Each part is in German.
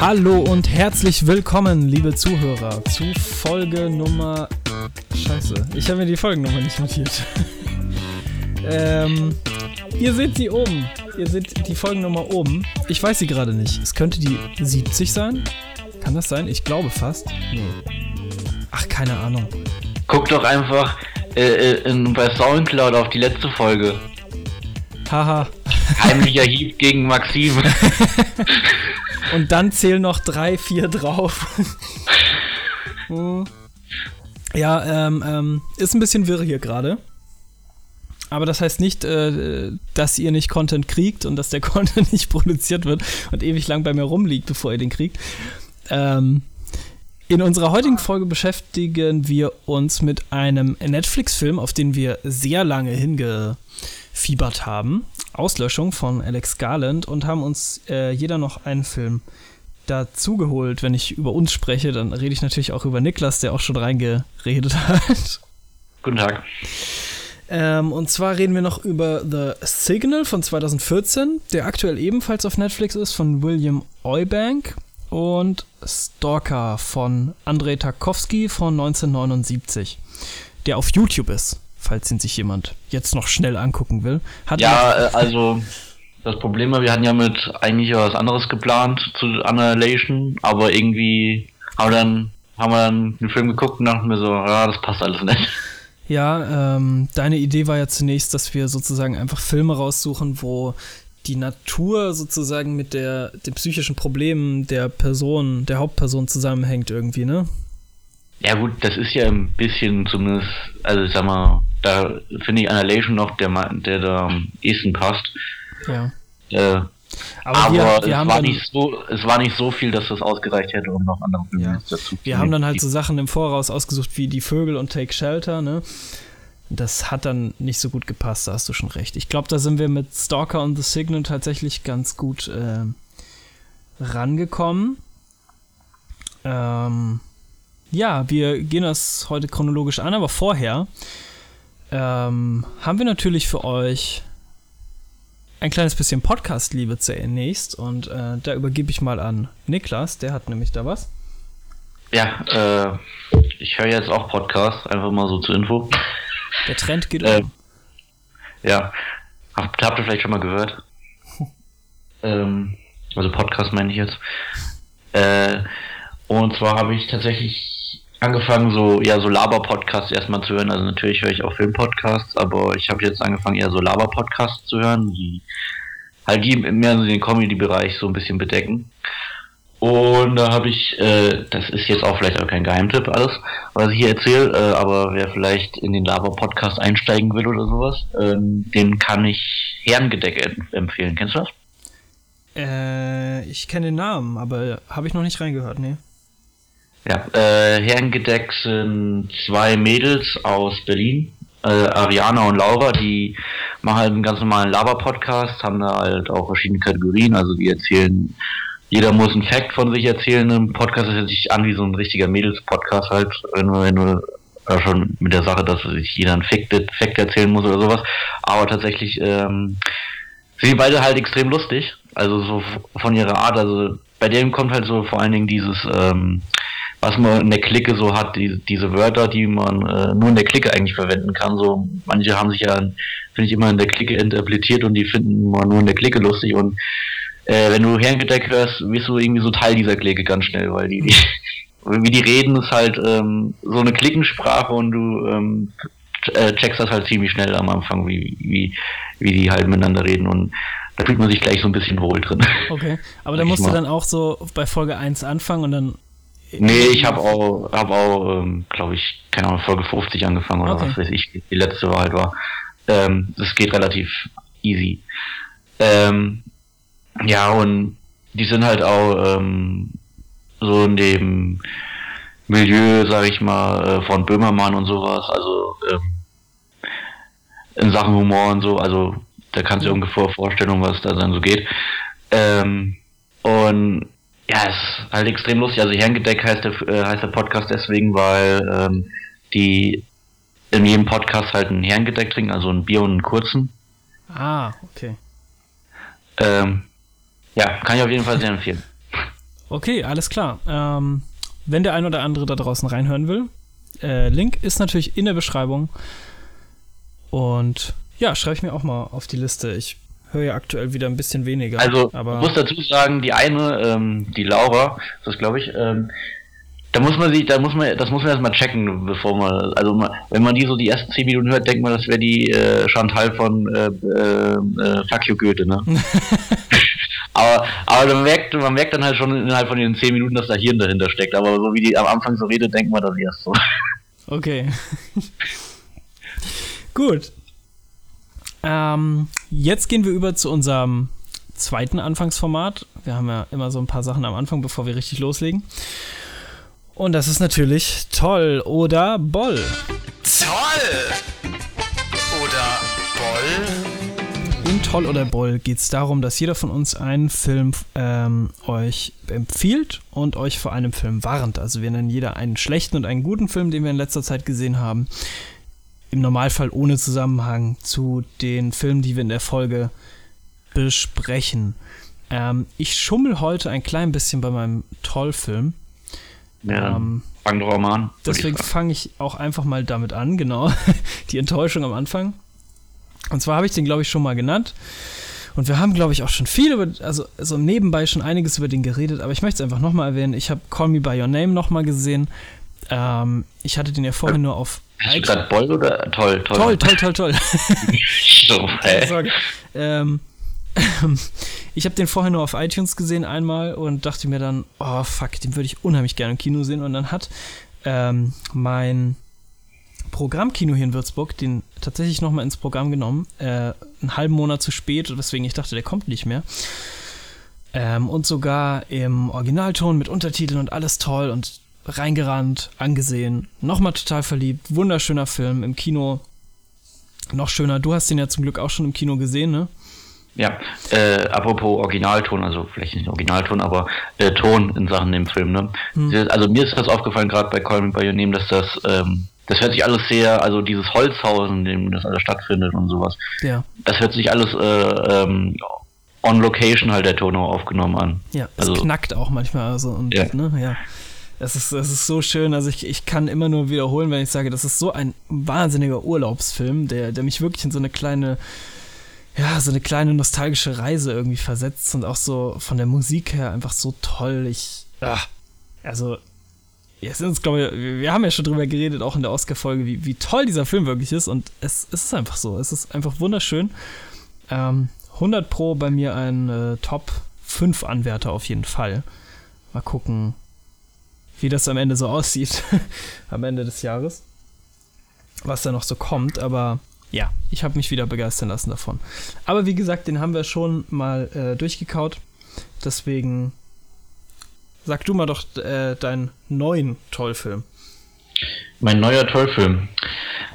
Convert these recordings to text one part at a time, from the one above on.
Hallo und herzlich willkommen, liebe Zuhörer, zu Folge Nummer. Scheiße, ich habe mir die Folgennummer nicht notiert. ähm, ihr seht sie oben. Ihr seht die Folgennummer oben. Ich weiß sie gerade nicht. Es könnte die 70 sein. Kann das sein? Ich glaube fast. Nee. Ach, keine Ahnung. Guck doch einfach äh, äh in, bei Soundcloud auf die letzte Folge. Haha. Heimlicher Hieb gegen Maxim. Und dann zählen noch drei, vier drauf. Ja, ähm, ähm, ist ein bisschen wirr hier gerade. Aber das heißt nicht, äh, dass ihr nicht Content kriegt und dass der Content nicht produziert wird und ewig lang bei mir rumliegt, bevor ihr den kriegt. Ähm, in unserer heutigen Folge beschäftigen wir uns mit einem Netflix-Film, auf den wir sehr lange hingefiebert haben. Auslöschung von Alex Garland und haben uns äh, jeder noch einen Film dazugeholt. Wenn ich über uns spreche, dann rede ich natürlich auch über Niklas, der auch schon reingeredet hat. Guten Tag. Ähm, und zwar reden wir noch über The Signal von 2014, der aktuell ebenfalls auf Netflix ist, von William Eubank. Und Stalker von Andrei Tarkovsky von 1979, der auf YouTube ist falls ihn sich jemand jetzt noch schnell angucken will. Hat ja, äh, also das Problem war, wir hatten ja mit eigentlich was anderes geplant zu Annihilation, aber irgendwie haben wir dann, haben wir dann den Film geguckt und dachten mir so, ja, das passt alles nicht. Ja, ähm, deine Idee war ja zunächst, dass wir sozusagen einfach Filme raussuchen, wo die Natur sozusagen mit der, den psychischen Problemen der Person, der Hauptperson zusammenhängt irgendwie, ne? Ja gut, das ist ja ein bisschen zumindest, also ich sag mal, da finde ich Annihilation noch, der, der da am ehesten passt. Ja. Äh, aber, aber wir, wir es, war nicht so, es war nicht so viel, dass das ausgereicht hätte, um noch andere Filme ja. dazu Wir haben dann halt so Sachen im Voraus ausgesucht wie Die Vögel und Take Shelter, ne? Das hat dann nicht so gut gepasst, da hast du schon recht. Ich glaube, da sind wir mit Stalker und The Signal tatsächlich ganz gut äh, rangekommen. Ähm, ja, wir gehen das heute chronologisch an, aber vorher ähm, haben wir natürlich für euch ein kleines bisschen Podcast-Liebe zunächst und äh, da übergebe ich mal an Niklas, der hat nämlich da was. Ja, äh, ich höre jetzt auch Podcasts, einfach mal so zur Info. Der Trend geht äh, um. Ja, habt, habt ihr vielleicht schon mal gehört? ähm, also Podcast meine ich jetzt. Äh, und zwar habe ich tatsächlich angefangen, so eher so Laber-Podcasts erstmal zu hören. Also natürlich höre ich auch Film-Podcasts, aber ich habe jetzt angefangen, eher so Laber-Podcasts zu hören, die halt die mehr so den Comedy-Bereich so ein bisschen bedecken. Und da habe ich, äh, das ist jetzt auch vielleicht auch kein Geheimtipp alles, was ich hier erzähle, äh, aber wer vielleicht in den Laber-Podcast einsteigen will oder sowas, äh, den kann ich Herrengedeck empfehlen. Kennst du das? Äh, ich kenne den Namen, aber habe ich noch nicht reingehört, nee. Ja, äh, Herrengedeck sind zwei Mädels aus Berlin, äh, Ariana und Laura, die machen halt einen ganz normalen Laber-Podcast, haben da halt auch verschiedene Kategorien, also die erzählen, jeder muss einen Fact von sich erzählen. Im Podcast, das hört sich an wie so ein richtiger Mädels-Podcast halt, wenn wenn du äh, schon mit der Sache, dass sich jeder einen Fact, Fact erzählen muss oder sowas, aber tatsächlich ähm, sind die beide halt extrem lustig, also so von ihrer Art, also bei dem kommt halt so vor allen Dingen dieses ähm, was man in der Clique so hat, die, diese Wörter, die man äh, nur in der Clique eigentlich verwenden kann. So manche haben sich ja, finde ich, immer in der Clique interpretiert und die finden man nur in der Clique lustig. Und äh, wenn du Herrengedeck hörst, wirst du irgendwie so Teil dieser Clique ganz schnell, weil die, wie die reden, ist halt ähm, so eine Klickensprache und du ähm, äh, checkst das halt ziemlich schnell am Anfang, wie, wie, wie die halt miteinander reden und da fühlt man sich gleich so ein bisschen wohl drin. Okay, aber da musst du dann auch so bei Folge 1 anfangen und dann Nee, ich habe auch, hab auch ähm, glaube ich, keine Ahnung, Folge 50 angefangen oder okay. was weiß ich, die letzte Wahl war. Ähm, das geht relativ easy. Ähm, ja, und die sind halt auch ähm, so in dem Milieu, sag ich mal, äh, von Böhmermann und sowas, also ähm, in Sachen Humor und so, also da kannst du dir ungefähr vorstellen, was da dann so geht. Ähm, und ja, es ist halt extrem lustig. Also Herrengedeck heißt der, äh, heißt der Podcast deswegen, weil ähm, die in jedem Podcast halt ein Herrengedeck trinken, also ein Bier und einen kurzen. Ah, okay. Ähm, ja, kann ich auf jeden Fall sehr empfehlen. Okay, alles klar. Ähm, wenn der ein oder andere da draußen reinhören will, äh, Link ist natürlich in der Beschreibung. Und ja, schreibe ich mir auch mal auf die Liste. Ich höre ja aktuell wieder ein bisschen weniger. Also, aber ich muss dazu sagen, die eine, ähm, die Laura, das glaube ich, ähm, da muss man sich, da muss man, das muss man erstmal checken, bevor man, also man, wenn man die so die ersten 10 Minuten hört, denkt man, das wäre die äh, Chantal von äh, äh, äh, Fuck you Goethe, ne? aber, aber man merkt, man merkt dann halt schon innerhalb von den 10 Minuten, dass da Hirn dahinter steckt. Aber so wie die am Anfang so redet, denkt man das erst so. Okay. Gut. Ähm, jetzt gehen wir über zu unserem zweiten Anfangsformat. Wir haben ja immer so ein paar Sachen am Anfang, bevor wir richtig loslegen. Und das ist natürlich toll oder Boll. Toll! Oder Boll? Toll oder Boll geht es darum, dass jeder von uns einen Film ähm, euch empfiehlt und euch vor einem Film warnt. Also wir nennen jeder einen schlechten und einen guten Film, den wir in letzter Zeit gesehen haben. Im Normalfall ohne Zusammenhang zu den Filmen, die wir in der Folge besprechen. Ähm, ich schummel heute ein klein bisschen bei meinem Toll-Film. Ja, Ähm, fang doch mal an. Deswegen fange ich auch einfach mal damit an, genau. Die Enttäuschung am Anfang. Und zwar habe ich den, glaube ich, schon mal genannt. Und wir haben, glaube ich, auch schon viel über, also so nebenbei schon einiges über den geredet, aber ich möchte es einfach nochmal erwähnen. Ich habe Call Me By Your Name nochmal gesehen. Ähm, ich hatte den ja vorher nur auf Hast du gerade Boll oder toll, toll? Toll, toll, toll, toll. So, hä? Sorry. Ähm, ich habe den vorher nur auf iTunes gesehen einmal und dachte mir dann, oh fuck, den würde ich unheimlich gerne im Kino sehen. Und dann hat ähm, mein Programmkino hier in Würzburg den tatsächlich nochmal ins Programm genommen. Äh, einen halben Monat zu spät, weswegen ich dachte, der kommt nicht mehr. Ähm, und sogar im Originalton mit Untertiteln und alles toll und reingerannt, angesehen, nochmal total verliebt, wunderschöner Film im Kino. Noch schöner, du hast den ja zum Glück auch schon im Kino gesehen, ne? Ja, äh, apropos Originalton, also vielleicht nicht Originalton, aber äh, Ton in Sachen dem Film, ne? Also mir ist das aufgefallen, gerade bei Call Me By Your Name, dass das, ähm, das hört sich alles sehr, also dieses Holzhaus, in dem das alles stattfindet und sowas, Ja. das hört sich alles äh, ähm, on location halt der Ton auch aufgenommen an. Ja, es Also- knackt auch manchmal. Also, und, Ja. ne, ja. Es ist, es ist so schön, also ich, ich kann immer nur wiederholen, wenn ich sage, das ist so ein wahnsinniger Urlaubsfilm, der, der mich wirklich in so eine kleine, ja, so eine kleine nostalgische Reise irgendwie versetzt und auch so von der Musik her einfach so toll. Ich, ah, also, ja, es ist, glaube ich, wir wir haben ja schon drüber geredet, auch in der Oscar-Folge, wie, wie toll dieser Film wirklich ist und es, es ist einfach so. Es ist einfach wunderschön. Ähm, 100 Pro bei mir ein äh, Top 5 Anwärter auf jeden Fall. Mal gucken, wie das am Ende so aussieht. am Ende des Jahres. Was da noch so kommt, aber ja, ich habe mich wieder begeistern lassen davon. Aber wie gesagt, den haben wir schon mal äh, durchgekaut. Deswegen sag du mal doch äh, deinen neuen Tollfilm. Mein neuer Tollfilm.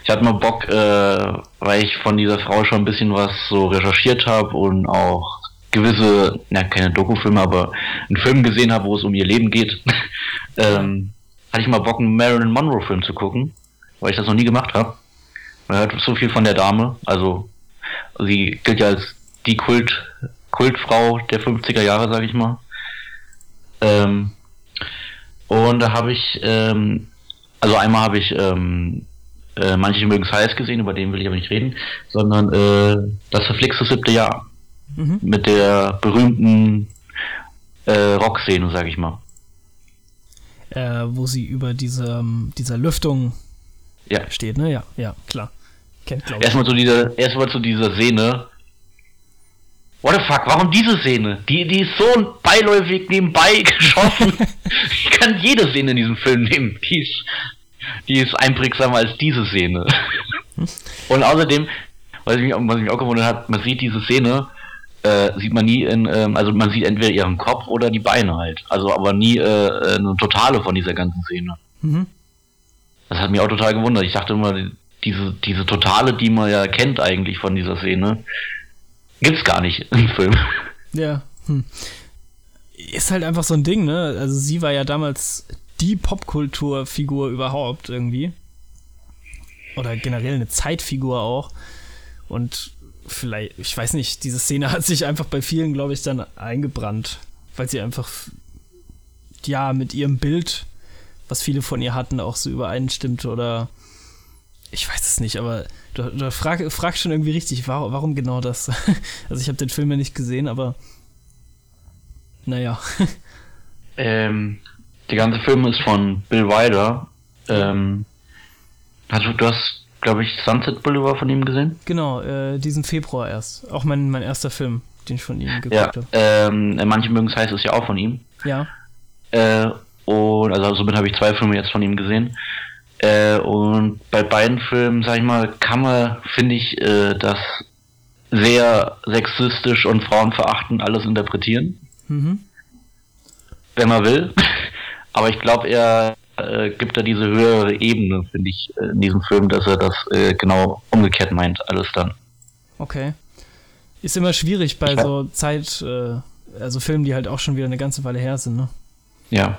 Ich hatte mal Bock, äh, weil ich von dieser Frau schon ein bisschen was so recherchiert habe und auch gewisse, na keine Dokufilme, aber einen Film gesehen habe, wo es um ihr Leben geht. ähm, hatte ich mal Bock, einen Marilyn Monroe Film zu gucken, weil ich das noch nie gemacht habe. Man hört so viel von der Dame, also sie gilt ja als die Kult, Kultfrau der 50er Jahre, sag ich mal. Ähm, und da habe ich, ähm, also einmal habe ich ähm, äh, manche mögen es heiß gesehen, über den will ich aber nicht reden, sondern äh, das verflixte siebte Jahr Mhm. mit der berühmten äh, Rockszene, sag ich mal. Äh, wo sie über diese, ähm, dieser Lüftung Ja. steht, ne? Ja, ja, klar. Kennt. Erstmal zu dieser, erstmal zu dieser Szene. What the fuck, warum diese Szene? Die, die ist so beiläufig nebenbei geschossen. ich kann jede Szene in diesem Film nehmen. Die ist, die ist einprägsamer als diese Szene. Und außerdem, was mich, was mich auch gewundert hat, man sieht diese Szene, äh, sieht man nie in, ähm, also man sieht entweder ihren Kopf oder die Beine halt. Also aber nie äh, eine totale von dieser ganzen Szene. Mhm. Das hat mich auch total gewundert. Ich dachte immer, diese, diese Totale, die man ja kennt eigentlich von dieser Szene, gibt's gar nicht im Film. Ja. Hm. Ist halt einfach so ein Ding, ne? Also sie war ja damals die Popkulturfigur überhaupt irgendwie. oder generell eine Zeitfigur auch. Und vielleicht, ich weiß nicht, diese Szene hat sich einfach bei vielen, glaube ich, dann eingebrannt, weil sie einfach, ja, mit ihrem Bild, was viele von ihr hatten, auch so übereinstimmt oder ich weiß es nicht, aber du, du frag, fragst schon irgendwie richtig, warum, warum genau das? Also ich habe den Film ja nicht gesehen, aber naja. Ähm, der ganze Film ist von Bill Wilder. Ähm, also du hast, glaube ich, Sunset Boulevard von ihm gesehen? Genau, äh, diesen Februar erst. Auch mein, mein erster Film, den ich von ihm geguckt Ja. habe. Ähm, manche mögen es heißt, ist ja auch von ihm. Ja. Äh, und also somit habe ich zwei Filme jetzt von ihm gesehen. Äh, und bei beiden Filmen, sag ich mal, kann man, finde ich, äh, das sehr sexistisch und frauenverachtend alles interpretieren, Mhm. wenn man will. Aber ich glaube, er äh, gibt da diese höhere Ebene, finde ich, äh, in diesem Film, dass er das äh, genau umgekehrt meint, alles dann. Okay. Ist immer schwierig bei Ich- so Zeit, äh, also Filmen, die halt auch schon wieder eine ganze Weile her sind, ne? Ja.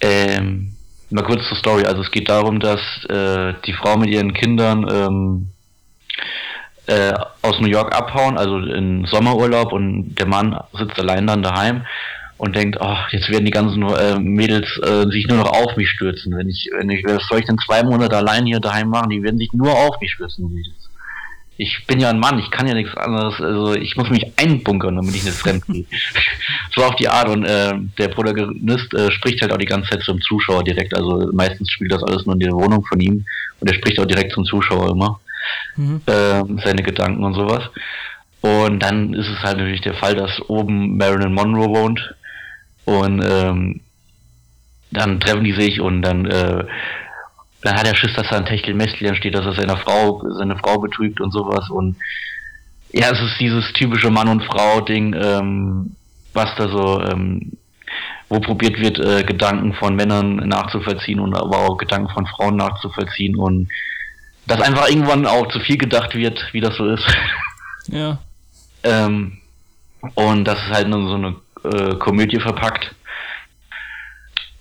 Ähm, mal kurz zur Story. Also es geht darum, dass äh, die Frau mit ihren Kindern ähm, äh, aus New York abhauen, also in Sommerurlaub und der Mann sitzt allein dann daheim und denkt, oh, jetzt werden die ganzen äh, Mädels äh, sich nur noch auf mich stürzen. Wenn ich, wenn ich, was soll ich denn zwei Monate allein hier daheim machen? Die werden sich nur auf mich stürzen. Mädels. Ich bin ja ein Mann, ich kann ja nichts anderes, also ich muss mich einbunkern, damit ich nicht fremd gehe. so auf die Art und äh, der Protagonist äh, spricht halt auch die ganze Zeit zum Zuschauer direkt, also meistens spielt das alles nur in der Wohnung von ihm und er spricht auch direkt zum Zuschauer immer Mhm. ähm, seine Gedanken und sowas. Und dann ist es halt natürlich der Fall, dass oben Marilyn Monroe wohnt und ähm, dann treffen die sich und dann äh, dann hat er Schiss, dass da ein Techtelmechtel entsteht, dass er seiner Frau, seine Frau betrügt und sowas und ja, es ist dieses typische Mann und Frau Ding, ähm, was da so ähm, wo probiert wird, äh, Gedanken von Männern nachzuvollziehen und aber auch Gedanken von Frauen nachzuvollziehen und dass einfach irgendwann auch zu viel gedacht wird, wie das so ist. Ja. ähm, und das ist halt nur so eine äh, Komödie verpackt.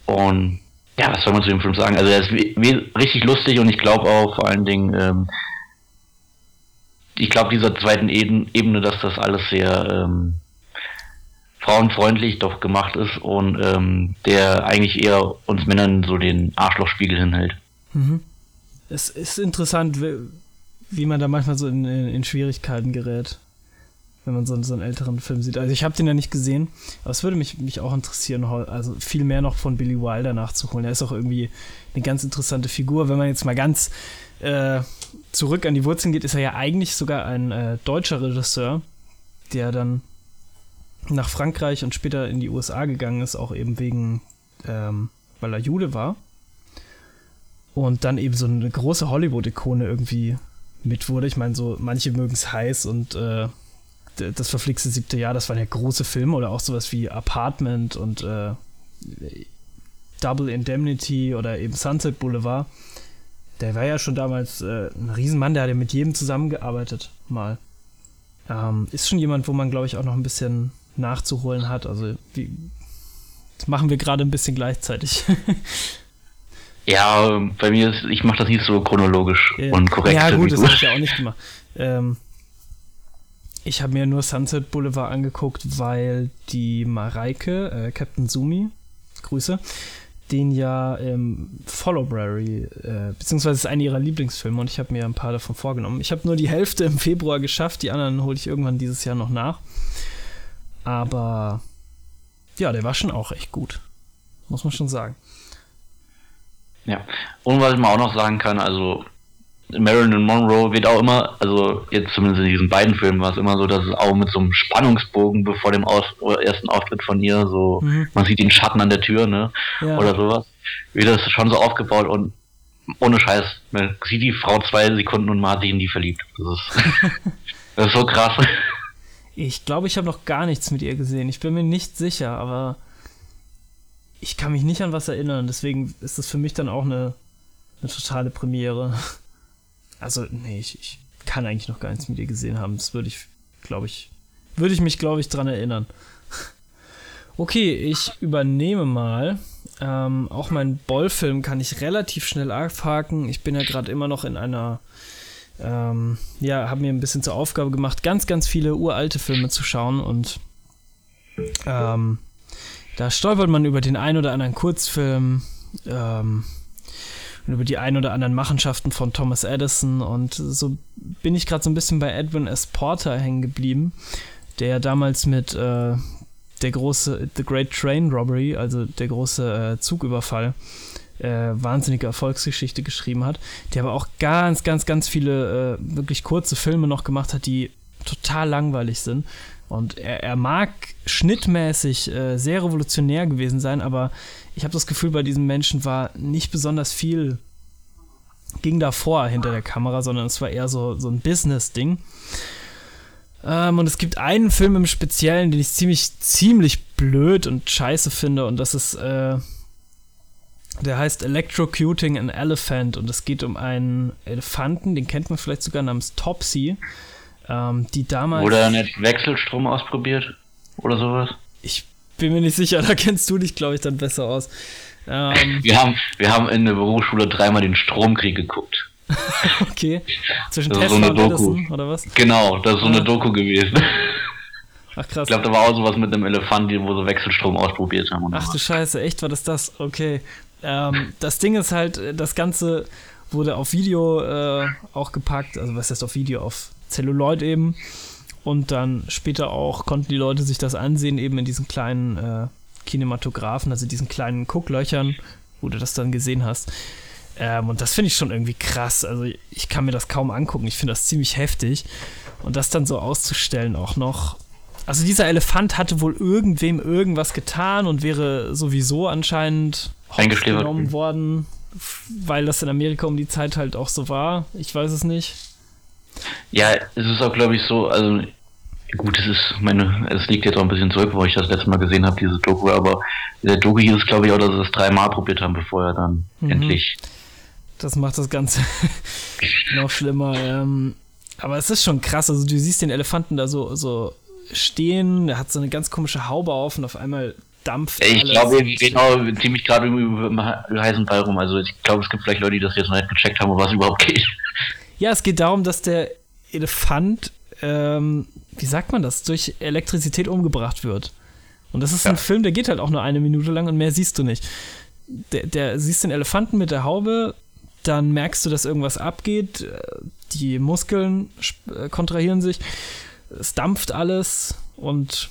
Und ja, was soll man zu dem Film sagen? Also er ist richtig lustig und ich glaube auch vor allen Dingen, ähm, ich glaube dieser zweiten Ebene, dass das alles sehr ähm, frauenfreundlich doch gemacht ist und ähm, der eigentlich eher uns Männern so den Arschlochspiegel hinhält. Mhm. Es ist interessant, wie, man da manchmal so in, in Schwierigkeiten gerät, wenn man so, so einen älteren Film sieht. Also ich habe den ja nicht gesehen, aber es würde mich, mich auch interessieren, also viel mehr noch von Billy Wilder nachzuholen. Er ist auch irgendwie eine ganz interessante Figur. Wenn man jetzt mal ganz äh, zurück an die Wurzeln geht, ist er ja eigentlich sogar ein äh, deutscher Regisseur, der dann nach Frankreich und später in die USA gegangen ist, auch eben wegen, ähm, weil er Jude war und dann eben so eine große Hollywood-Ikone irgendwie mit wurde. Ich meine, so manche mögen es heiß und äh, das verflixte siebte Jahr, das waren ja große Filme oder auch sowas wie Apartment und äh, Double Indemnity oder eben Sunset Boulevard. Der war ja schon damals äh, ein Riesenmann, der hat ja mit jedem zusammengearbeitet mal. Ähm, ist schon jemand, wo man, glaube ich, auch noch ein bisschen nachzuholen hat. Also wie, das machen wir gerade ein bisschen gleichzeitig. Ja, bei mir ist, ich mache das nicht so chronologisch und korrekt. Ja, gut, das habe ich ja auch nicht gemacht. Ähm, ich habe mir nur Sunset Boulevard angeguckt, weil die Mareike, äh, Captain Sumi, Grüße, den ja im Followberry, äh, beziehungsweise ist einer ihrer Lieblingsfilme und ich habe mir ein paar davon vorgenommen. Ich habe nur die Hälfte im Februar geschafft, die anderen hole ich irgendwann dieses Jahr noch nach. Aber ja, der war schon auch echt gut. Muss man schon sagen. Ja. Und was man auch noch sagen kann, also Marilyn Monroe wird auch immer, also jetzt zumindest in diesen beiden Filmen war es immer so, dass es auch mit so einem Spannungsbogen bevor dem Aus ersten Auftritt von ihr, so Mhm. man sieht den Schatten an der Tür, ne? Ja. Oder sowas. Wird das schon so aufgebaut und ohne Scheiß, man sieht die Frau zwei Sekunden und man hat sich in die verliebt. Das ist, das ist so krass. Ich glaube, ich habe noch gar nichts mit ihr gesehen. Ich bin mir nicht sicher, aber ich kann mich nicht an was erinnern. Deswegen ist das für mich dann auch eine, eine totale Premiere. Also, nee, ich, ich kann eigentlich noch gar nichts mit ihr gesehen haben. Das würde ich, glaube ich, würde ich mich, glaube ich, dran erinnern. Okay, ich übernehme mal Ähm, auch mein Boll-Film kann ich relativ schnell abhaken. Ich bin ja gerade immer noch in einer, ähm, ja, habe mir ein bisschen zur Aufgabe gemacht, ganz, ganz viele uralte Filme zu schauen und ähm, da stolpert man über den ein oder anderen Kurzfilm ähm, und über die ein oder anderen Machenschaften von Thomas Edison und so bin ich gerade so ein bisschen bei Edwin S. Porter hängen geblieben, der damals mit äh, der große The Great Train Robbery, also der große äh, Zugüberfall, äh, wahnsinnige Erfolgsgeschichte geschrieben hat, der aber auch ganz, ganz, ganz viele äh, wirklich kurze Filme noch gemacht hat, die total langweilig sind. Und er, er mag schnittmäßig äh, sehr revolutionär gewesen sein, aber ich habe das Gefühl, bei diesem Menschen war nicht besonders viel ging davor hinter der Kamera, sondern es war eher so, so ein Business-Ding. Ähm, und es gibt einen Film im Speziellen, den ich ziemlich, ziemlich blöd und scheiße finde. Und das ist, äh, der heißt Electrocuting an Elephant. Und es geht um einen Elefanten, den kennt man vielleicht sogar namens Topsy. Ähm, die damals. Oder nicht Wechselstrom ausprobiert? Oder sowas? Ich bin mir nicht sicher, da kennst du dich, glaube ich, dann besser aus. Ähm, wir, haben, wir haben in der Berufsschule dreimal den Stromkrieg geguckt. okay. Zwischen das Tesla so und Edison, oder was? Genau, das ist so eine ah. Doku gewesen. Ach krass. Ich glaube, da war auch sowas mit einem Elefant, wo sie Wechselstrom ausprobiert haben. Ach du Scheiße, echt war das das? Okay. Ähm, das Ding ist halt, das Ganze wurde auf Video äh, auch gepackt, also was heißt auf Video, auf Celluloid eben. Und dann später auch konnten die Leute sich das ansehen, eben in diesen kleinen äh, Kinematographen, also diesen kleinen Gucklöchern, wo du das dann gesehen hast. Ähm, und das finde ich schon irgendwie krass. Also ich kann mir das kaum angucken. Ich finde das ziemlich heftig. Und das dann so auszustellen auch noch. Also dieser Elefant hatte wohl irgendwem irgendwas getan und wäre sowieso anscheinend genommen worden, weil das in Amerika um die Zeit halt auch so war. Ich weiß es nicht. Ja, es ist auch, glaube ich, so, also gut, es ist, meine, es liegt jetzt auch ein bisschen zurück, wo ich das letzte Mal gesehen habe, diese Doku, aber der Doku hieß es, glaube ich, auch, dass sie das dreimal probiert haben, bevor er dann mhm. endlich das macht das Ganze noch schlimmer. Ähm, aber es ist schon krass. Also du siehst den Elefanten da so, so stehen, der hat so eine ganz komische Haube auf und auf einmal dampft Ich alles. glaube, wir reden auch ziemlich gerade über heißen Ball rum. Also ich glaube, es gibt vielleicht Leute, die das jetzt noch nicht gecheckt haben, um was überhaupt geht. Ja, es geht darum, dass der Elefant, ähm, wie sagt man das, durch Elektrizität umgebracht wird. Und das ist ja. ein Film, der geht halt auch nur eine Minute lang und mehr siehst du nicht. Der, der siehst den Elefanten mit der Haube dann merkst du, dass irgendwas abgeht, die Muskeln äh, kontrahieren sich, es dampft alles und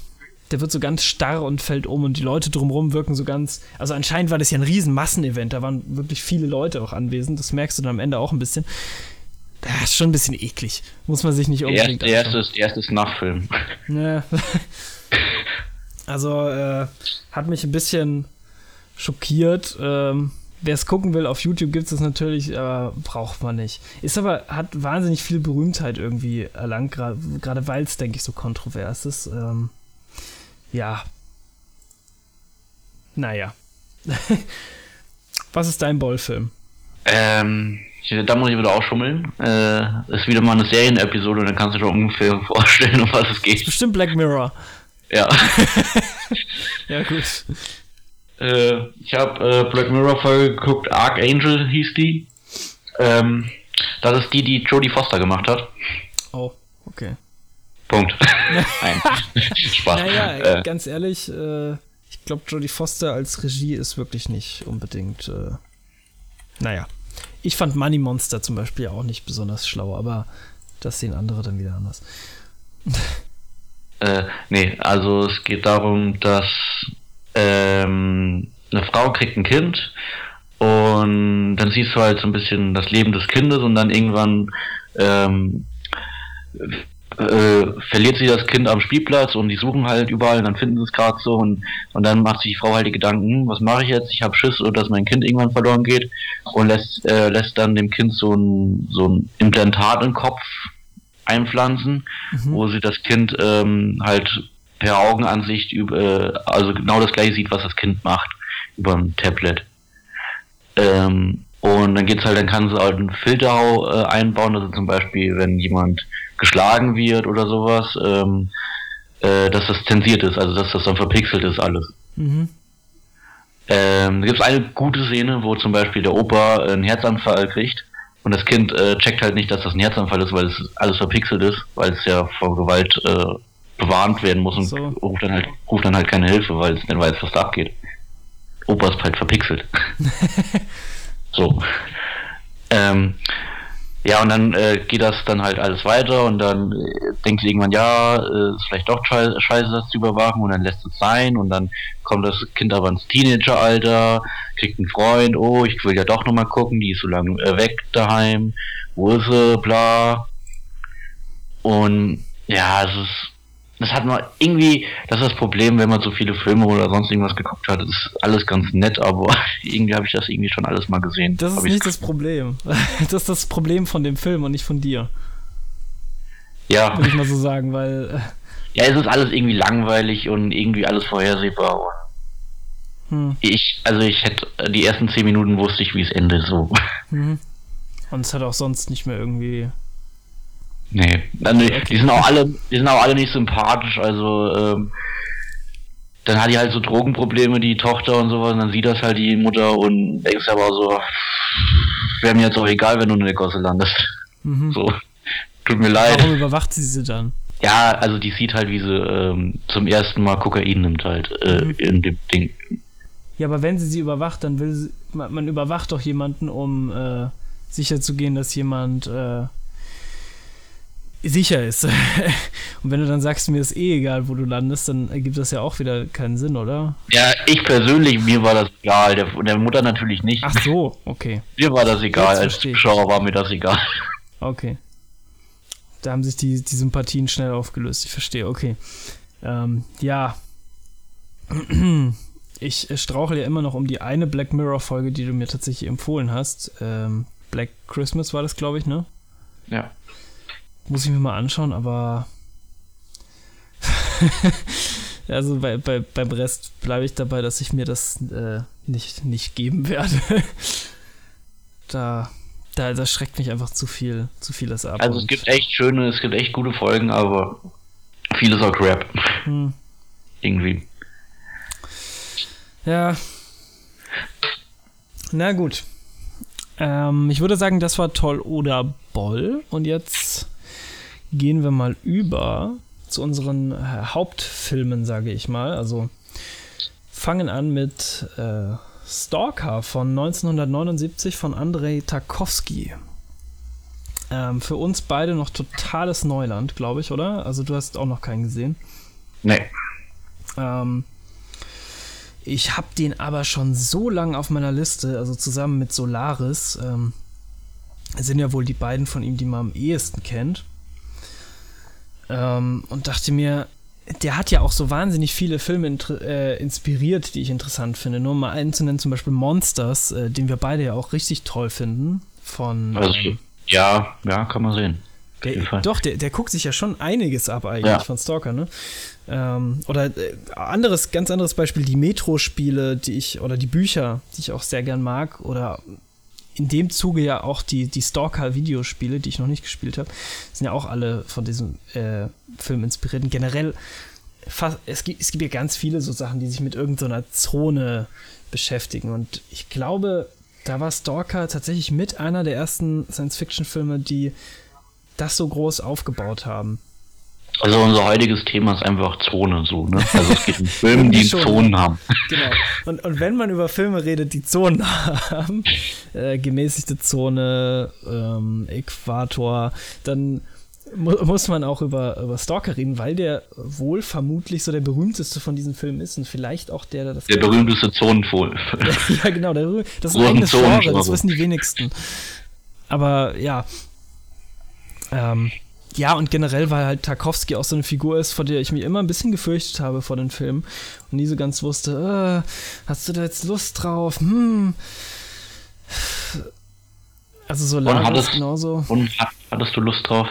der wird so ganz starr und fällt um und die Leute drumherum wirken so ganz, also anscheinend war das ja ein riesen Massenevent, da waren wirklich viele Leute auch anwesend, das merkst du dann am Ende auch ein bisschen. Das ist schon ein bisschen eklig. Muss man sich nicht unbedingt Erst, erstes, erstes Nachfilm. Ja. Also, äh, hat mich ein bisschen schockiert. Ähm, Wer es gucken will, auf YouTube gibt es das natürlich, aber braucht man nicht. Ist aber, hat wahnsinnig viel Berühmtheit irgendwie erlangt, gerade weil es, denke ich, so kontrovers ist. Ähm, ja. Naja. Was ist dein Bollfilm? Ähm, da muss ich wieder auch schummeln. Äh, ist wieder mal eine Serienepisode und dann kannst du dir ungefähr vorstellen, um was es geht. Ist bestimmt Black Mirror. Ja. ja, gut. Äh, ich habe äh, Black Mirror Folge geguckt, Archangel hieß die. Ähm, das ist die, die Jodie Foster gemacht hat. Oh, okay. Punkt. Nein. Spaß. Naja, äh, ganz ehrlich, äh, ich glaube, Jodie Foster als Regie ist wirklich nicht unbedingt. Äh, naja. Ich fand Money Monster zum Beispiel auch nicht besonders schlau, aber das sehen andere dann wieder anders. äh, nee, also es geht darum, dass ähm, eine Frau kriegt ein Kind und dann siehst du halt so ein bisschen das Leben des Kindes und dann irgendwann ähm, äh, verliert sie das Kind am Spielplatz und die suchen halt überall und dann finden sie es gerade so und, und dann macht sich die Frau halt die Gedanken, was mache ich jetzt? Ich habe Schiss, dass mein Kind irgendwann verloren geht und lässt, äh, lässt dann dem Kind so ein, so ein Implantat im Kopf einpflanzen, mhm. wo sie das Kind ähm, halt per Augenansicht über, äh, also genau das gleiche sieht, was das Kind macht über ein Tablet. Ähm, und dann geht's halt, dann kann sie halt einen Filter äh, einbauen, also zum Beispiel, wenn jemand geschlagen wird oder sowas, ähm, äh, dass das zensiert ist, also dass das dann verpixelt ist alles. Mhm. Ähm, da gibt es eine gute Szene, wo zum Beispiel der Opa einen Herzanfall kriegt und das Kind äh, checkt halt nicht, dass das ein Herzanfall ist, weil es alles verpixelt ist, weil es ja vor Gewalt äh, bewarnt werden muss und So. ruft, dann halt, ruft dann halt keine Hilfe, weil es nicht weiß, was da abgeht. Opa ist halt verpixelt. so. Ähm, ja, und dann äh, geht das dann halt alles weiter und dann äh, denkt sie irgendwann, ja, äh, ist vielleicht doch schei- scheiße, das zu überwachen und dann lässt es sein und dann kommt das Kind aber ins Teenageralter, kriegt einen Freund, oh, ich will ja doch nochmal gucken, die ist so lange äh, weg daheim, wo ist sie, bla. Und ja, es ist, das hat man irgendwie, das ist das Problem, wenn man so viele Filme oder sonst irgendwas geguckt hat, es ist alles ganz nett, aber irgendwie habe ich das irgendwie schon alles mal gesehen. Das ist nicht das Problem. Das ist das Problem von dem Film und nicht von dir, Ja, würde ich mal so sagen, weil. ja, es ist alles irgendwie langweilig und irgendwie alles vorhersehbar. äh, Hm, Ich, also ich hätte, die ersten zehn Minuten wusste ich, wie es endet, so. hm. Und es hat auch sonst nicht mehr irgendwie. Nee, dann, die sind auch alle, die sind auch alle nicht sympathisch, also, ähm, dann hat die halt so Drogenprobleme, die Tochter und sowas, und dann sieht das halt die Mutter und denkst aber so, wäre mir jetzt auch egal, wenn du in der Gosse landest. Mhm. So, tut mir leid. Warum überwacht sie sie dann? Ja, also die sieht halt, wie sie ähm, zum ersten Mal Kokain nimmt halt, äh, Mhm. in dem Ding. Ja, aber wenn sie sie überwacht, dann will sie. Man, man überwacht doch jemanden, um äh, sicherzugehen, dass jemand äh, sicher ist. Und wenn du dann sagst, mir ist eh egal, wo du landest, dann ergibt das ja auch wieder keinen Sinn, oder? Ja, ich persönlich, mir war das egal, der, der Mutter natürlich nicht. Ach so, okay. Mir war das egal, als. Zuschauer war mir das egal. Okay. Da haben sich die, die Sympathien schnell aufgelöst. Ich verstehe, okay. Ähm, ja. Ich äh, strauchle ja immer noch um die eine Black Mirror-Folge, die du mir tatsächlich empfohlen hast. Ähm, Black Christmas war das, glaube ich, ne? Ja. Muss ich mir mal anschauen, aber. also bei, bei, beim Rest bleibe ich dabei, dass ich mir das äh, nicht, nicht geben werde. da, da, da schreckt mich einfach zu viel, zu vieles ab. Also es gibt echt schöne, es gibt echt gute Folgen, aber vieles auch Crap. hm, Irgendwie. ja. Na gut. Ähm, ich würde sagen, das war toll oder Boll. Und jetzt gehen wir mal über zu unseren äh, Hauptfilmen, sage ich mal. Also fangen an mit äh, Stalker von 1979 von Andrei Tarkovsky. Ähm, für uns beide noch totales Neuland, glaube ich, oder? Also du hast auch noch keinen gesehen. Nee. Ähm, ich habe den aber schon so lange auf meiner Liste, also zusammen mit Solaris, ähm, sind ja wohl die beiden von ihm, die man am ehesten kennt. Ähm, und dachte mir, der hat ja auch so wahnsinnig viele Filme inter- äh, inspiriert, die ich interessant finde. Nur um mal einen zu nennen, zum Beispiel Monsters, äh, den wir beide ja auch richtig toll finden. Von. Also ähm, ja, ja, kann man sehen. Der, doch, der, der guckt sich ja schon einiges ab eigentlich Ja. von Stalker, ne? Ähm, oder äh, anderes, ganz anderes Beispiel, die Metro-Spiele, die ich, oder die Bücher, die ich auch sehr gern mag, oder in dem Zuge ja auch die, die Stalker-Videospiele, die ich noch nicht gespielt habe, sind ja auch alle von diesem äh, Film inspiriert. Und generell, fast, es, gibt, es gibt ja ganz viele so Sachen, die sich mit irgendeiner Zone beschäftigen. Und ich glaube, da war Stalker tatsächlich mit einer der ersten Science-Fiction-Filme, die das so groß aufgebaut haben. Also unser heutiges Thema ist einfach Zone so, ne? Also es geht um Filme, die. Zonen haben. Genau. Und, und wenn man über Filme redet, die Zonen haben, äh, gemäßigte Zone, ähm, Äquator, dann mu muss man auch über, über Stalker reden, weil der wohl vermutlich so der berühmteste von diesen Filmen ist und vielleicht auch der, der das Der berühmteste Zonenvogel. ja, genau. Der, das ist ein eigenes Genre, das wissen die wenigsten. Aber ja. Ähm, ja, und generell, weil halt Tarkovsky auch so eine Figur ist, vor der ich mich immer ein bisschen gefürchtet habe vor den Filmen und nie so ganz wusste, äh, hast du da jetzt Lust drauf? Hm. Also so Lager hattest, genauso. und hat- hattest du Lust drauf?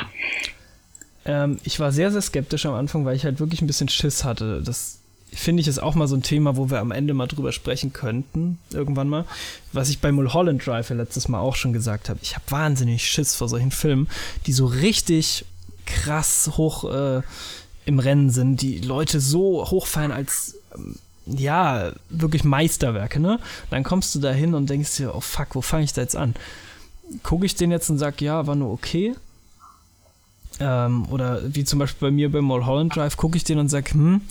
Ähm, ich war sehr, sehr skeptisch am Anfang, weil ich halt wirklich ein bisschen Schiss hatte. Das finde ich ist auch mal so ein Thema, wo wir am Ende mal drüber sprechen könnten, irgendwann mal. Was ich bei Mulholland Drive ja letztes Mal auch schon gesagt habe. Ich habe wahnsinnig Schiss vor solchen Filmen, die so richtig krass hoch äh, im Rennen sind, die Leute so hochfeiern als ähm, ja, wirklich Meisterwerke, ne? Dann kommst du da hin und denkst dir, oh fuck, wo fange ich da jetzt an? Gucke ich den jetzt und sag, ja, war nur okay. Ähm, oder wie zum Beispiel bei mir bei Mulholland Drive, gucke ich den und sag, hm,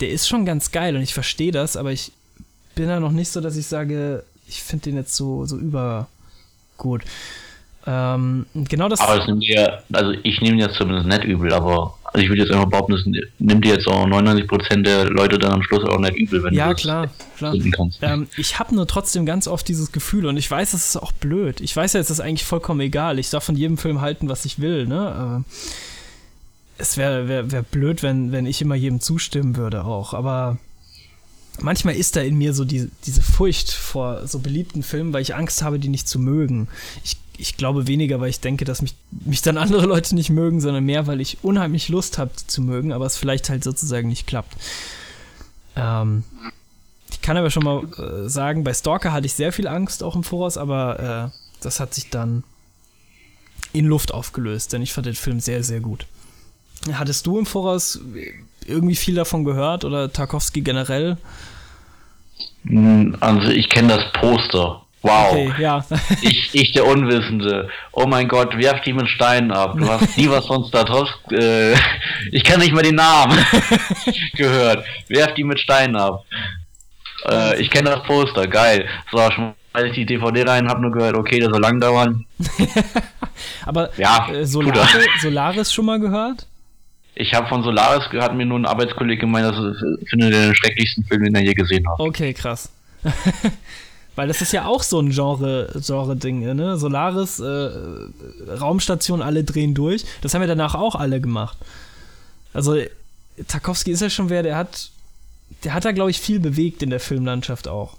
der ist schon ganz geil und ich verstehe das, aber ich bin da noch nicht so, dass ich sage, ich finde den jetzt so, so übergut. Ähm, genau das. Aber das nimmt dir, also ich nehme jetzt zumindest nicht übel, aber also ich würde jetzt einfach behaupten, das nimmt dir jetzt auch 99% der Leute dann am Schluss auch nicht übel, wenn ja, du das klar, klar. kannst. Ähm, ich habe nur trotzdem ganz oft dieses Gefühl und ich weiß, das ist auch blöd. Ich weiß ja, es ist eigentlich vollkommen egal. Ich darf von jedem Film halten, was ich will, ne? Äh, es wäre wär, wär blöd, wenn, wenn ich immer jedem zustimmen würde auch, aber manchmal ist da in mir so die, diese Furcht vor so beliebten Filmen, weil ich Angst habe, die nicht zu mögen. Ich, ich glaube weniger, weil ich denke, dass mich, mich dann andere Leute nicht mögen, sondern mehr, weil ich unheimlich Lust habe, zu mögen, aber es vielleicht halt sozusagen nicht klappt. Ähm, ich kann aber schon mal äh, sagen, bei Stalker hatte ich sehr viel Angst auch im Voraus, aber äh, das hat sich dann in Luft aufgelöst, denn ich fand den Film sehr, sehr gut. Hattest du im Voraus irgendwie viel davon gehört oder Tarkovsky generell? Hm, Also ich kenne das Poster. Wow. Okay, ja. Ich, ich der Unwissende. Oh mein Gott, werf die mit Steinen ab. Du hast nie was von Tarkovsky. Äh, ich kann nicht mehr den Namen gehört. Werf die mit Steinen ab. Äh, ich kenne das Poster. Geil. So, schmeiß ich die DVD rein, hab nur gehört, okay, das soll lang dauern. Aber Ja, äh, tut Solaris, schon mal gehört? Ich habe von Solaris gehört, mir nur ein Arbeitskollege gemeint, das ist- finde den schrecklichsten Film, den er je gesehen hat. Okay, krass. Weil das ist ja auch so ein Genre, Genre-Ding, ne? Solaris, äh, Raumstation, alle drehen durch. Das haben ja danach auch alle gemacht. Also, Tarkovsky ist ja schon wer, der hat, der hat da, glaube ich, viel bewegt in der Filmlandschaft auch.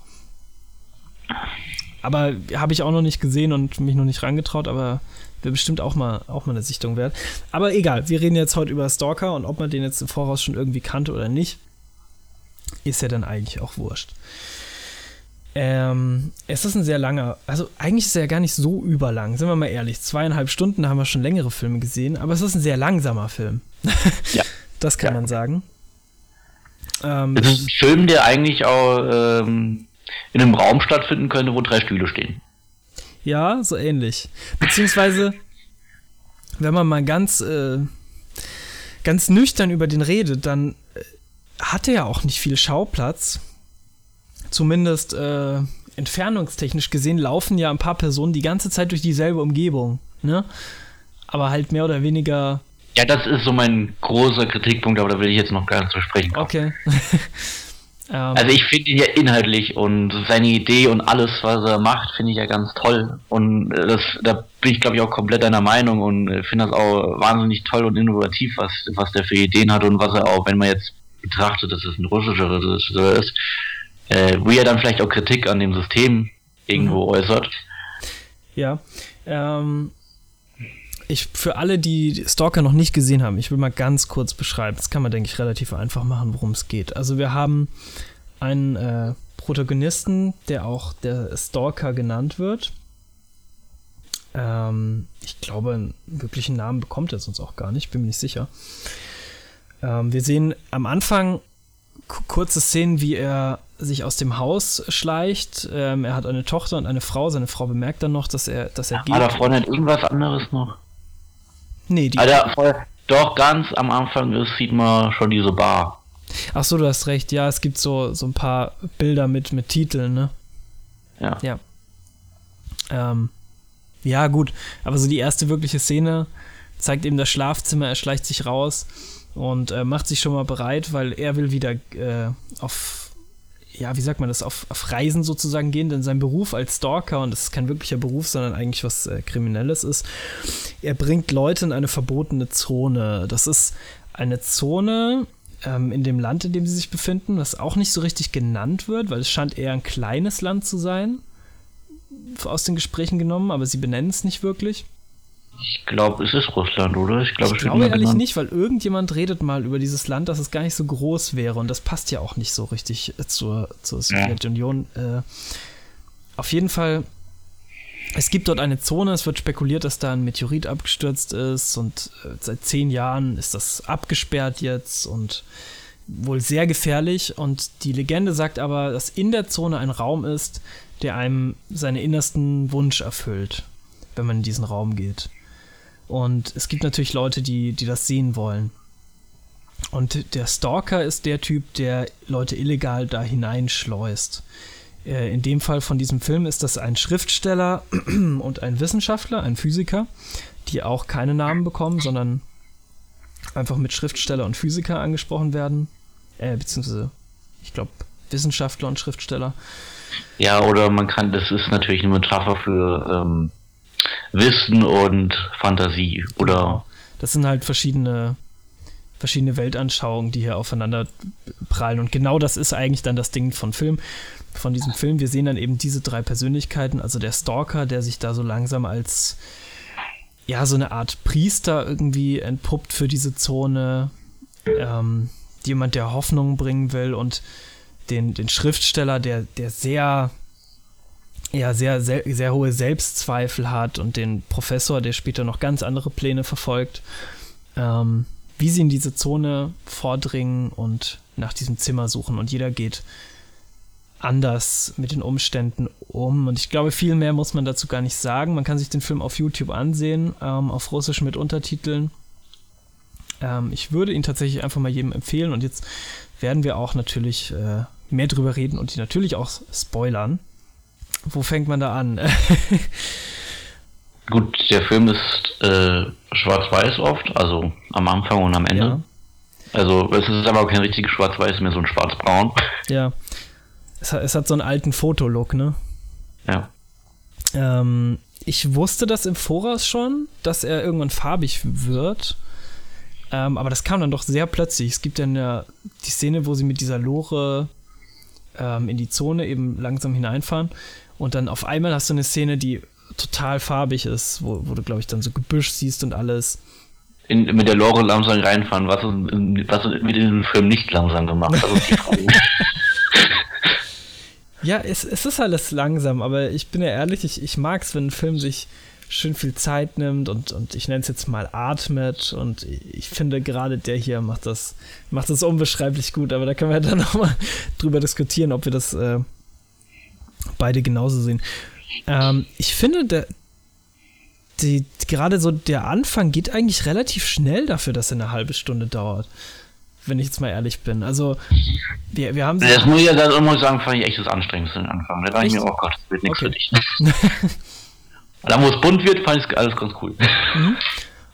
Aber habe ich auch noch nicht gesehen und mich noch nicht rangetraut, aber wäre bestimmt auch mal, auch mal eine Sichtung wert. Aber egal, wir reden jetzt heute über Stalker und ob man den jetzt im Voraus schon irgendwie kannte oder nicht, ist ja dann eigentlich auch wurscht. Ähm, es ist ein sehr langer, also eigentlich ist er ja gar nicht so überlang, sind wir mal ehrlich. Zweieinhalb Stunden da haben wir schon längere Filme gesehen, aber es ist ein sehr langsamer Film. Ja. Das kann Ja. man sagen. Ähm, Es ist ein Film, der eigentlich auch ähm, in einem Raum stattfinden könnte, wo drei Stühle stehen. Ja, so ähnlich. Beziehungsweise, wenn man mal ganz, äh, ganz nüchtern über den redet, dann äh, hat er ja auch nicht viel Schauplatz. Zumindest äh, entfernungstechnisch gesehen laufen ja ein paar Personen die ganze Zeit durch dieselbe Umgebung. Ne? Aber halt mehr oder weniger. Ja, das ist so mein großer Kritikpunkt, aber da will ich jetzt noch gar nicht zu sprechen kommen. Okay. ähm, Also ich finde ihn ja inhaltlich und seine Idee und alles, was er macht, finde ich ja ganz toll. Und äh, das, da bin ich glaube ich auch komplett deiner Meinung und äh, finde das auch wahnsinnig toll und innovativ, was, was der für Ideen hat und was er auch, wenn man jetzt betrachtet, dass es ein russischer Regisseur ist, äh, wie er dann vielleicht auch Kritik an dem System irgendwo äußert. Ja. Ähm, ich, für alle, die Stalker noch nicht gesehen haben, ich will mal ganz kurz beschreiben. Das kann man, denke ich, relativ einfach machen, worum es geht. Also wir haben einen äh, Protagonisten, der auch der Stalker genannt wird. Ähm, ich glaube, einen wirklichen Namen bekommt er sonst auch gar nicht, bin mir nicht sicher. Ähm, wir sehen am Anfang kurze Szenen, wie er sich aus dem Haus schleicht. Ähm, er hat eine Tochter und eine Frau. Seine Frau bemerkt dann noch, dass er, dass er geht. Ah, da vorne hat irgendwas anderes noch. nee, die. Alter, voll, doch ganz am Anfang ist, sieht man schon diese Bar. Ach so, du hast recht. Ja, es gibt so, so ein paar Bilder mit, mit Titeln, ne? Ja. Ja. Ähm, ja, gut. Aber so die erste wirkliche Szene zeigt eben das Schlafzimmer. Er schleicht sich raus und äh, macht sich schon mal bereit, weil er will wieder äh, auf, ja, wie sagt man das, auf, auf Reisen sozusagen gehen, denn sein Beruf als Stalker, und das ist kein wirklicher Beruf, sondern eigentlich was äh, Kriminelles ist, er bringt Leute in eine verbotene Zone. Das ist eine Zone ähm, in dem Land, in dem sie sich befinden, was auch nicht so richtig genannt wird, weil es scheint eher ein kleines Land zu sein, aus den Gesprächen genommen, aber sie benennen es nicht wirklich. Ich glaube, es ist Russland, oder? Ich glaube, Ich glaube ehrlich genannt. nicht, weil irgendjemand redet mal über dieses Land, dass es gar nicht so groß wäre und das passt ja auch nicht so richtig äh, zur, zur Sowjetunion. Äh, auf jeden Fall, es gibt dort eine Zone, es wird spekuliert, dass da ein Meteorit abgestürzt ist und äh, seit zehn Jahren ist das abgesperrt jetzt und wohl sehr gefährlich und die Legende sagt aber, dass in der Zone ein Raum ist, der einem seinen innersten Wunsch erfüllt, wenn man in diesen Raum geht. Und es gibt natürlich Leute, die, die das sehen wollen. Und der Stalker ist der Typ, der Leute illegal da hineinschleust. Äh, in dem Fall von diesem Film ist das ein Schriftsteller und ein Wissenschaftler, ein Physiker, die auch keine Namen bekommen, sondern einfach mit Schriftsteller und Physiker angesprochen werden. Äh, beziehungsweise, ich glaube, Wissenschaftler und Schriftsteller. Ja, oder man kann, das ist natürlich eine Metapher für ähm, Wissen und Fantasie, oder? Das sind halt verschiedene verschiedene Weltanschauungen, die hier aufeinander prallen. Und genau das ist eigentlich dann das Ding von Film, von diesem Film. Wir sehen dann eben diese drei Persönlichkeiten, also der Stalker, der sich da so langsam als ja, so eine Art Priester irgendwie entpuppt für diese Zone. Ähm, jemand, der Hoffnung bringen will und den, den Schriftsteller, der, der sehr, ja, sehr, sehr, sehr hohe Selbstzweifel hat und den Professor, der später noch ganz andere Pläne verfolgt. Ähm, wie sie in diese Zone vordringen und nach diesem Zimmer suchen. Und jeder geht anders mit den Umständen um. Und ich glaube, viel mehr muss man dazu gar nicht sagen. Man kann sich den Film auf YouTube ansehen, ähm, auf Russisch mit Untertiteln. Ähm, ich würde ihn tatsächlich einfach mal jedem empfehlen. Und jetzt werden wir auch natürlich äh, mehr drüber reden und die natürlich auch spoilern. Wo fängt man da an? Gut, der Film ist äh, schwarz-weiß oft, also am Anfang und am Ende. Ja. Also es ist aber auch kein richtiges schwarz-weiß, mehr so ein schwarz-braun. Ja. Es hat, es hat so einen alten Fotolook, ne? Ja. Ähm, ich wusste das im Voraus schon, dass er irgendwann farbig wird. Ähm, aber das kam dann doch sehr plötzlich. Es gibt dann ja die Szene, wo sie mit dieser Lore ähm, in die Zone eben langsam hineinfahren. Und dann auf einmal hast du eine Szene, die total farbig ist, wo, wo du, glaube ich, dann so Gebüsch siehst und alles. In, mit der Lore langsam reinfahren, was, was mit diesem Film nicht langsam gemacht also Ja, es, es ist alles langsam, aber ich bin ja ehrlich, ich, ich mag es, wenn ein Film sich schön viel Zeit nimmt und, und ich nenne es jetzt mal atmet und ich finde gerade der hier macht das, macht das unbeschreiblich gut, aber da können wir dann nochmal drüber diskutieren, ob wir das äh, beide genauso sehen. Ähm, ich finde, der, die, gerade so der Anfang geht eigentlich relativ schnell dafür, dass er eine halbe Stunde dauert. Wenn ich jetzt mal ehrlich bin. Also, wir, wir haben. Das muss ich ja muss ich sagen, fand ich echt das Anstrengendste am Anfang. Da dachte ich mir, oh Gott, das wird nichts okay. für dich. dann, wo es bunt wird, fand ich alles ganz cool. Mhm.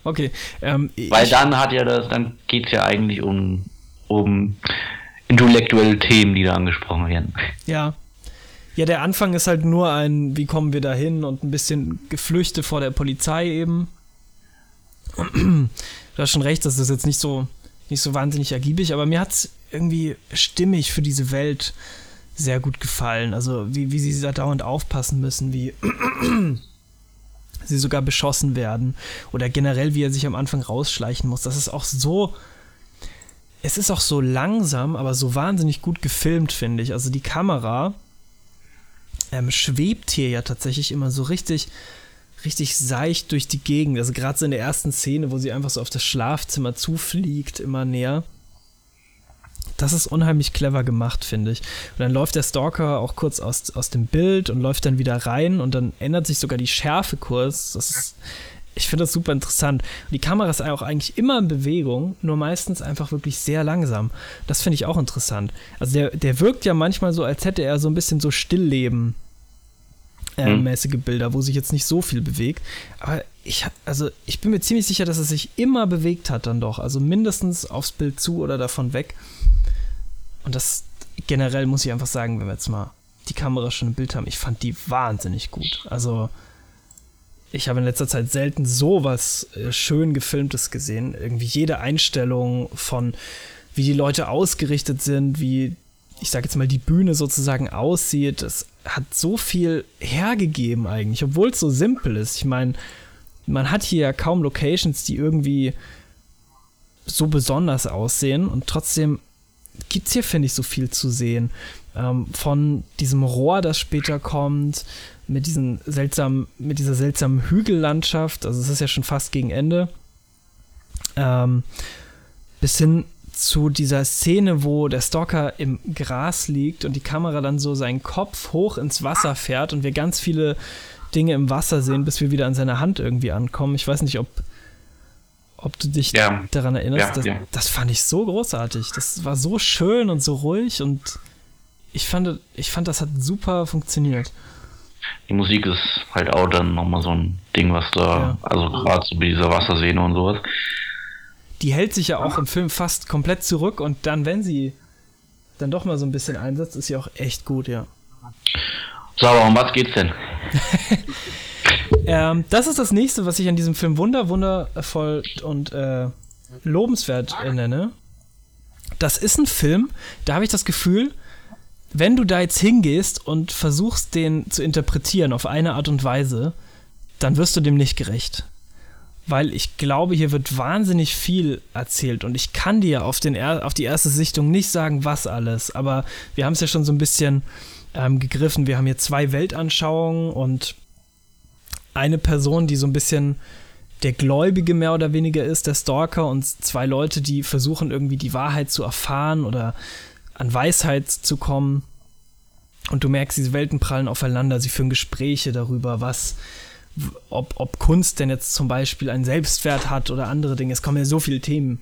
Okay. Ähm, Weil dann hat ja das, dann geht es ja eigentlich um, um intellektuelle Themen, die da angesprochen werden. Ja, ja, der Anfang ist halt nur ein, wie kommen wir da hin und ein bisschen Geflüchte vor der Polizei eben. du hast schon recht, das ist jetzt nicht so, nicht so wahnsinnig ergiebig, aber mir hat es irgendwie stimmig für diese Welt sehr gut gefallen. Also wie, wie sie da dauernd aufpassen müssen, wie sie sogar beschossen werden oder generell, wie er sich am Anfang rausschleichen muss. Das ist auch so. Es ist auch so langsam, aber so wahnsinnig gut gefilmt, finde ich. Also die Kamera ähm, schwebt hier ja tatsächlich immer so richtig, richtig seicht durch die Gegend. Also gerade so in der ersten Szene, wo sie einfach so auf das Schlafzimmer zufliegt, immer näher. Das ist unheimlich clever gemacht, finde ich. Und dann läuft der Stalker auch kurz aus, aus dem Bild und läuft dann wieder rein und dann ändert sich sogar die Schärfe kurz. Das ist ich finde das super interessant. Die Kamera ist auch eigentlich immer in Bewegung, nur meistens einfach wirklich sehr langsam. Das finde ich auch interessant. Also der, der wirkt ja manchmal so, als hätte er so ein bisschen so Stillleben. Äh, mhm. mäßige Bilder, wo sich jetzt nicht so viel bewegt. Aber ich, also ich bin mir ziemlich sicher, dass es sich immer bewegt hat dann doch. Also mindestens aufs Bild zu oder davon weg. Und das generell muss ich einfach sagen, wenn wir jetzt mal die Kamera schon im Bild haben, ich fand die wahnsinnig gut. Also ich habe in letzter Zeit selten so was äh, schön gefilmtes gesehen. Irgendwie jede Einstellung von wie die Leute ausgerichtet sind, wie ich sage jetzt mal die Bühne sozusagen aussieht, das hat so viel hergegeben eigentlich, obwohl es so simpel ist. Ich meine, man hat hier ja kaum Locations, die irgendwie so besonders aussehen und trotzdem gibt es hier, finde ich, so viel zu sehen. Ähm, von diesem Rohr, das später kommt, mit diesen seltsamen, mit dieser seltsamen Hügellandschaft, also es ist ja schon fast gegen Ende, ähm, bis hin zu dieser Szene, wo der Stalker im Gras liegt und die Kamera dann so seinen Kopf hoch ins Wasser fährt und wir ganz viele Dinge im Wasser sehen, bis wir wieder an seiner Hand irgendwie ankommen. Ich weiß nicht, ob, ob du dich Ja. daran erinnerst. Ja, das, ja. das fand ich so großartig. Das war so schön und so ruhig und ich fand, ich fand, das hat super funktioniert. Die Musik ist halt auch dann nochmal so ein Ding, was da, Ja. also gerade so bei dieser Wassersehne und sowas. Die hält sich ja auch im Film fast komplett zurück und dann, wenn sie dann doch mal so ein bisschen einsetzt, ist sie auch echt gut, ja. So, aber um was geht's denn? Ähm, das ist das nächste, was ich an diesem Film wunder, wundervoll und äh, lobenswert äh, nenne. Das ist ein Film, da habe ich das Gefühl, wenn du da jetzt hingehst und versuchst, den zu interpretieren auf eine Art und Weise, dann wirst du dem nicht gerecht. Weil ich glaube, hier wird wahnsinnig viel erzählt und ich kann dir auf, den er auf die erste Sichtung nicht sagen, was alles, aber wir haben es ja schon so ein bisschen ähm, gegriffen. Wir haben hier zwei Weltanschauungen und eine Person, die so ein bisschen der Gläubige mehr oder weniger ist, der Stalker, und zwei Leute, die versuchen irgendwie die Wahrheit zu erfahren oder an Weisheit zu kommen. Und du merkst, diese Welten prallen aufeinander, sie führen Gespräche darüber, was, ob, ob Kunst denn jetzt zum Beispiel einen Selbstwert hat oder andere Dinge. Es kommen ja so viele Themen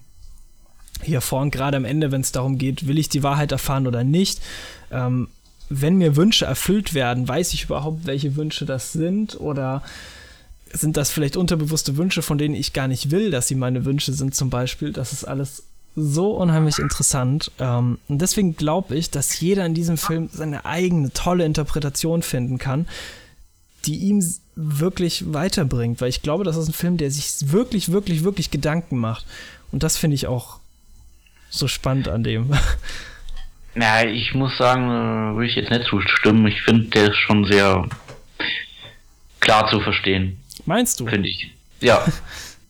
hier vor und gerade am Ende, wenn es darum geht, will ich die Wahrheit erfahren oder nicht. Ähm, wenn mir Wünsche erfüllt werden, weiß ich überhaupt, welche Wünsche das sind oder sind das vielleicht unterbewusste Wünsche, von denen ich gar nicht will, dass sie meine Wünsche sind zum Beispiel. Das ist alles so unheimlich interessant. Ähm, und deswegen glaube ich, dass jeder in diesem Film seine eigene tolle Interpretation finden kann, die ihm wirklich weiterbringt. Weil ich glaube, das ist ein Film, der sich wirklich, wirklich, wirklich Gedanken macht. Und das finde ich auch so spannend an dem. Na, ich muss sagen, äh, würde ich jetzt nicht zustimmen. Ich finde, der ist schon sehr klar zu verstehen, Meinst du? finde ich. Ja.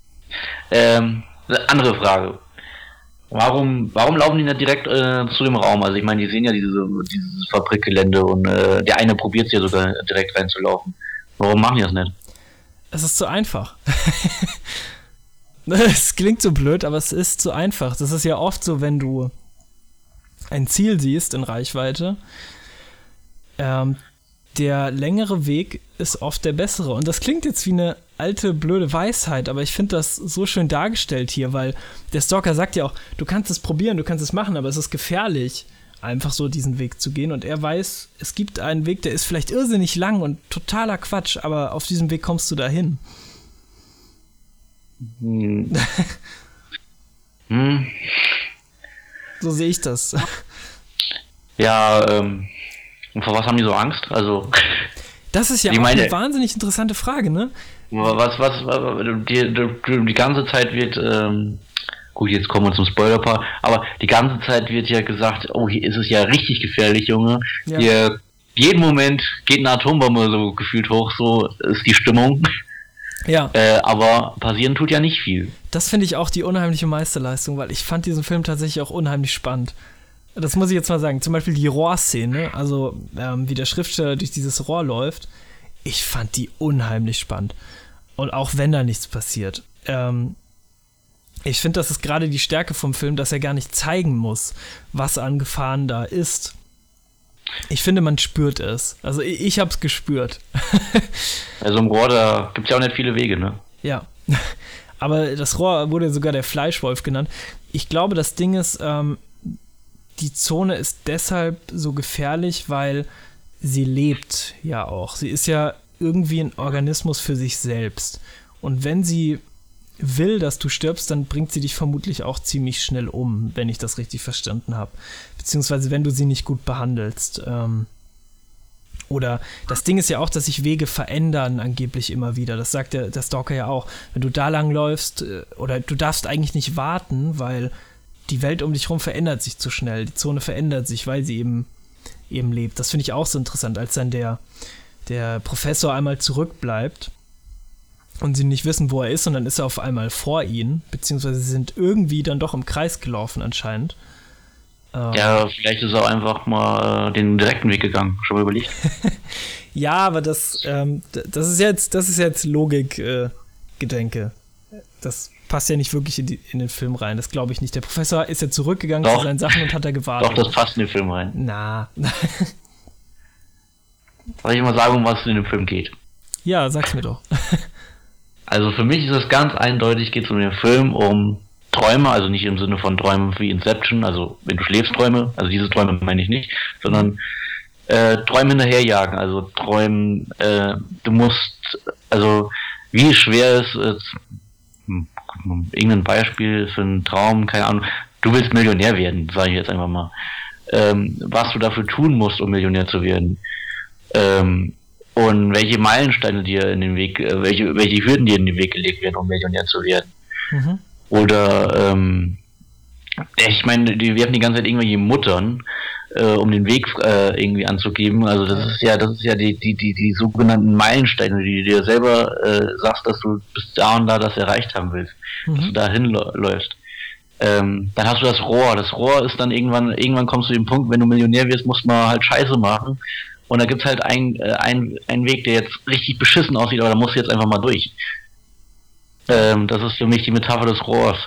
ähm, andere Frage. Warum, warum laufen die nicht direkt äh, zu dem Raum? Also ich meine, die sehen ja diese, dieses Fabrikgelände und äh, der eine probiert ja sogar direkt reinzulaufen. Warum machen die das nicht? Es ist zu einfach. Es klingt so blöd, aber es ist zu einfach. Das ist ja oft so, wenn du ein Ziel siehst in Reichweite. Ähm, der längere Weg ist oft der bessere. Und das klingt jetzt wie eine alte, blöde Weisheit, aber ich finde das so schön dargestellt hier, weil der Stalker sagt ja auch, du kannst es probieren, du kannst es machen, aber es ist gefährlich, einfach so diesen Weg zu gehen. Und er weiß, es gibt einen Weg, der ist vielleicht irrsinnig lang und totaler Quatsch, aber auf diesem Weg kommst du dahin. Hm. hm. So sehe ich das. Ja, ähm, und vor was haben die so Angst? Also, Das ist ja Ich auch meine- eine wahnsinnig interessante Frage, ne? Was, was, was die, die, die ganze Zeit wird, ähm, gut, jetzt kommen wir zum Spoiler-Part, aber die ganze Zeit wird ja gesagt, oh, hier ist es ja richtig gefährlich, Junge. Ja. Hier, jeden Moment geht eine Atombombe so gefühlt hoch, so ist die Stimmung. Ja, Äh, aber passieren tut ja nicht viel. das finde ich auch die unheimliche Meisterleistung, weil ich fand diesen Film tatsächlich auch unheimlich spannend. Das muss ich jetzt mal sagen. Zum Beispiel die Rohrszene, also ähm, wie der Schriftsteller durch dieses Rohr läuft, ich fand die unheimlich spannend. Und auch wenn da nichts passiert. Ähm, ich finde, das ist gerade die Stärke vom Film, dass er gar nicht zeigen muss, was an Gefahren da ist. Ich finde, man spürt es. Also ich, ich habe es gespürt. Also im Rohr, da gibt's ja auch nicht viele Wege, ne? Ja. Aber das Rohr wurde sogar der Fleischwolf genannt. Ich glaube, das Ding ist, ähm, die Zone ist deshalb so gefährlich, weil sie lebt ja auch. Sie ist ja irgendwie ein Organismus für sich selbst. Und wenn sie will, dass du stirbst, dann bringt sie dich vermutlich auch ziemlich schnell um, wenn ich das richtig verstanden habe. Beziehungsweise wenn du sie nicht gut behandelst. Ähm, oder das Ding ist ja auch, dass sich Wege verändern angeblich immer wieder. Das sagt der, der Stalker ja auch. Wenn du da lang läufst, äh, oder du darfst eigentlich nicht warten, weil die Welt um dich herum verändert sich zu schnell. Die Zone verändert sich, weil sie eben, eben lebt. Das finde ich auch so interessant, als dann der, der Professor einmal zurückbleibt und sie nicht wissen, wo er ist, und dann ist er auf einmal vor ihnen, beziehungsweise sie sind irgendwie dann doch im Kreis gelaufen anscheinend. Ähm, Ja, vielleicht ist er auch einfach mal den direkten Weg gegangen. Schon mal überlegt. Ja, aber das, ähm, das ist jetzt, das ist jetzt Logik, äh, Gedenke. das passt ja nicht wirklich in, die, in den Film rein. Das glaube ich nicht. Der Professor ist ja zurückgegangen Doch. zu seinen Sachen und hat da gewartet. Doch, das passt in den Film rein. Na. Soll ich mal sagen, um was es in dem Film geht? ja, sag's mir doch. Also für mich ist es ganz eindeutig, geht es um den Film um Träume, also nicht im Sinne von Träumen wie Inception, also wenn du schläfst Träume, also diese Träume meine ich nicht, sondern äh, Träume hinterherjagen, also Träumen, äh, du musst, also wie schwer ist es, hm, irgendein Beispiel für einen Traum, keine Ahnung, du willst Millionär werden, sage ich jetzt einfach mal, ähm, was du dafür tun musst, um Millionär zu werden. Ähm, und welche Meilensteine dir in den Weg, äh, welche, welche Hürden dir in den Weg gelegt werden, um Millionär zu werden. Mhm. Oder ähm, ich meine, die, wir haben die ganze Zeit irgendwelche Muttern, äh, um den Weg äh, irgendwie anzugeben. Also das ist ja, das ist ja die, die, die, die sogenannten Meilensteine, die du dir selber äh, sagst, dass du bis da und da das erreicht haben willst, dass du Mhm. dahin läufst. Ähm, dann hast du das Rohr. Das Rohr ist dann irgendwann, irgendwann kommst du zu dem Punkt, wenn du Millionär wirst, musst man halt Scheiße machen. Und da gibt's halt ein, äh, ein, einen Weg, der jetzt richtig beschissen aussieht, aber da musst du jetzt einfach mal durch. Ähm, das ist für mich die Metapher des Rohrs.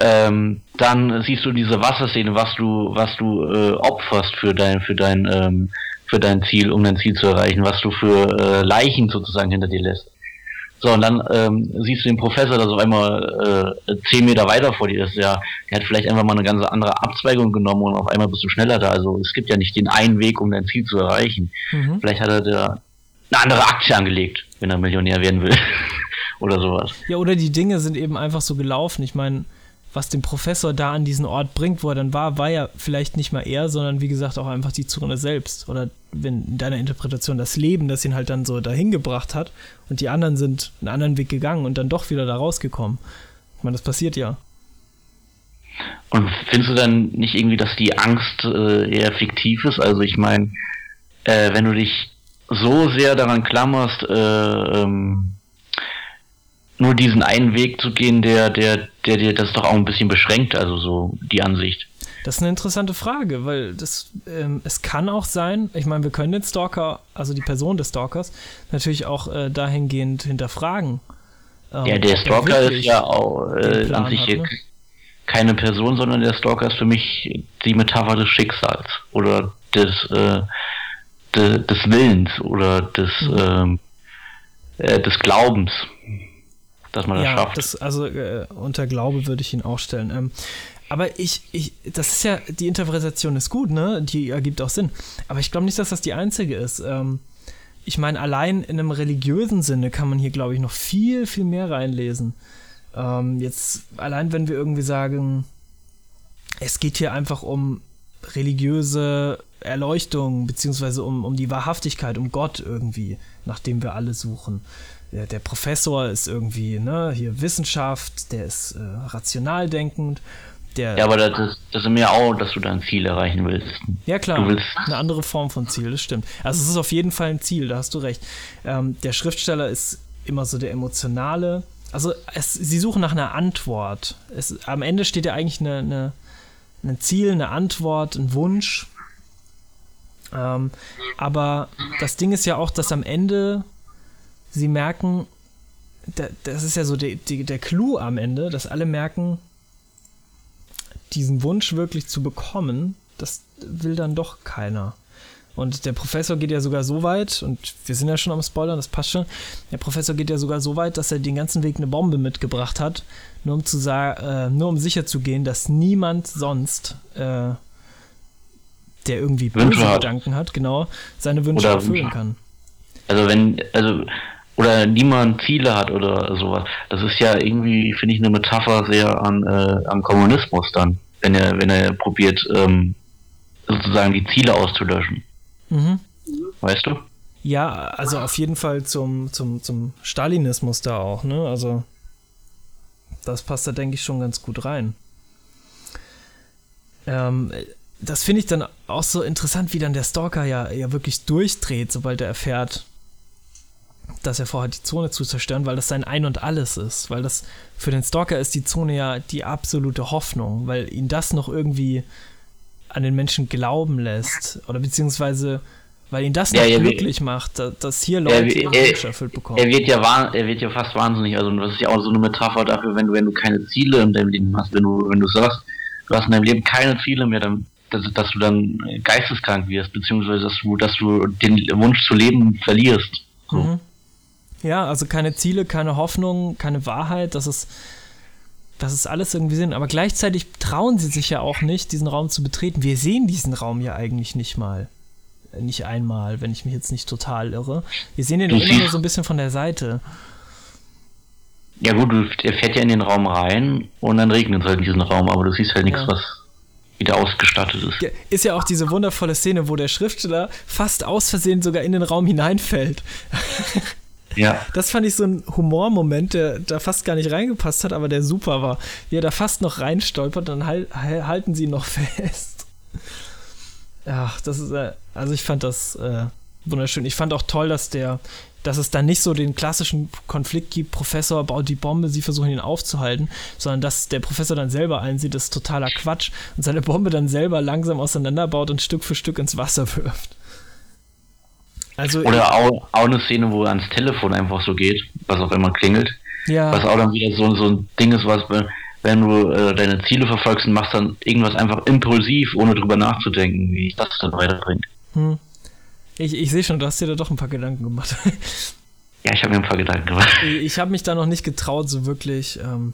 Ähm, dann siehst du diese Wasserszene, was du, was du äh, opferst für dein, für dein, ähm, für dein Ziel, um dein Ziel zu erreichen, was du für äh, Leichen sozusagen hinter dir lässt. So, und dann ähm, siehst du den Professor, der so einmal äh, zehn Meter weiter vor dir ist, ja, der hat vielleicht einfach mal eine ganz andere Abzweigung genommen und auf einmal bist du schneller da. Also es gibt ja nicht den einen Weg, um dein Ziel zu erreichen. Mhm. Vielleicht hat er da eine andere Aktie angelegt, wenn er Millionär werden will. Oder sowas. Ja, oder die Dinge sind eben einfach so gelaufen. Ich meine, was den Professor da an diesen Ort bringt, wo er dann war, war ja vielleicht nicht mal er, sondern wie gesagt auch einfach die Zone selbst. Oder wenn in deiner Interpretation das Leben, das ihn halt dann so dahin gebracht hat und die anderen sind einen anderen Weg gegangen und dann doch wieder da rausgekommen. Ich meine, das passiert ja. Und findest du dann nicht irgendwie, dass die Angst äh, eher fiktiv ist? Also ich meine, äh, wenn du dich so sehr daran klammerst, äh, ähm, nur diesen einen Weg zu gehen, der, der, der dir das doch auch ein bisschen beschränkt, also so die Ansicht. Das ist eine interessante Frage, weil das, ähm, es kann auch sein, ich meine, wir können den Stalker, also die Person des Stalkers, natürlich auch äh, dahingehend hinterfragen. Ähm, Ja, der er Stalker ist ja auch äh, an sich hat, ne? keine Person, sondern der Stalker ist für mich die Metapher des Schicksals oder des, äh, de, des Willens oder des, Mhm. ähm, äh, des Glaubens, dass man das ja, schafft. Das, also äh, unter Glaube würde ich ihn auch stellen. Ähm, aber ich, ich, das ist ja, die Interpretation ist gut, ne? Die ergibt auch Sinn. Aber ich glaube nicht, dass das die einzige ist. Ähm, ich meine, allein in einem religiösen Sinne kann man hier, glaube ich, noch viel, viel mehr reinlesen. Ähm, jetzt, allein wenn wir irgendwie sagen, es geht hier einfach um religiöse Erleuchtung, beziehungsweise um, um die Wahrhaftigkeit, um Gott irgendwie, nach dem wir alle suchen. Der, der Professor ist irgendwie, ne, hier Wissenschaft, der ist äh, rational denkend, der, ja, aber das, das ist mir auch, dass du dein Ziel erreichen willst. ja klar, du willst- eine andere Form von Ziel, das stimmt. Also es ist auf jeden Fall ein Ziel, da hast du recht. Ähm, der Schriftsteller ist immer so der emotionale, also es, sie suchen nach einer Antwort. Es, am Ende steht ja eigentlich eine, eine, ein Ziel, eine Antwort, ein Wunsch. Ähm, aber das Ding ist ja auch, dass am Ende sie merken, da, das ist ja so die, die, der Clou am Ende, dass alle merken, diesen Wunsch wirklich zu bekommen, das will dann doch keiner. Und der Professor geht ja sogar so weit, und wir sind ja schon am Spoilern, das passt schon. Der Professor geht ja sogar so weit, dass er den ganzen Weg eine Bombe mitgebracht hat, nur um zu äh, nur um sicher zu gehen, dass niemand sonst, äh, der irgendwie böse Wünsche hat. Gedanken hat, genau, seine Wünsche Oder erfüllen kann. Also wenn, also, oder niemand Ziele hat oder sowas. Das ist ja irgendwie, finde ich, eine Metapher sehr an, äh, an Kommunismus dann, wenn er, wenn er probiert, ähm, sozusagen die Ziele auszulöschen. Mhm. Weißt du? Ja, also auf jeden Fall zum, zum, zum Stalinismus da auch, ne? Also, das passt da, denke ich, schon ganz gut rein. Ähm, das finde ich dann auch so interessant, wie dann der Stalker ja, ja wirklich durchdreht, sobald er erfährt, dass er vorhat, die Zone zu zerstören, weil das sein Ein und Alles ist. Weil das für den Stalker ist die Zone ja die absolute Hoffnung, weil ihn das noch irgendwie an den Menschen glauben lässt oder beziehungsweise Weil ihn das Ja, noch glücklich macht, da- dass hier Er, Leute er, Wünsche erfüllt bekommen. er wird ja er wird ja fast wahnsinnig. Also das ist ja auch so eine Metapher dafür, wenn du wenn du keine Ziele in deinem Leben hast, wenn du wenn du sagst, du hast in deinem Leben keine Ziele mehr, dann dass, dass du dann geisteskrank wirst, beziehungsweise dass du dass du den Wunsch zu leben verlierst. So. Mhm. Ja, also keine Ziele, keine Hoffnung, keine Wahrheit, das ist, das ist alles irgendwie Sinn. Aber gleichzeitig trauen sie sich ja auch nicht, diesen Raum zu betreten. Wir sehen diesen Raum ja eigentlich nicht mal. Äh, Nicht einmal, wenn ich mich jetzt nicht total irre. Wir sehen den immer nur so ein bisschen von der Seite. Ja gut, er fährt ja in den Raum rein und dann regnet es halt in diesen Raum, aber du siehst halt nichts, Ja. was wieder ausgestattet ist. Ist ja auch diese wundervolle Szene, wo der Schriftsteller fast aus Versehen sogar in den Raum hineinfällt. Ja. Das fand ich so ein Humormoment, der da fast gar nicht reingepasst hat, aber der super war. Wie er da fast noch reinstolpert, dann hal hal- halten sie ihn noch fest. Ja, das ist, äh, also ich fand das äh, wunderschön. Ich fand auch toll, dass der, dass es dann nicht so den klassischen Konflikt gibt, Professor baut die Bombe, sie versuchen ihn aufzuhalten, sondern dass der Professor dann selber einsieht, das ist totaler Quatsch und seine Bombe dann selber langsam auseinanderbaut und Stück für Stück ins Wasser wirft. Also, Oder auch, auch eine Szene, wo er ans Telefon einfach so geht, was auch immer klingelt. ja. Was auch dann wieder so, so ein Ding ist, was, wenn- du äh, deine Ziele verfolgst und machst dann irgendwas einfach impulsiv, ohne drüber nachzudenken, wie das dann weiterbringt. Hm. Ich, ich sehe schon, du hast dir da doch ein paar Gedanken gemacht. Ja, ich habe mir ein paar Gedanken gemacht. ich ich habe mich da noch nicht getraut, so wirklich ähm,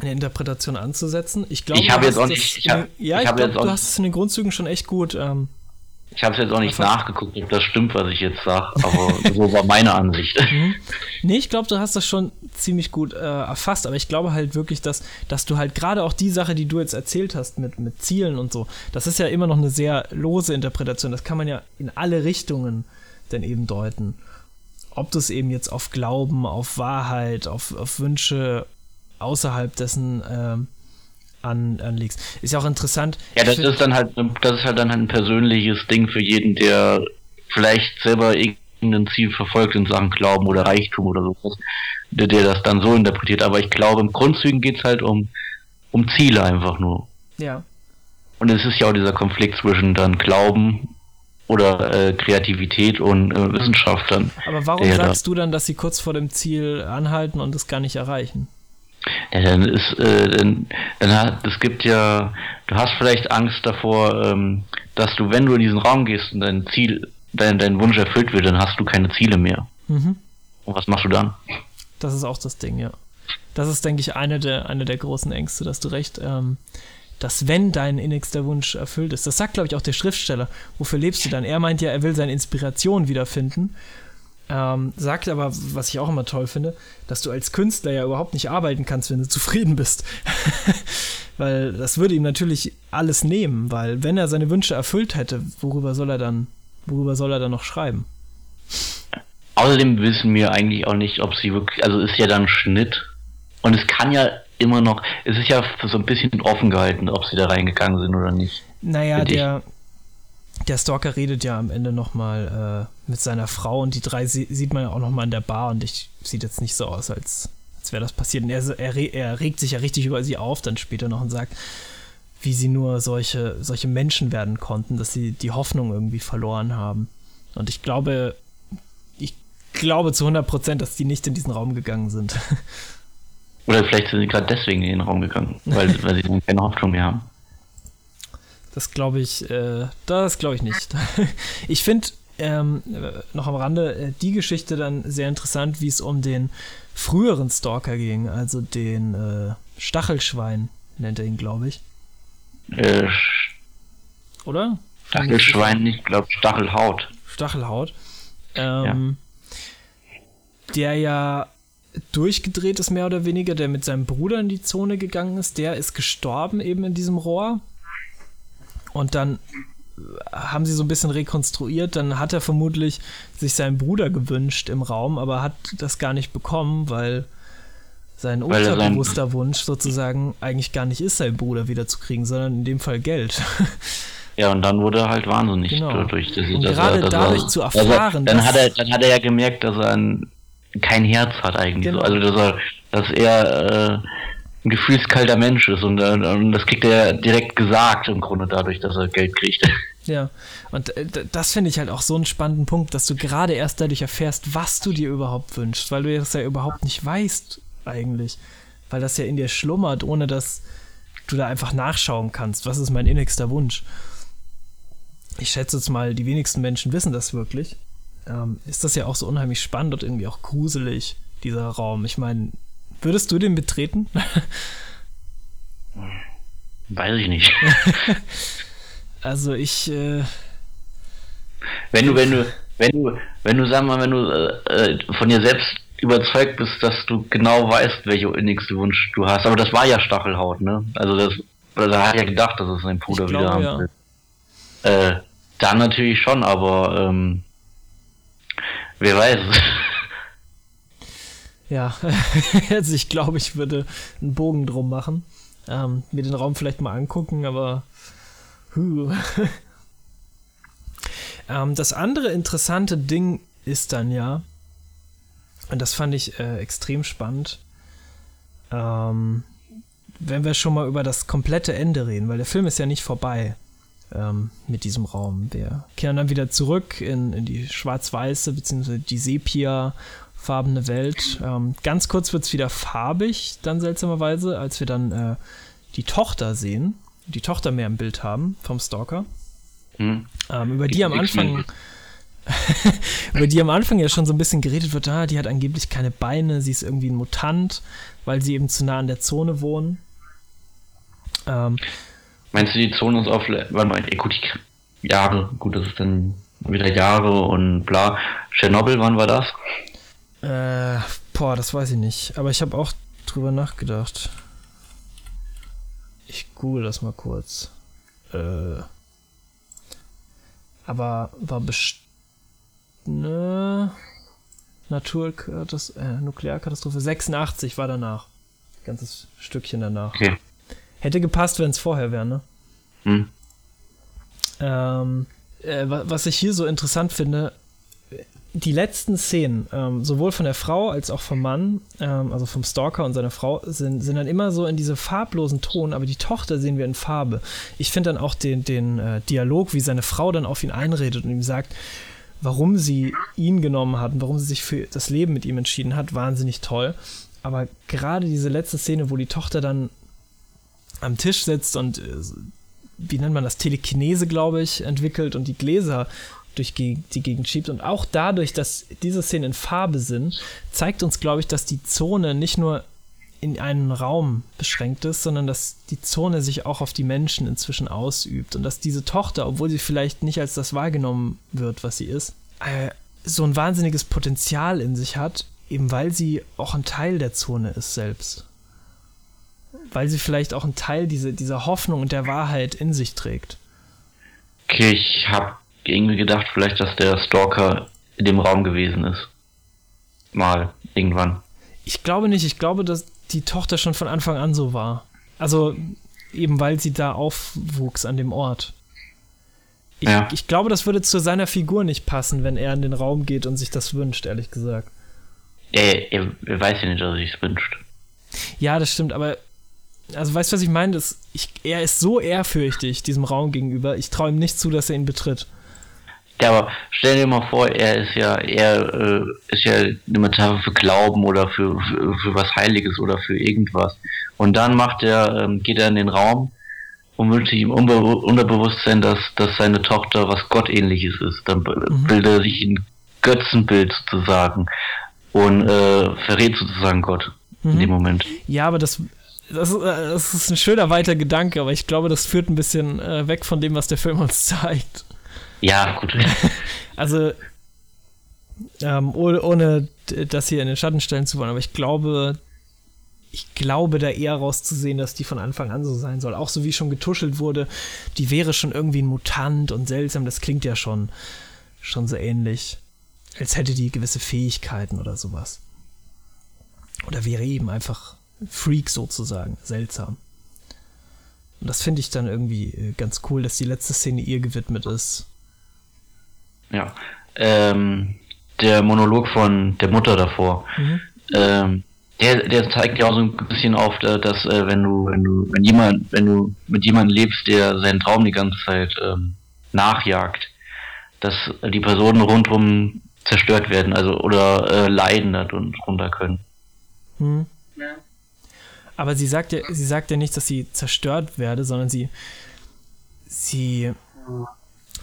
eine Interpretation anzusetzen. Ich glaube, Ich habe du jetzt hast auch das nicht- ich in hab- den- ja, ich ich habe glaube, jetzt auch du nicht- hast es in den Grundzügen schon echt gut. Ähm, Ich habe es jetzt auch nicht Was? nachgeguckt, ob das stimmt, was ich jetzt sage, aber so war meine Ansicht. nee, ich glaube, du hast das schon ziemlich gut äh, erfasst, aber ich glaube halt wirklich, dass, dass du halt gerade auch die Sache, die du jetzt erzählt hast mit, mit Zielen und so, das ist ja immer noch eine sehr lose Interpretation. Das kann man ja in alle Richtungen dann eben deuten. Ob du es eben jetzt auf Glauben, auf Wahrheit, auf, auf Wünsche außerhalb dessen ähm, an, anlegst. Ist ja auch interessant. Ja, das ist dann halt, das ist halt dann ein persönliches Ding für jeden, der vielleicht selber irgendein Ziel verfolgt in Sachen Glauben oder Reichtum oder sowas, der, der das dann so interpretiert. Aber ich glaube, im Grundzügen geht's halt um, um Ziele einfach nur. ja. Und es ist ja auch dieser Konflikt zwischen dann Glauben oder äh, Kreativität und äh, Wissenschaft dann. Aber warum sagst du dann, dass sie kurz vor dem Ziel anhalten und es gar nicht erreichen? Ja, dann ist, äh, dann, dann hat, es gibt ja, du hast vielleicht Angst davor, ähm, dass du, wenn du in diesen Raum gehst und dein Ziel, dein, dein Wunsch erfüllt wird, dann hast du keine Ziele mehr. Mhm. Und was machst du dann? Das ist auch das Ding, ja. Das ist, denke ich, eine der, eine der großen Ängste, dass du recht, ähm, dass wenn dein innigster Wunsch erfüllt ist, das sagt, glaube ich, auch der Schriftsteller, wofür lebst du dann? Er meint ja, er will seine Inspiration wiederfinden, ähm, sagt aber, was ich auch immer toll finde, dass du als Künstler ja überhaupt nicht arbeiten kannst, wenn du zufrieden bist. weil das würde ihm natürlich alles nehmen, weil wenn er seine Wünsche erfüllt hätte, worüber soll er dann, worüber soll er dann noch schreiben? Außerdem wissen wir eigentlich auch nicht, ob sie wirklich, also ist ja dann Schnitt. Und es kann ja immer noch, es ist ja so ein bisschen offen gehalten, ob sie da reingegangen sind oder nicht. Naja, dich. Der, Stalker redet ja am Ende nochmal äh, mit seiner Frau und die drei sie sieht man ja auch nochmal in der Bar und ich sieht jetzt nicht so aus, als, als wäre das passiert. Und er, er, er regt sich ja richtig über sie auf dann später noch und sagt, wie sie nur solche, solche Menschen werden konnten, dass sie die Hoffnung irgendwie verloren haben. Und ich glaube, ich glaube zu 100 Prozent, dass die nicht in diesen Raum gegangen sind. Oder vielleicht sind sie gerade deswegen in den Raum gegangen, weil, weil sie dann keine Hoffnung mehr haben. Das glaube ich, äh, das glaube ich nicht. ich finde ähm, äh, noch am Rande äh, die Geschichte dann sehr interessant, wie es um den früheren Stalker ging, also den äh, Stachelschwein nennt er ihn, glaube ich, Äh, oder? Stachelschwein, ich glaube Stachelhaut. Stachelhaut. Ähm, Der ja durchgedreht ist, mehr oder weniger, der mit seinem Bruder in die Zone gegangen ist, der ist gestorben eben in diesem Rohr. Und dann haben sie so ein bisschen rekonstruiert, dann hat er vermutlich sich seinen Bruder gewünscht im Raum, aber hat das gar nicht bekommen, weil sein er unterbewusster Wunsch sozusagen eigentlich gar nicht ist, seinen Bruder wiederzukriegen, sondern in dem Fall Geld. Ja, und dann wurde er halt wahnsinnig Genau. dadurch. Dass, Und dass gerade dass dadurch zu dass erfahren, dann dass- hat er, dann hat er ja gemerkt, dass er ein, kein Herz hat eigentlich. Genau. So. Also dass er, dass er äh, ein gefühlskalter Mensch ist und, äh, und das kriegt er direkt gesagt im Grunde dadurch, dass er Geld kriegt. Ja, und äh, das finde ich halt auch so einen spannenden Punkt, dass du gerade erst dadurch erfährst, was du dir überhaupt wünschst, weil du das ja überhaupt nicht weißt eigentlich, weil das ja in dir schlummert, ohne dass du da einfach nachschauen kannst, was ist mein innigster Wunsch. Ich schätze jetzt mal, die wenigsten Menschen wissen das wirklich. Ähm, ist das ja auch so unheimlich spannend und irgendwie auch gruselig, dieser Raum. Ich meine, würdest du den betreten? Weiß ich nicht. also ich. Äh, wenn du, wenn du, wenn du, wenn du, sag mal, wenn du äh, äh, von dir selbst überzeugt bist, dass du genau weißt, welche innigste Wunsch du hast. Aber das war ja Stachelhaut, ne? Also das, also er hat ja gedacht, dass es sein Bruder wieder haben ja. will. Äh, dann natürlich schon, aber ähm, wer weiß. Ja, also ich glaube, ich würde einen Bogen drum machen. Ähm, mir den Raum vielleicht mal angucken, aber. ähm, das andere interessante Ding ist dann ja, und das fand ich äh, extrem spannend, ähm, wenn wir schon mal über das komplette Ende reden, weil der Film ist ja nicht vorbei ähm, mit diesem Raum. Wir kehren dann wieder zurück in, in die schwarz-weiße bzw. die sepia-farbene Welt. Ähm, ganz kurz wird es wieder farbig, dann seltsamerweise, als wir dann äh, die Tochter sehen, die Tochter mehr im Bild haben vom Stalker. Hm. Ähm, über die am Anfang. über die am Anfang ja schon so ein bisschen geredet wird, ah, die hat angeblich keine Beine, sie ist irgendwie ein Mutant, weil sie eben zu nah an der Zone wohnen. Ähm, Meinst du, die Zone ist auf, warte mal, gut, die Jahre, gut, das ist dann wieder Jahre und bla. Tschernobyl, wann war das? Äh, boah, das weiß ich nicht, aber ich habe auch drüber nachgedacht. Ich google das mal kurz. Äh, aber war bestimmt ne Naturkatastrophe, äh, Nuklearkatastrophe 86 war danach. Ganzes Stückchen danach. Okay. Hätte gepasst, wenn es vorher wäre, ne? Hm. Ähm, äh, was ich hier so interessant finde, die letzten Szenen, ähm, sowohl von der Frau als auch vom Mann, ähm, also vom Stalker und seiner Frau, sind, sind dann immer so in diese farblosen Ton, aber die Tochter sehen wir in Farbe. Ich finde dann auch den, den äh, Dialog, wie seine Frau dann auf ihn einredet und ihm sagt, warum sie ihn genommen hat und warum sie sich für das Leben mit ihm entschieden hat, wahnsinnig toll. Aber gerade diese letzte Szene, wo die Tochter dann am Tisch sitzt und äh, wie nennt man das, Telekinese, glaube ich, entwickelt und die Gläser durch die Gegend schiebt. Und auch dadurch, dass diese Szenen in Farbe sind, zeigt uns, glaube ich, dass die Zone nicht nur in einen Raum beschränkt ist, sondern dass die Zone sich auch auf die Menschen inzwischen ausübt und dass diese Tochter, obwohl sie vielleicht nicht als das wahrgenommen wird, was sie ist, äh, so ein wahnsinniges Potenzial in sich hat, eben weil sie auch ein Teil der Zone ist selbst weil sie vielleicht auch einen Teil diese, dieser Hoffnung und der Wahrheit in sich trägt. Okay, ich habe irgendwie gedacht, vielleicht, dass der Stalker in dem Raum gewesen ist. Mal, irgendwann. Ich glaube nicht, ich glaube, dass die Tochter schon von Anfang an so war. Also eben weil sie da aufwuchs an dem Ort. Ich, ja. ich glaube, das würde zu seiner Figur nicht passen, wenn er in den Raum geht und sich das wünscht, ehrlich gesagt. Er, er, er weiß ja nicht, dass er sich wünscht. Ja, das stimmt, aber also weißt du, was ich meine? Das, ich, er ist so ehrfürchtig diesem Raum gegenüber. Ich traue ihm nicht zu, dass er ihn betritt. Ja, aber stell dir mal vor, er ist ja, er äh, ist ja eine Metapher für Glauben oder für, für, für, was Heiliges oder für irgendwas. Und dann macht er, ähm, geht er in den Raum und wünscht sich im Unbe Unterbewusstsein, dass, dass seine Tochter was Gottähnliches ist. Dann mhm. bildet er sich ein Götzenbild sozusagen und äh, verrät sozusagen Gott mhm. in dem Moment. Ja, aber das, das, äh, das, ist ein schöner weiter Gedanke, aber ich glaube, das führt ein bisschen äh, weg von dem, was der Film uns zeigt. Ja, gut. also, ähm, ohne, ohne das hier in den Schatten stellen zu wollen, aber ich glaube, ich glaube da eher rauszusehen, dass die von Anfang an so sein soll. Auch so wie schon getuschelt wurde, die wäre schon irgendwie ein Mutant und seltsam, das klingt ja schon, schon so ähnlich. Als hätte die gewisse Fähigkeiten oder sowas. Oder wäre eben einfach Freak sozusagen, seltsam. Und das finde ich dann irgendwie äh, ganz cool, dass die letzte Szene ihr gewidmet ist. Ja. Ähm, der Monolog von der Mutter davor, mhm. ähm, der, der zeigt ja auch so ein bisschen auf, äh, dass äh, wenn du, wenn du, wenn jemand, wenn du mit jemandem lebst, der seinen Traum die ganze Zeit ähm, nachjagt, dass die Personen rundum zerstört werden, also oder äh, leiden darunter können. Hm. Ja. Aber sie sagt ja, sie sagt ja nicht, dass sie zerstört werde, sondern sie, sie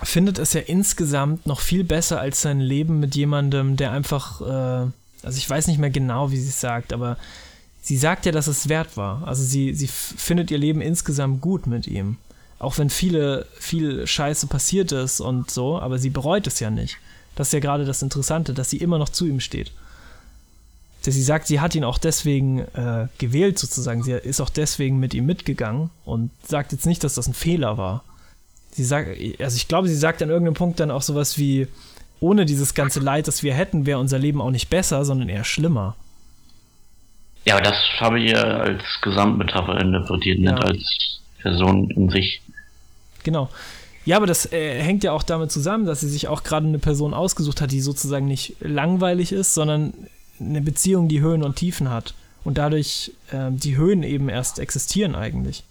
findet es ja insgesamt noch viel besser als sein Leben mit jemandem, der einfach, äh, also ich weiß nicht mehr genau, wie sie es sagt, aber sie sagt ja, dass es wert war. Also sie, sie findet ihr Leben insgesamt gut mit ihm. Auch wenn viele, viel Scheiße passiert ist und so, aber sie bereut es ja nicht. Das ist ja gerade das Interessante, dass sie immer noch zu ihm steht. Dass sie sagt, sie hat ihn auch deswegen äh, gewählt, sozusagen. Sie ist auch deswegen mit ihm mitgegangen und sagt jetzt nicht, dass das ein Fehler war. Sie sagt, also ich glaube, sie sagt an irgendeinem Punkt dann auch sowas wie, ohne dieses ganze Leid, das wir hätten, wäre unser Leben auch nicht besser, sondern eher schlimmer. Ja, aber das habe ich ja als Gesamtmetapher interpretiert, ja. nicht als Person in sich. Genau. Ja, aber das äh, hängt ja auch damit zusammen, dass sie sich auch gerade eine Person ausgesucht hat, die sozusagen nicht langweilig ist, sondern eine Beziehung, die Höhen und Tiefen hat. Und dadurch äh, die Höhen eben erst existieren eigentlich.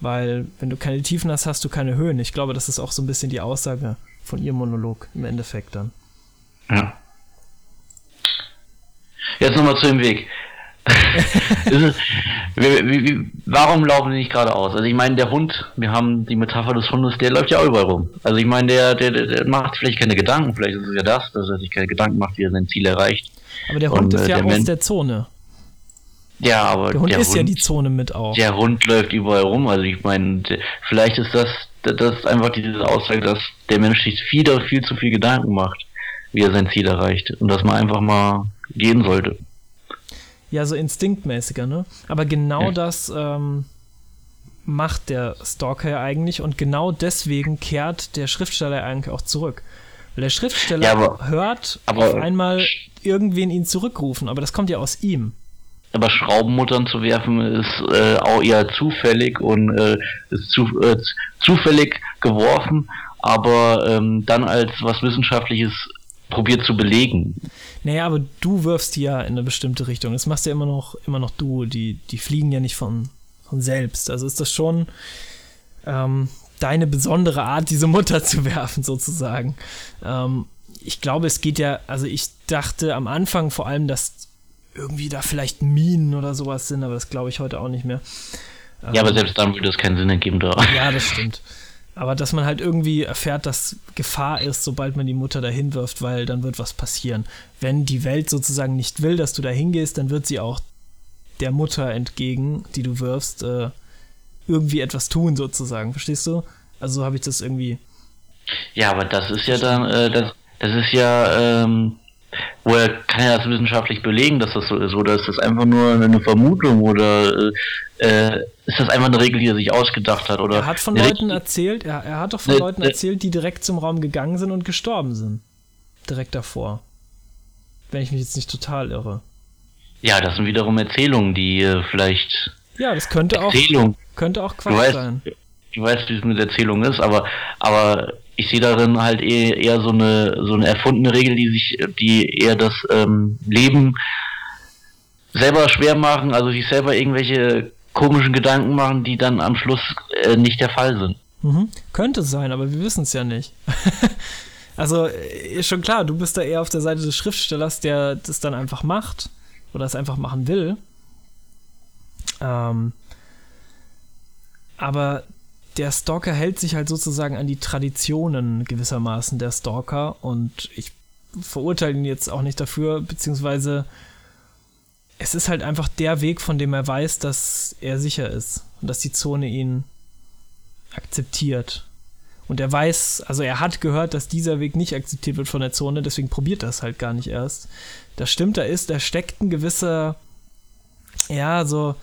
Weil, wenn du keine Tiefen hast, hast du keine Höhen. Ich glaube, das ist auch so ein bisschen die Aussage von ihrem Monolog im Endeffekt dann. Ja. Jetzt nochmal zu dem Weg. warum laufen die nicht geradeaus? Also ich meine, der Hund, wir haben die Metapher des Hundes, der läuft ja überall rum. Also ich meine, der, der, der macht vielleicht keine Gedanken, vielleicht ist es ja das, dass er sich keine Gedanken macht, wie er sein Ziel erreicht. Aber der Hund Und, ist ja der aus der Zone. Ja, aber der Hund der ist Hund, ja die Zone mit auch. Der Hund läuft überall rum. Also ich meine, vielleicht ist das, das ist einfach diese Aussage, dass der Mensch sich viel, viel zu viel Gedanken macht, wie er sein Ziel erreicht. Und dass man einfach mal gehen sollte. Ja, so instinktmäßiger, ne? Aber genau ja. das ähm, macht der Stalker ja eigentlich und genau deswegen kehrt der Schriftsteller eigentlich auch zurück. Weil der Schriftsteller ja, aber, hört aber, auf einmal irgendwen ihn zurückrufen, aber das kommt ja aus ihm. Aber Schraubenmuttern zu werfen ist äh, auch eher zufällig und äh, ist zu, äh, zufällig geworfen, aber ähm, dann als was Wissenschaftliches probiert zu belegen. Naja, aber du wirfst die ja in eine bestimmte Richtung. Das machst ja immer noch, immer noch du. Die, die fliegen ja nicht von, von selbst. Also ist das schon ähm, deine besondere Art, diese Mutter zu werfen, sozusagen. Ähm, ich glaube, es geht ja, also ich dachte am Anfang vor allem, dass irgendwie da vielleicht Minen oder sowas sind, aber das glaube ich heute auch nicht mehr. Ja, aber ähm, selbst dann würde es keinen Sinn ergeben. Da. Ja, das stimmt. Aber dass man halt irgendwie erfährt, dass Gefahr ist, sobald man die Mutter dahin wirft, weil dann wird was passieren. Wenn die Welt sozusagen nicht will, dass du da hingehst, dann wird sie auch der Mutter entgegen, die du wirfst, äh, irgendwie etwas tun, sozusagen. Verstehst du? Also habe ich das irgendwie. Ja, aber das ist ja dann, äh, das, das ist ja, ähm, woher kann er das wissenschaftlich belegen, dass das so ist? Oder ist das einfach nur eine Vermutung? Oder äh, ist das einfach eine Regel, die er sich ausgedacht hat? Oder er hat von Leuten erzählt, er, er hat doch von ne, Leuten erzählt, die direkt zum Raum gegangen sind und gestorben sind. Direkt davor. Wenn ich mich jetzt nicht total irre. Ja, das sind wiederum Erzählungen, die äh, vielleicht. Ja, das könnte Erzählung. auch, könnte auch Quatsch du weißt, sein. Du weißt, wie es mit Erzählung ist, aber, aber ich sehe darin halt eher, eher so eine so eine erfundene Regel, die sich, die eher das ähm, Leben selber schwer machen, also sich selber irgendwelche komischen Gedanken machen, die dann am Schluss äh, nicht der Fall sind. Mhm. Könnte sein, aber wir wissen es ja nicht. also ist schon klar, du bist da eher auf der Seite des Schriftstellers, der das dann einfach macht oder es einfach machen will. Ähm, aber der Stalker hält sich halt sozusagen an die Traditionen gewissermaßen der Stalker und ich verurteile ihn jetzt auch nicht dafür, beziehungsweise es ist halt einfach der Weg, von dem er weiß, dass er sicher ist und dass die Zone ihn akzeptiert. Und er weiß, also er hat gehört, dass dieser Weg nicht akzeptiert wird von der Zone, deswegen probiert er es halt gar nicht erst. Das stimmt, da ist, da steckt ein gewisser, ja, so,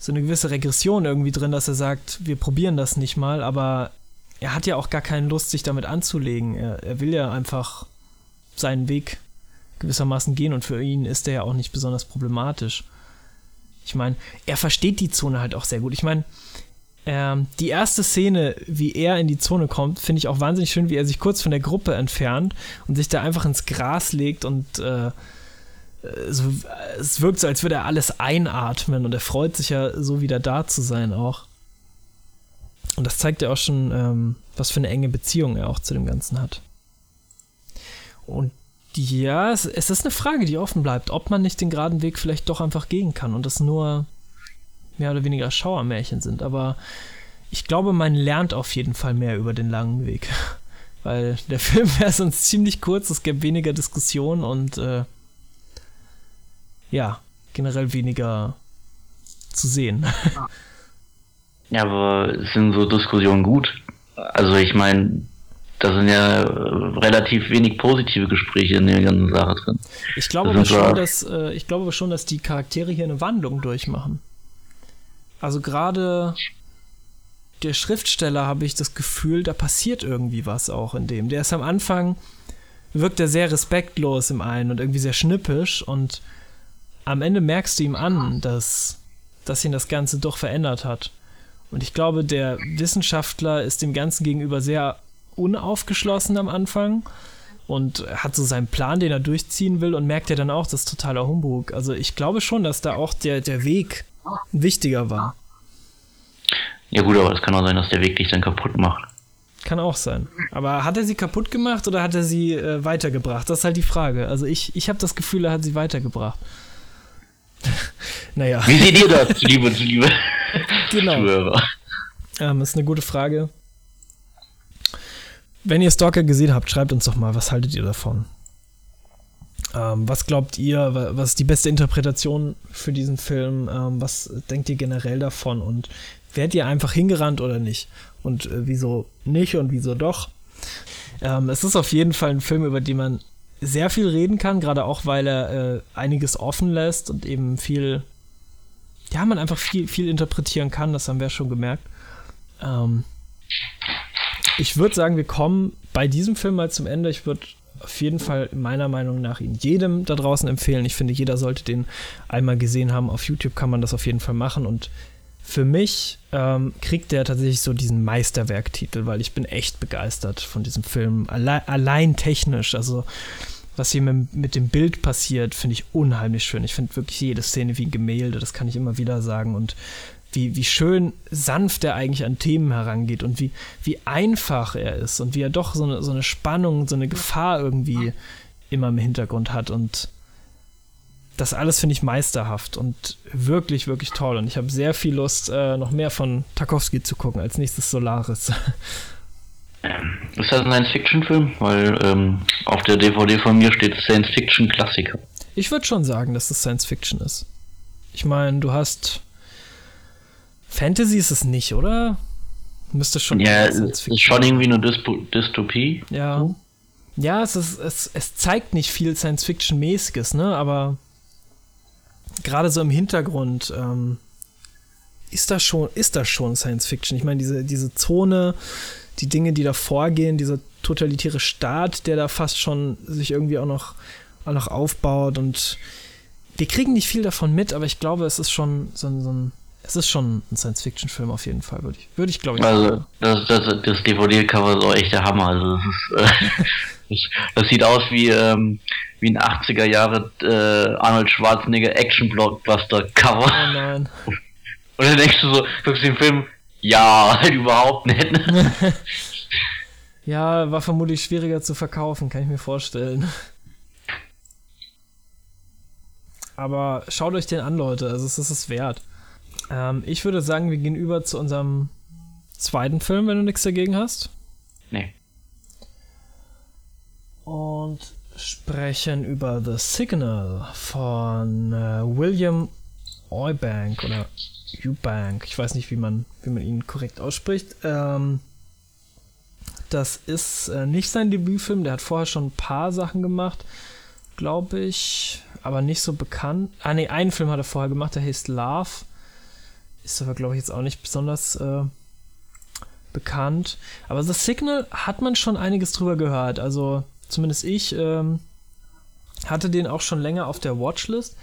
so eine gewisse Regression irgendwie drin, dass er sagt, wir probieren das nicht mal, aber er hat ja auch gar keine Lust, sich damit anzulegen. Er, er will ja einfach seinen Weg gewissermaßen gehen und für ihn ist der ja auch nicht besonders problematisch. Ich meine, er versteht die Zone halt auch sehr gut. Ich meine, ähm, die erste Szene, wie er in die Zone kommt, finde ich auch wahnsinnig schön, wie er sich kurz von der Gruppe entfernt und sich da einfach ins Gras legt und äh, so, es wirkt so, als würde er alles einatmen und er freut sich ja so wieder da zu sein auch. Und das zeigt ja auch schon, ähm, was für eine enge Beziehung er auch zu dem Ganzen hat. Und ja, es, es ist eine Frage, die offen bleibt, ob man nicht den geraden Weg vielleicht doch einfach gehen kann und das nur mehr oder weniger Schauermärchen sind. Aber ich glaube, man lernt auf jeden Fall mehr über den langen Weg. Weil der Film wäre sonst ziemlich kurz, es gäbe weniger Diskussion und äh, ja, generell weniger zu sehen. Ja, aber sind so Diskussionen gut? Also ich meine, da sind ja relativ wenig positive Gespräche in der ganzen Sache drin. Ich glaube, aber schon, dass, äh, ich glaube schon, dass die Charaktere hier eine Wandlung durchmachen. Also gerade der Schriftsteller habe ich das Gefühl, da passiert irgendwie was auch in dem. Der ist am Anfang, wirkt er sehr respektlos im einen und irgendwie sehr schnippisch und am Ende merkst du ihm an, dass, dass ihn das Ganze doch verändert hat. Und ich glaube, der Wissenschaftler ist dem Ganzen gegenüber sehr unaufgeschlossen am Anfang und hat so seinen Plan, den er durchziehen will und merkt ja dann auch, das ist totaler Humbug. Also ich glaube schon, dass da auch der, der Weg wichtiger war. Ja gut, aber es kann auch sein, dass der Weg dich dann kaputt macht. Kann auch sein. Aber hat er sie kaputt gemacht oder hat er sie äh, weitergebracht? Das ist halt die Frage. Also ich, ich habe das Gefühl, er hat sie weitergebracht. naja. Wie seht ihr das, liebe liebe genau. Zuhörer? Ähm, ist eine gute Frage. Wenn ihr Stalker gesehen habt, schreibt uns doch mal, was haltet ihr davon? Ähm, was glaubt ihr, was ist die beste Interpretation für diesen Film? Ähm, was denkt ihr generell davon? Und werdet ihr einfach hingerannt oder nicht? Und äh, wieso nicht und wieso doch? Ähm, es ist auf jeden Fall ein Film, über den man sehr viel reden kann, gerade auch, weil er äh, einiges offen lässt und eben viel, ja, man einfach viel, viel interpretieren kann, das haben wir schon gemerkt. Ähm, ich würde sagen, wir kommen bei diesem Film mal zum Ende. Ich würde auf jeden Fall meiner Meinung nach ihn jedem da draußen empfehlen. Ich finde, jeder sollte den einmal gesehen haben. Auf YouTube kann man das auf jeden Fall machen. Und für mich ähm, kriegt der tatsächlich so diesen Meisterwerktitel, weil ich bin echt begeistert von diesem Film. Alle allein technisch, also was hier mit, mit dem Bild passiert, finde ich unheimlich schön. Ich finde wirklich jede Szene wie ein Gemälde, das kann ich immer wieder sagen. Und wie, wie schön sanft er eigentlich an Themen herangeht und wie, wie einfach er ist und wie er doch so eine, so eine Spannung, so eine Gefahr irgendwie immer im Hintergrund hat. Und das alles finde ich meisterhaft und wirklich, wirklich toll. Und ich habe sehr viel Lust, äh, noch mehr von Tarkovsky zu gucken. Als nächstes Solaris. Ist das ein Science-Fiction-Film? Weil ähm, auf der DVD von mir steht Science-Fiction-Klassiker. Ich würde schon sagen, dass das Science-Fiction ist. Ich meine, du hast Fantasy ist es nicht, oder? Müsste schon. Ja, es ist schon irgendwie eine Dyspo Dystopie. Ja. Hm? Ja, es, ist, es, es zeigt nicht viel Science-Fiction-mäßiges, ne? Aber gerade so im Hintergrund ähm, ist das schon, ist das schon Science-Fiction. Ich meine, diese, diese Zone, die Dinge, die da vorgehen, dieser totalitäre Staat, der da fast schon sich irgendwie auch noch, auch noch aufbaut und wir kriegen nicht viel davon mit, aber ich glaube, es ist schon so, so ein es ist schon ein Science-Fiction-Film auf jeden Fall, würde ich, würde ich glaube ich. Also, das, das, das DVD-Cover ist auch echt der Hammer. Also, das, ist, äh, das, das, sieht aus wie, ähm, wie ein 80er Jahre äh, Arnold Schwarzenegger Action-Blockbuster-Cover. Oh nein. Und dann denkst du so, guckst den Film, ja, halt überhaupt nicht. ja, war vermutlich schwieriger zu verkaufen, kann ich mir vorstellen. Aber schaut euch den an, Leute. Also es ist es wert. Ähm, ich würde sagen, wir gehen über zu unserem zweiten Film, wenn du nichts dagegen hast. Nee. Und sprechen über The Signal von äh, William Eubank oder Eubank. Ich weiß nicht, wie man, wie man ihn korrekt ausspricht. Ähm, das ist äh, nicht sein Debütfilm. Der hat vorher schon ein paar Sachen gemacht, glaube ich, aber nicht so bekannt. Ah, nee, einen Film hat er vorher gemacht, der heißt Love. Ist aber, glaube ich, jetzt auch nicht besonders äh, bekannt. Aber The Signal hat man schon einiges drüber gehört. Also zumindest ich ähm, hatte den auch schon länger auf der Watchlist.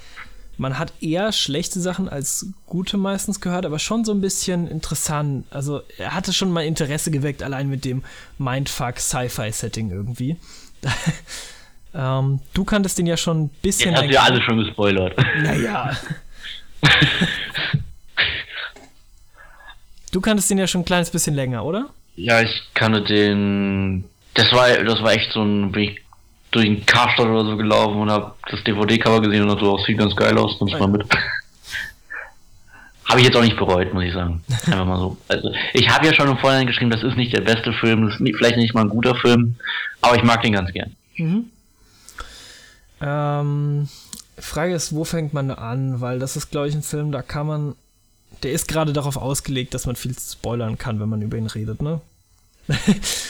Man hat eher schlechte Sachen als gute meistens gehört, aber schon so ein bisschen interessant. Also er hatte schon mal Interesse geweckt, allein mit dem Mindfuck-Sci-Fi-Setting irgendwie. ähm, du kanntest den ja schon ein bisschen. Jetzt habt ihr alle schon gespoilert. Naja. Du kanntest den ja schon ein kleines bisschen länger, oder? Ja, ich kannte den. Das war, das war echt so ein. Bin ich durch den Karstadt oder so gelaufen und hab das DVD-Cover gesehen und so, das sieht ganz geil aus, nimm's mal mit. Habe ich jetzt auch nicht bereut, muss ich sagen. Einfach mal so. Also, ich habe ja schon im Vorhinein geschrieben, das ist nicht der beste Film, das ist nicht, vielleicht nicht mal ein guter Film, aber ich mag den ganz gern. Mhm. Ähm, Frage ist, wo fängt man an? Weil das ist, glaube ich, ein Film, da kann man. Der ist gerade darauf ausgelegt, dass man viel spoilern kann, wenn man über ihn redet, ne?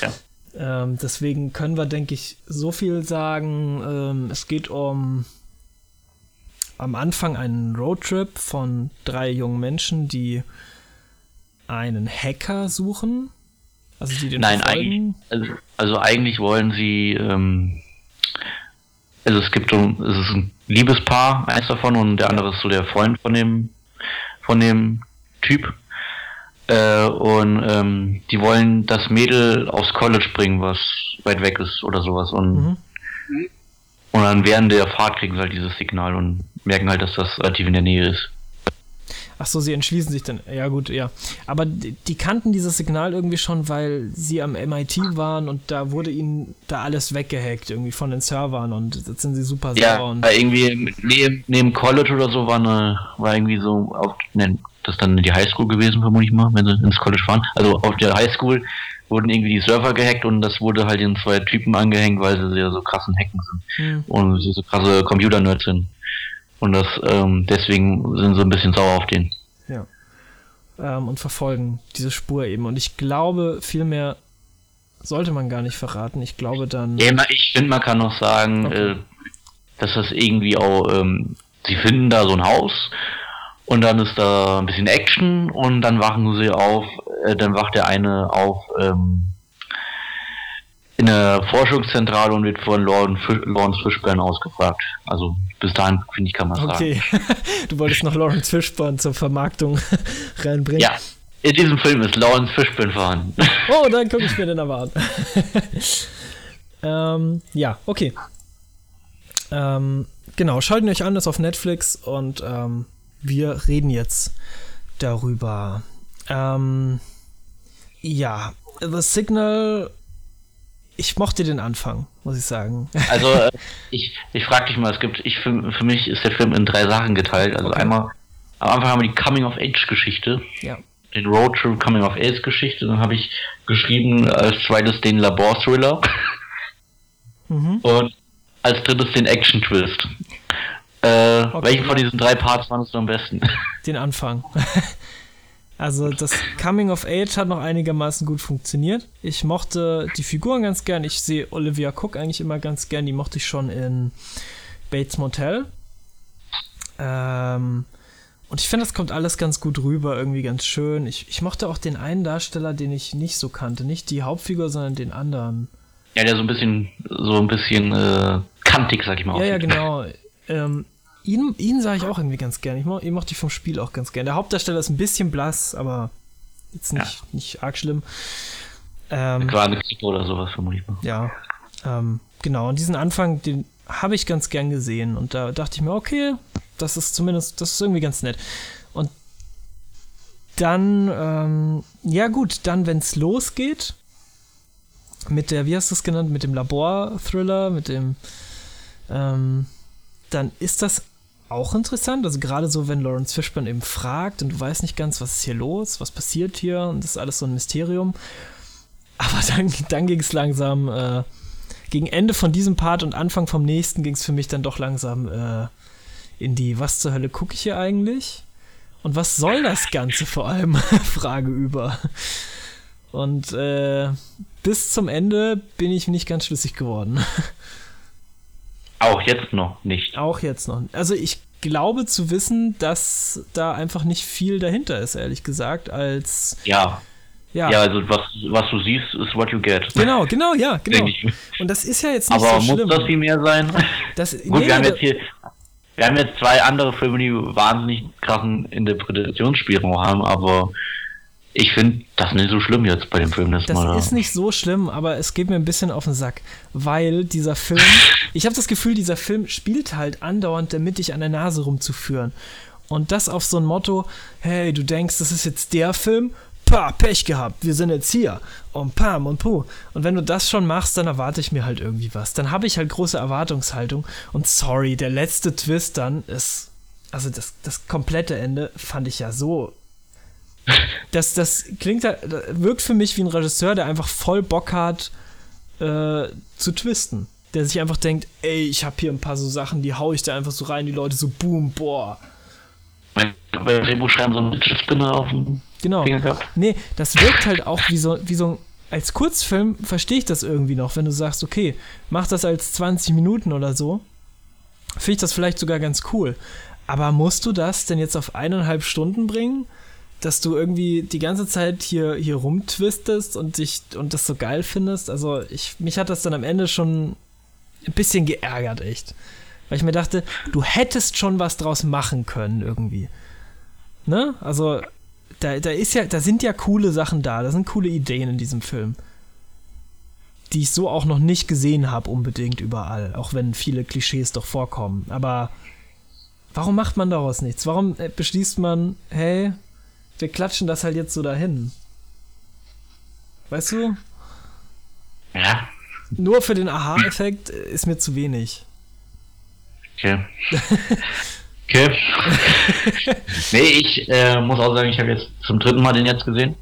Ja. ähm, deswegen können wir, denke ich, so viel sagen. Ähm, es geht um am Anfang einen Roadtrip von drei jungen Menschen, die einen Hacker suchen. Also die den Nein, verfolgen. eigentlich, also, also eigentlich wollen sie, ähm, also es gibt so, es ist ein Liebespaar, eins davon, und der andere ist so der Freund von dem, von dem Typ. Äh, und ähm, die wollen das Mädel aufs College bringen, was weit weg ist oder sowas. Und, Mhm. und dann während der Fahrt kriegen sie halt dieses Signal und merken halt, dass das relativ in der Nähe ist. Ach so, sie entschließen sich dann. Ja, gut, ja. Aber die, die kannten dieses Signal irgendwie schon, weil sie am MIT waren und da wurde ihnen da alles weggehackt, irgendwie von den Servern und jetzt sind sie super sauer Ja, und. weil irgendwie neben, neben College oder so war eine, war irgendwie so auf, ne, das ist dann die Highschool gewesen, vermute ich mal, wenn sie ins College fahren. Also auf der Highschool wurden irgendwie die Server gehackt und das wurde halt den zwei Typen angehängt, weil sie ja so krassen Hacken sind Hm. und sie so krasse Computer-Nerds sind. Und das, ähm, deswegen sind sie ein bisschen sauer auf den. Ja. Ähm, und verfolgen diese Spur eben. Und ich glaube, viel mehr sollte man gar nicht verraten. Ich glaube dann. Ja, ich finde, man kann noch sagen, Okay. äh, dass das irgendwie auch, ähm, sie finden da so ein Haus und dann ist da ein bisschen Action und dann wachen sie auf, äh, dann wacht der eine auf ähm, in der Forschungszentrale und wird von Lawrence, Fishburne ausgefragt. Also bis dahin, finde ich, kann man sagen. Okay. du wolltest noch Lawrence Fishburne zur Vermarktung reinbringen. Ja, in diesem Film ist Lawrence Fishburne vorhanden. Oh, dann gucke ich mir den aber an. ähm, ja, okay. Ähm, genau, schalten euch an, ist auf Netflix und ähm, wir reden jetzt darüber. Ähm, ja, The Signal. Ich mochte den Anfang, muss ich sagen. Also äh, ich, ich frage dich mal, es gibt, ich für, für mich ist der Film in drei Sachen geteilt. Also Okay. einmal am Anfang haben wir die Coming of Age Geschichte, ja. den Road Trip Coming of Age Geschichte. Dann habe ich geschrieben als zweites den Labor Thriller Mhm. und als drittes den Action Äh, Welchen von diesen drei Parts fandest du am besten? Den Anfang. Also das Coming of Age hat noch einigermaßen gut funktioniert. Ich mochte die Figuren ganz gern. Ich sehe Olivia Cook eigentlich immer ganz gern. Die mochte ich schon in Bates Motel. Ähm, und ich finde, das kommt alles ganz gut rüber, irgendwie ganz schön. Ich, ich mochte auch den einen Darsteller, den ich nicht so kannte. Nicht die Hauptfigur, sondern den anderen. ja, der so ein bisschen, so ein bisschen äh, kantig, sag ich mal. Ja, ja, genau. Ähm, ihn, ihn sah ich auch irgendwie ganz gern. Ich, mo ich mochte die vom Spiel auch ganz gern. Der Hauptdarsteller ist ein bisschen blass, aber jetzt nicht, nicht arg schlimm. Ähm, Klippe oder sowas, ich mal. ja, ähm, genau. Und diesen Anfang, den habe ich ganz gern gesehen. Und da dachte ich mir, okay, das ist zumindest, das ist irgendwie ganz nett. Und dann, ähm, ja gut, dann, wenn es losgeht, mit der, wie hast du es genannt, mit dem Labor-Thriller, mit dem, ähm, dann ist das auch interessant. Also gerade so, wenn Lawrence Fishburne eben fragt und du weißt nicht ganz, was ist hier los, was passiert hier und das ist alles so ein Mysterium. Aber dann, dann ging es langsam, äh, gegen Ende von diesem Part und Anfang vom nächsten ging es für mich dann doch langsam äh, in die, was zur Hölle gucke ich hier eigentlich? Und was soll das Ganze vor allem? Frage über. Und äh, bis zum Ende bin ich nicht ganz schlüssig geworden. Auch jetzt noch nicht. Auch jetzt noch. Also ich glaube zu wissen, dass da einfach nicht viel dahinter ist, ehrlich gesagt, als Ja. ja. Ja, also was, was du siehst, ist what you get. Genau, genau, ja, genau. Und das ist ja jetzt nicht Aber so muss schlimm. das viel mehr sein? Das, Gut, nee, wir haben da- jetzt hier, wir haben jetzt zwei andere Filme, die wahnsinnig krassen Interpretationsspielraum haben, aber ich finde das nicht so schlimm jetzt bei dem Film. Das, Das mal ist nicht so schlimm, aber es geht mir ein bisschen auf den Sack, weil dieser Film, ich habe das Gefühl, dieser Film spielt halt andauernd, damit dich an der Nase rumzuführen. Und das auf so ein Motto, hey, du denkst, das ist jetzt der Film, pa, Pech gehabt, wir sind jetzt hier und pam und puh. Und wenn du das schon machst, dann erwarte ich mir halt irgendwie was. Dann habe ich halt große Erwartungshaltung und sorry, der letzte Twist dann ist, also das, das komplette Ende fand ich ja so das, das klingt, wirkt für mich wie ein Regisseur, der einfach voll Bock hat, äh, zu twisten. Der sich einfach denkt, ey, ich habe hier ein paar so Sachen, die hau ich da einfach so rein, die Leute so boom, boah. Bei Drehbuch schreiben so einen Spinner auf dem Genau. Nee, das wirkt halt auch wie so, wie so als Kurzfilm verstehe ich das irgendwie noch, wenn du sagst, okay, mach das als 20 Minuten oder so. Finde ich das vielleicht sogar ganz cool. Aber musst du das denn jetzt auf eineinhalb Stunden bringen? Dass du irgendwie die ganze Zeit hier, hier rumtwistest und dich und das so geil findest. Also ich, mich hat das dann am Ende schon ein bisschen geärgert, echt. Weil ich mir dachte, du hättest schon was draus machen können, irgendwie. Ne? Also, da, da ist ja, da sind ja coole Sachen da, da sind coole Ideen in diesem Film. Die ich so auch noch nicht gesehen habe, unbedingt überall, auch wenn viele Klischees doch vorkommen. Aber warum macht man daraus nichts? Warum äh, beschließt man, hey, wir klatschen das halt jetzt so dahin. Weißt du? Ja. Nur für den Aha-Effekt ist mir zu wenig. Okay. okay. nee, ich äh, muss auch sagen, ich habe jetzt zum dritten Mal den jetzt gesehen.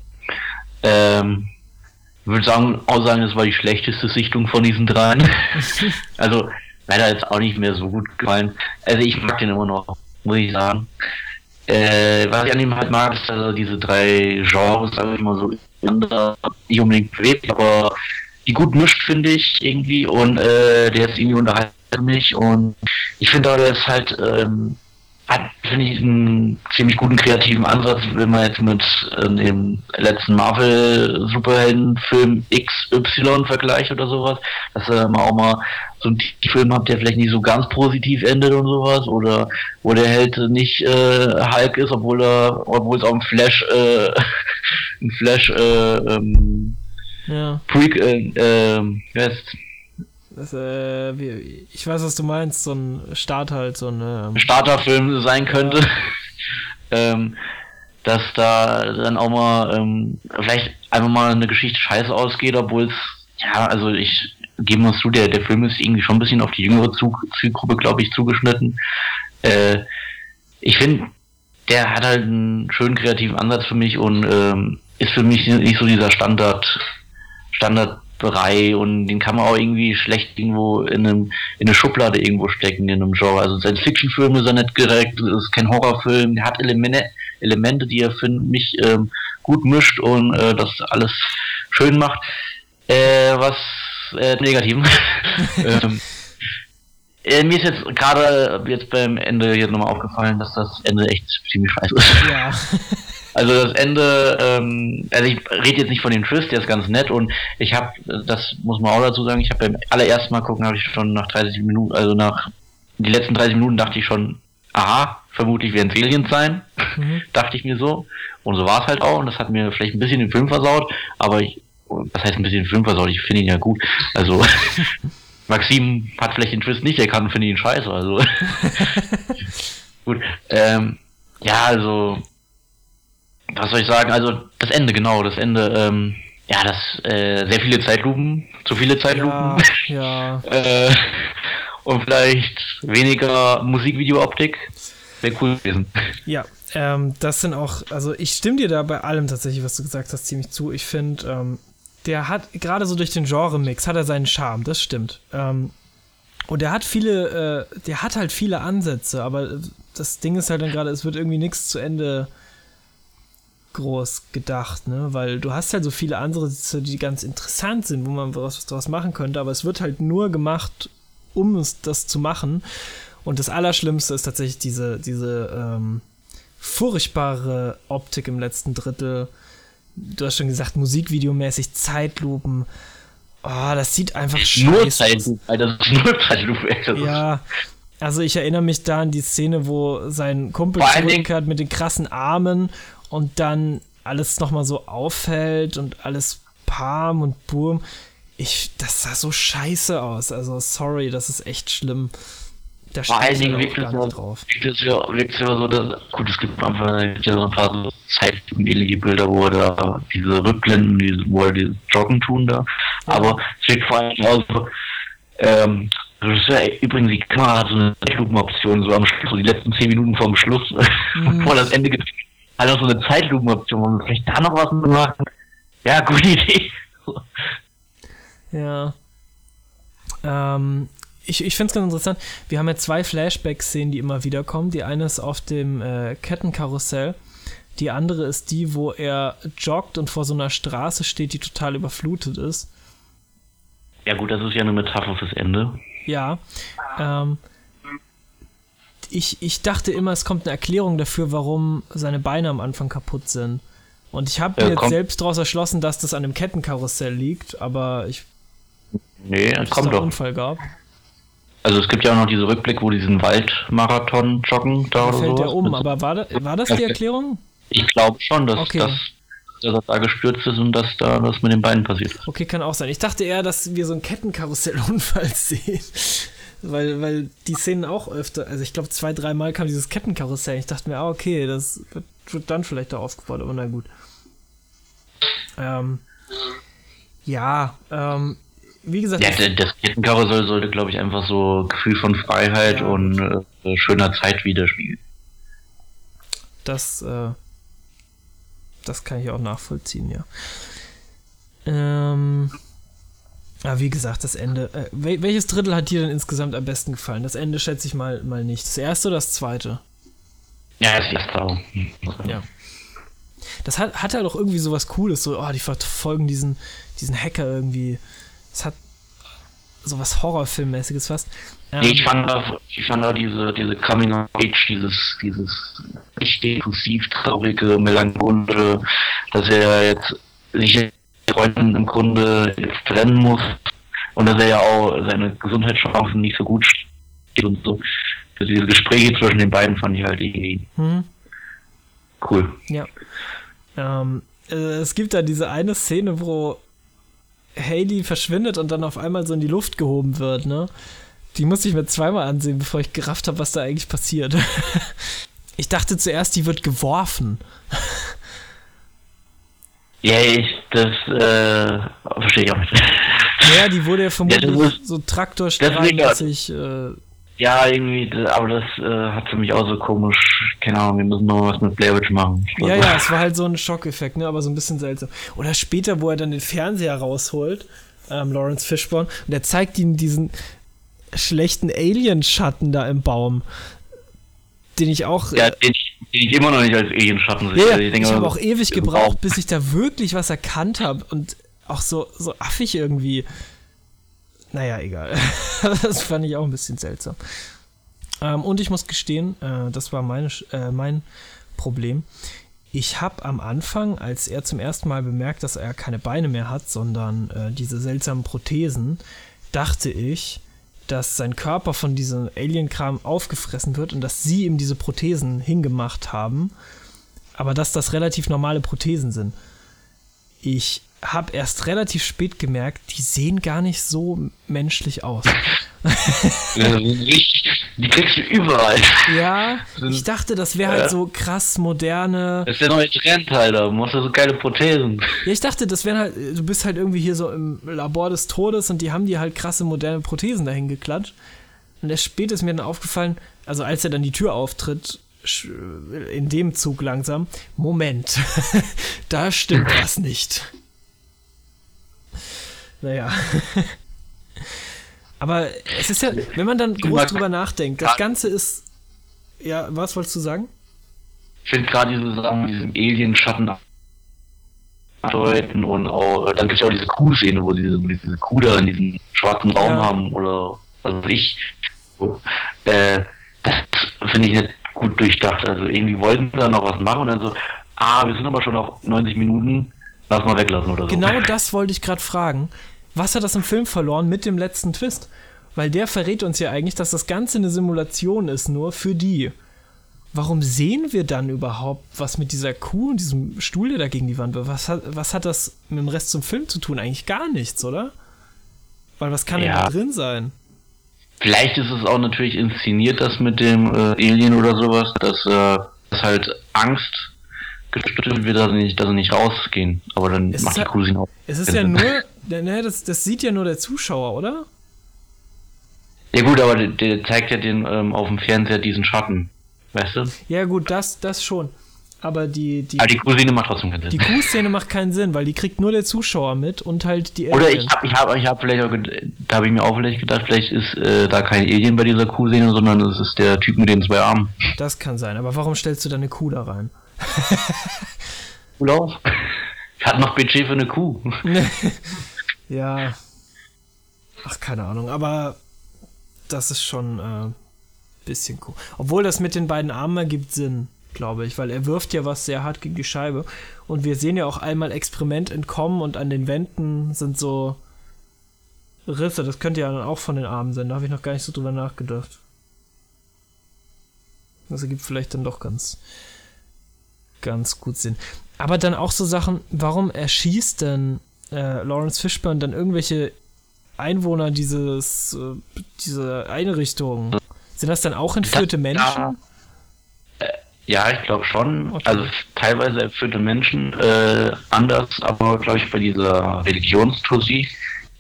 Ähm, würde sagen, auch sagen, das war die schlechteste Sichtung von diesen dreien. also, leider jetzt auch nicht mehr so gut gefallen. Also, ich mag den immer noch, muss ich sagen. Äh, was ich an ihm halt mag, ist, dass er diese drei Genres, sag ich mal so, nicht unbedingt bewegt, aber die gut mischt, finde ich, irgendwie. Und äh, der ist irgendwie unterhalten mich. Und ich finde, der ist halt ähm, hat, finde ich, einen ziemlich guten kreativen Ansatz, wenn man jetzt mit äh, dem letzten Marvel-Superhelden-Film XY vergleicht oder sowas, dass äh, man auch mal so einen Film hat, der vielleicht nicht so ganz positiv endet und sowas, oder wo der Held nicht äh, Hulk ist, obwohl er, obwohl es auch ein Flash, äh, ein Flash, äh, ähm, ja. Freak, äh, äh, heißt, das, äh, ich weiß, was du meinst, so ein Start halt, so ein ähm Starterfilm sein könnte. ähm, dass da dann auch mal ähm, vielleicht einfach mal eine Geschichte scheiße ausgeht, obwohl es, ja, also ich gebe uns zu, der, der Film ist irgendwie schon ein bisschen auf die jüngere Zielgruppe, glaube ich, zugeschnitten. Äh, ich finde, der hat halt einen schönen kreativen Ansatz für mich und ähm, ist für mich nicht so dieser Standard, Standard Brei und den kann man auch irgendwie schlecht irgendwo in, einem, in eine Schublade irgendwo stecken in einem Genre. Also Science-Fiction-Film ist er nicht direkt, ist kein Horrorfilm, der hat Elemente, Elemente, die er für mich ähm, gut mischt und äh, das alles schön macht. Äh, was äh, negativen. ähm, äh, mir ist jetzt gerade jetzt beim Ende jetzt nochmal aufgefallen, dass das Ende echt ziemlich scheiße ist. Ja. Also das Ende, ähm, also ich rede jetzt nicht von dem Twist, der ist ganz nett und ich habe, das muss man auch dazu sagen, ich habe beim allerersten Mal gucken, habe ich schon nach 30 Minuten, also nach die letzten 30 Minuten dachte ich schon, aha, vermutlich werden es Aliens sein, mhm. dachte ich mir so. Und so war es halt auch und das hat mir vielleicht ein bisschen den Film versaut, aber ich, was heißt ein bisschen den Film versaut, ich finde ihn ja gut. Also Maxim hat vielleicht den Twist nicht erkannt und finde ihn scheiße, also gut. Ähm, ja, also was soll ich sagen? Also das Ende, genau, das Ende, ähm, ja, das, äh, sehr viele Zeitlupen, zu viele Zeitlupen. Ja. ja. äh, und vielleicht weniger Musikvideo-Optik. Wäre cool gewesen. Ja, ähm, das sind auch, also ich stimme dir da bei allem tatsächlich, was du gesagt hast, ziemlich zu. Ich finde, ähm, der hat, gerade so durch den Genre-Mix, hat er seinen Charme, das stimmt. Ähm, und der hat viele, äh, der hat halt viele Ansätze, aber das Ding ist halt dann gerade, es wird irgendwie nichts zu Ende groß gedacht, ne? Weil du hast halt so viele andere, die ganz interessant sind, wo man was draus machen könnte, aber es wird halt nur gemacht, um es das zu machen. Und das Allerschlimmste ist tatsächlich diese, diese ähm, furchtbare Optik im letzten Drittel. Du hast schon gesagt, musikvideomäßig Zeitlupen. Oh, das sieht einfach scheiße nur Zeitlupe, Alter, nur Zeitlupe. Ja, also ich erinnere mich da an die Szene, wo sein Kumpel zurückkehrt mit den krassen Armen und dann alles nochmal so auffällt und alles Pam und Boom. Ich, das sah so scheiße aus. Also, sorry, das ist echt schlimm. Da Vor allen Dingen wirkt es ja, drauf. wirkt es ja, wirkt es ja so, dass, gut, es gibt einfach ja so ein paar so zeitmäßige Bilder, wo er da diese Rückblenden, wo er dieses Joggen tun da, aber es wirkt vor allem auch so, ähm, Regisseur, ey, übrigens, die Kamera hat so eine Zeitlupenoption, so am Schluss, so die letzten zehn Minuten vorm Schluss, Mhm. bevor das Ende gibt, hat auch so eine Zeitlupenoption, wollen wir vielleicht da noch was machen? Ja, gute Idee. Ja. Ähm, ich ich finde es ganz interessant. Wir haben ja zwei Flashback-Szenen, die immer wieder kommen. Die eine ist auf dem äh, Kettenkarussell. Die andere ist die, wo er joggt und vor so einer Straße steht, die total überflutet ist. Ja gut, das ist ja eine Metapher fürs Ende. Ja. Ähm, ich, ich dachte immer, es kommt eine Erklärung dafür, warum seine Beine am Anfang kaputt sind. Und ich habe Ja, mir jetzt kommt- selbst daraus erschlossen, dass das an dem Kettenkarussell liegt, aber ich Nee, es kommt doch. Unfall gab. Also es gibt ja auch noch diese Rückblick, wo die diesen Waldmarathon joggen da Da oder fällt so. er um, aber war, da, war das die Erklärung? Ich glaube schon, dass, Okay. dass, dass er da gestürzt ist und dass da das mit den Beinen passiert ist. Okay, kann auch sein. Ich dachte eher, dass wir so einen Kettenkarussellunfall sehen. Weil, weil die Szenen auch öfter, also ich glaube zwei, dreimal kam dieses Kettenkarussell. Ich dachte mir, ah, okay, das wird, wird dann vielleicht da aufgebaut, aber na gut. Ähm, ja, ähm, wie gesagt, Ja, das Kettenkarussell sollte, glaube ich, einfach so Gefühl von Freiheit Ja. und äh, schöner Zeit widerspiegeln. das, äh, das kann ich auch nachvollziehen, ja. Ähm, aber wie gesagt, das Ende. Äh, wel welches Drittel hat dir denn insgesamt am besten gefallen? Das Ende schätze ich mal, mal nicht. Das erste oder das zweite? Ja, das ist auch. Ja. Das hat, hat halt auch irgendwie sowas Cooles, so, oh, die verfolgen diesen, diesen Hacker irgendwie. Es hat sowas Horrorfilmmäßiges fast. Ähm, Nee, ich fand auch, ich fand auch diese, diese Coming of Age, dieses, dieses richtig depressiv traurige, melancholische, dass er jetzt sich Freunden im Grunde trennen muss und dass er ja auch seine Gesundheitschancen nicht so gut steht und so. Also diese Gespräche zwischen den beiden fand ich halt irgendwie hm, cool. ja. Ähm, äh, es gibt da diese eine Szene, wo Haley verschwindet und dann auf einmal so in die Luft gehoben wird, ne? Die musste ich mir zweimal ansehen, bevor ich gerafft habe, was da eigentlich passiert. ich dachte zuerst, die wird geworfen. Ja, ich, das, äh, verstehe ich auch nicht. Ja, die wurde ja vermutlich das ist- so traktorstrahlmäßig äh, Ja, irgendwie, aber das äh, hat für mich auch so komisch, keine Ahnung, wir müssen noch was mit Blair Witch machen. Ich Ja, glaub, ja, es war halt so ein Schockeffekt, ne, aber so ein bisschen seltsam. Oder später, wo er dann den Fernseher rausholt, ähm, Lawrence Fishburne, und er zeigt ihm diesen schlechten Alien-Schatten da im Baum, den ich auch. Ja, den ich, den ich immer noch nicht als Alien-Schatten sehe. ja, Also ich denke habe mal, auch ewig gebraucht, Raum. bis ich da wirklich was erkannt habe und auch so, so affig irgendwie. Naja, egal. das fand ich auch ein bisschen seltsam. Ähm, und ich muss gestehen, äh, das war meine, äh, mein Problem. Ich habe am Anfang, als er zum ersten Mal bemerkt, dass er keine Beine mehr hat, sondern äh, diese seltsamen Prothesen, dachte ich, dass sein Körper von diesem Alien-Kram aufgefressen wird und dass sie ihm diese Prothesen hingemacht haben, aber dass das relativ normale Prothesen sind. Ich habe erst relativ spät gemerkt, die sehen gar nicht so menschlich aus. Die kriegst du überall. Ja, ich dachte, das wäre halt Ja. so krass moderne. Das ist der neue Trend, Alter. Du machst ja so geile Prothesen. Ja, ich dachte, das wären halt, du bist halt irgendwie hier so im Labor des Todes und die haben dir halt krasse moderne Prothesen dahin geklatscht. Und erst spät ist mir dann aufgefallen, also als er dann die Tür auftritt, in dem Zug langsam, Moment, da stimmt was nicht. Naja. Aber es ist ja, wenn man dann groß drüber nachdenkt, das Ganze ist, ja, was wolltest du sagen? Ich finde gerade diese Sachen mit diesem Alien-Schatten deuten und auch, dann gibt es ja auch diese Kuh-Szene, wo diese, diese Kuh da in diesem schwarzen Raum Ja. haben oder was weiß ich. So, äh, das finde ich nicht gut durchdacht. Also irgendwie wollten sie da noch was machen und dann so, ah, wir sind aber schon auf 90 Minuten, lass mal weglassen oder so. Genau das wollte ich gerade fragen. Was hat das im Film verloren mit dem letzten Twist? Weil der verrät uns ja eigentlich, dass das Ganze eine Simulation ist, nur für die. Warum sehen wir dann überhaupt, was mit dieser Kuh und diesem Stuhl, der da gegen die Wand wird? Was hat, was hat das mit dem Rest zum Film zu tun? Eigentlich gar nichts, oder? Weil was kann denn Ja. da drin sein? Vielleicht ist es auch natürlich inszeniert, das mit dem äh, Alien oder sowas, dass, äh, dass halt Angst gestiftet wird, dass sie nicht, dass sie nicht rausgehen. Aber dann Es macht die ja- Cousine auch. Es ist ja nur, ne, das, das sieht ja nur der Zuschauer, oder? Ja gut, aber der, der zeigt ja den ähm, auf dem Fernseher diesen Schatten. Weißt du? Ja gut, das, das schon. Aber die, die, Aber die Cousine macht trotzdem keinen die Sinn. Kuhszene macht keinen Sinn, weil die kriegt nur der Zuschauer mit und halt die Oder Aliens. ich habe ich hab, ich hab vielleicht auch, da habe ich mir auch vielleicht gedacht, vielleicht ist äh, da kein Alien bei dieser Kuhszene, sondern es ist der Typ mit den zwei Armen. Das kann sein, aber warum stellst du da eine Kuh da rein? Cool aus. Hat noch Budget für eine Kuh. ja. Ach, keine Ahnung, aber das ist schon äh, bisschen cool. Obwohl das mit den beiden Armen ergibt Sinn, glaube ich, weil er wirft ja was sehr hart gegen die Scheibe. Und wir sehen ja auch einmal Experiment entkommen und an den Wänden sind so Risse. Das könnte ja dann auch von den Armen sein. Da habe ich noch gar nicht so drüber nachgedacht. Das ergibt vielleicht dann doch ganz, ganz gut Sinn. Aber dann auch so Sachen, warum erschießt denn äh, Lawrence Fishburne dann irgendwelche Einwohner dieses, äh, diese Einrichtung? Sind das dann auch entführte Ja. Menschen? Ja, ich glaube schon. Okay. Also teilweise erfüllte Menschen äh, anders, aber glaube ich bei dieser Religionstosie,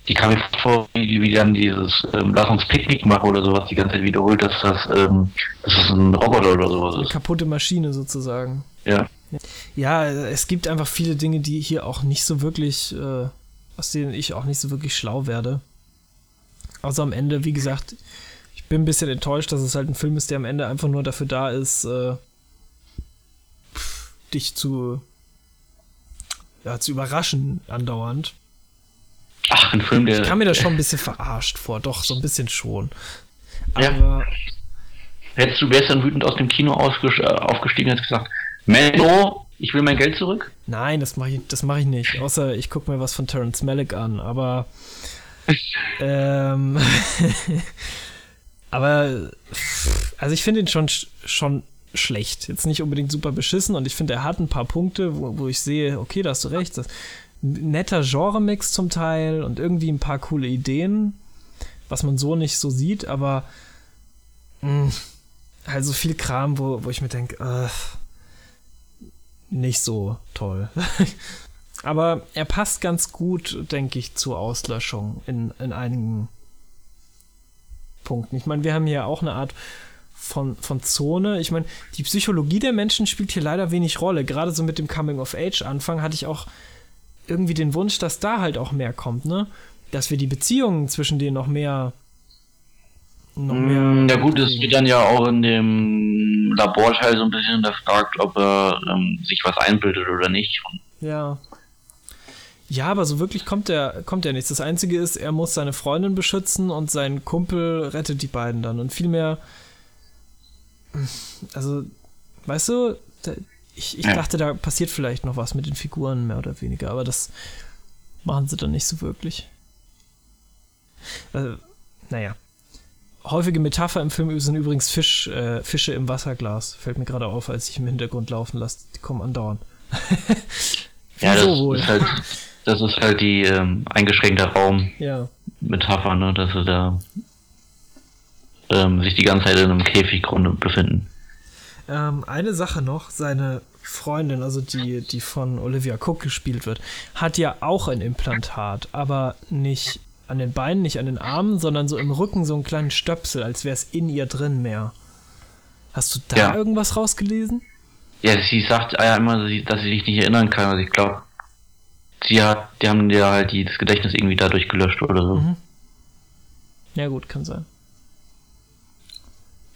die kam mir vor, wie, wie dann dieses ähm, Lass uns Picknick machen oder sowas die ganze Zeit wiederholt, dass das, ähm, dass das ein Roboter oder sowas ist. Kaputte Maschine sozusagen. Ja. Ja, es gibt einfach viele Dinge, die hier auch nicht so wirklich, äh, aus denen ich auch nicht so wirklich schlau werde. Außer am Ende, wie gesagt, ich bin ein bisschen enttäuscht, dass es halt ein Film ist, der am Ende einfach nur dafür da ist, äh, dich zu, ja, zu überraschen andauernd. Ach, ein Film, der. Ich kam mir da schon ein bisschen verarscht vor, doch, so ein bisschen schon. Ja. Aber Hättest du gestern wütend aus dem Kino äh, aufgestiegen hättest gesagt, Menno, ich will mein Geld zurück? Nein, das mache ich, das mach ich nicht. Außer ich gucke mir was von Terrence Malick an. Aber. ähm, aber. Also, ich finde ihn schon, sch- schon schlecht. Jetzt nicht unbedingt super beschissen. Und ich finde, er hat ein paar Punkte, wo, wo ich sehe, okay, da hast du recht. Das, netter Genre-Mix zum Teil und irgendwie ein paar coole Ideen, was man so nicht so sieht. Aber. Mh, halt so viel Kram, wo, wo ich mir denke, äh, nicht so toll. Aber er passt ganz gut, denke ich, zur Auslöschung in, in einigen Punkten. Ich meine, wir haben hier auch eine Art von, von Zone. Ich meine, die Psychologie der Menschen spielt hier leider wenig Rolle. Gerade so mit dem Coming-of-Age-Anfang hatte ich auch irgendwie den Wunsch, dass da halt auch mehr kommt, ne? Dass wir die Beziehungen zwischen denen noch mehr. Noch mehr Mm, Ja gut, es wird dann ja auch in dem Laborteil so ein bisschen hinterfragt, ob er ähm, sich was einbildet oder nicht. Ja. Ja, aber so wirklich kommt er, kommt er nichts. Das Einzige ist, er muss seine Freundin beschützen und sein Kumpel rettet die beiden dann. Und viel mehr. Also, weißt du, da, ich, ich Ja. dachte, da passiert vielleicht noch was mit den Figuren, mehr oder weniger, aber das machen sie dann nicht so wirklich. Also, naja. Häufige Metapher im Film sind übrigens Fisch, äh, Fische im Wasserglas. Fällt mir gerade auf, als ich im Hintergrund laufen lasse. Die kommen andauernd. ja, das wohl? ist halt, das ist halt die ähm, eingeschränkte Ja. Raummetapher, ne, dass sie da ähm, sich die ganze Zeit in einem Käfiggrund befinden. Ähm, eine Sache noch, seine Freundin, also die, die von Olivia Cook gespielt wird, hat ja auch ein Implantat, aber nicht an den Beinen, nicht an den Armen, sondern so im Rücken so einen kleinen Stöpsel, als wäre es in ihr drin mehr. Hast du da Ja. irgendwas rausgelesen? Ja, sie sagt ja immer, dass sie sich nicht erinnern kann. Also ich glaube, sie hat, die haben ja halt die, das Gedächtnis irgendwie dadurch gelöscht oder so. Mhm. Ja, gut, kann sein.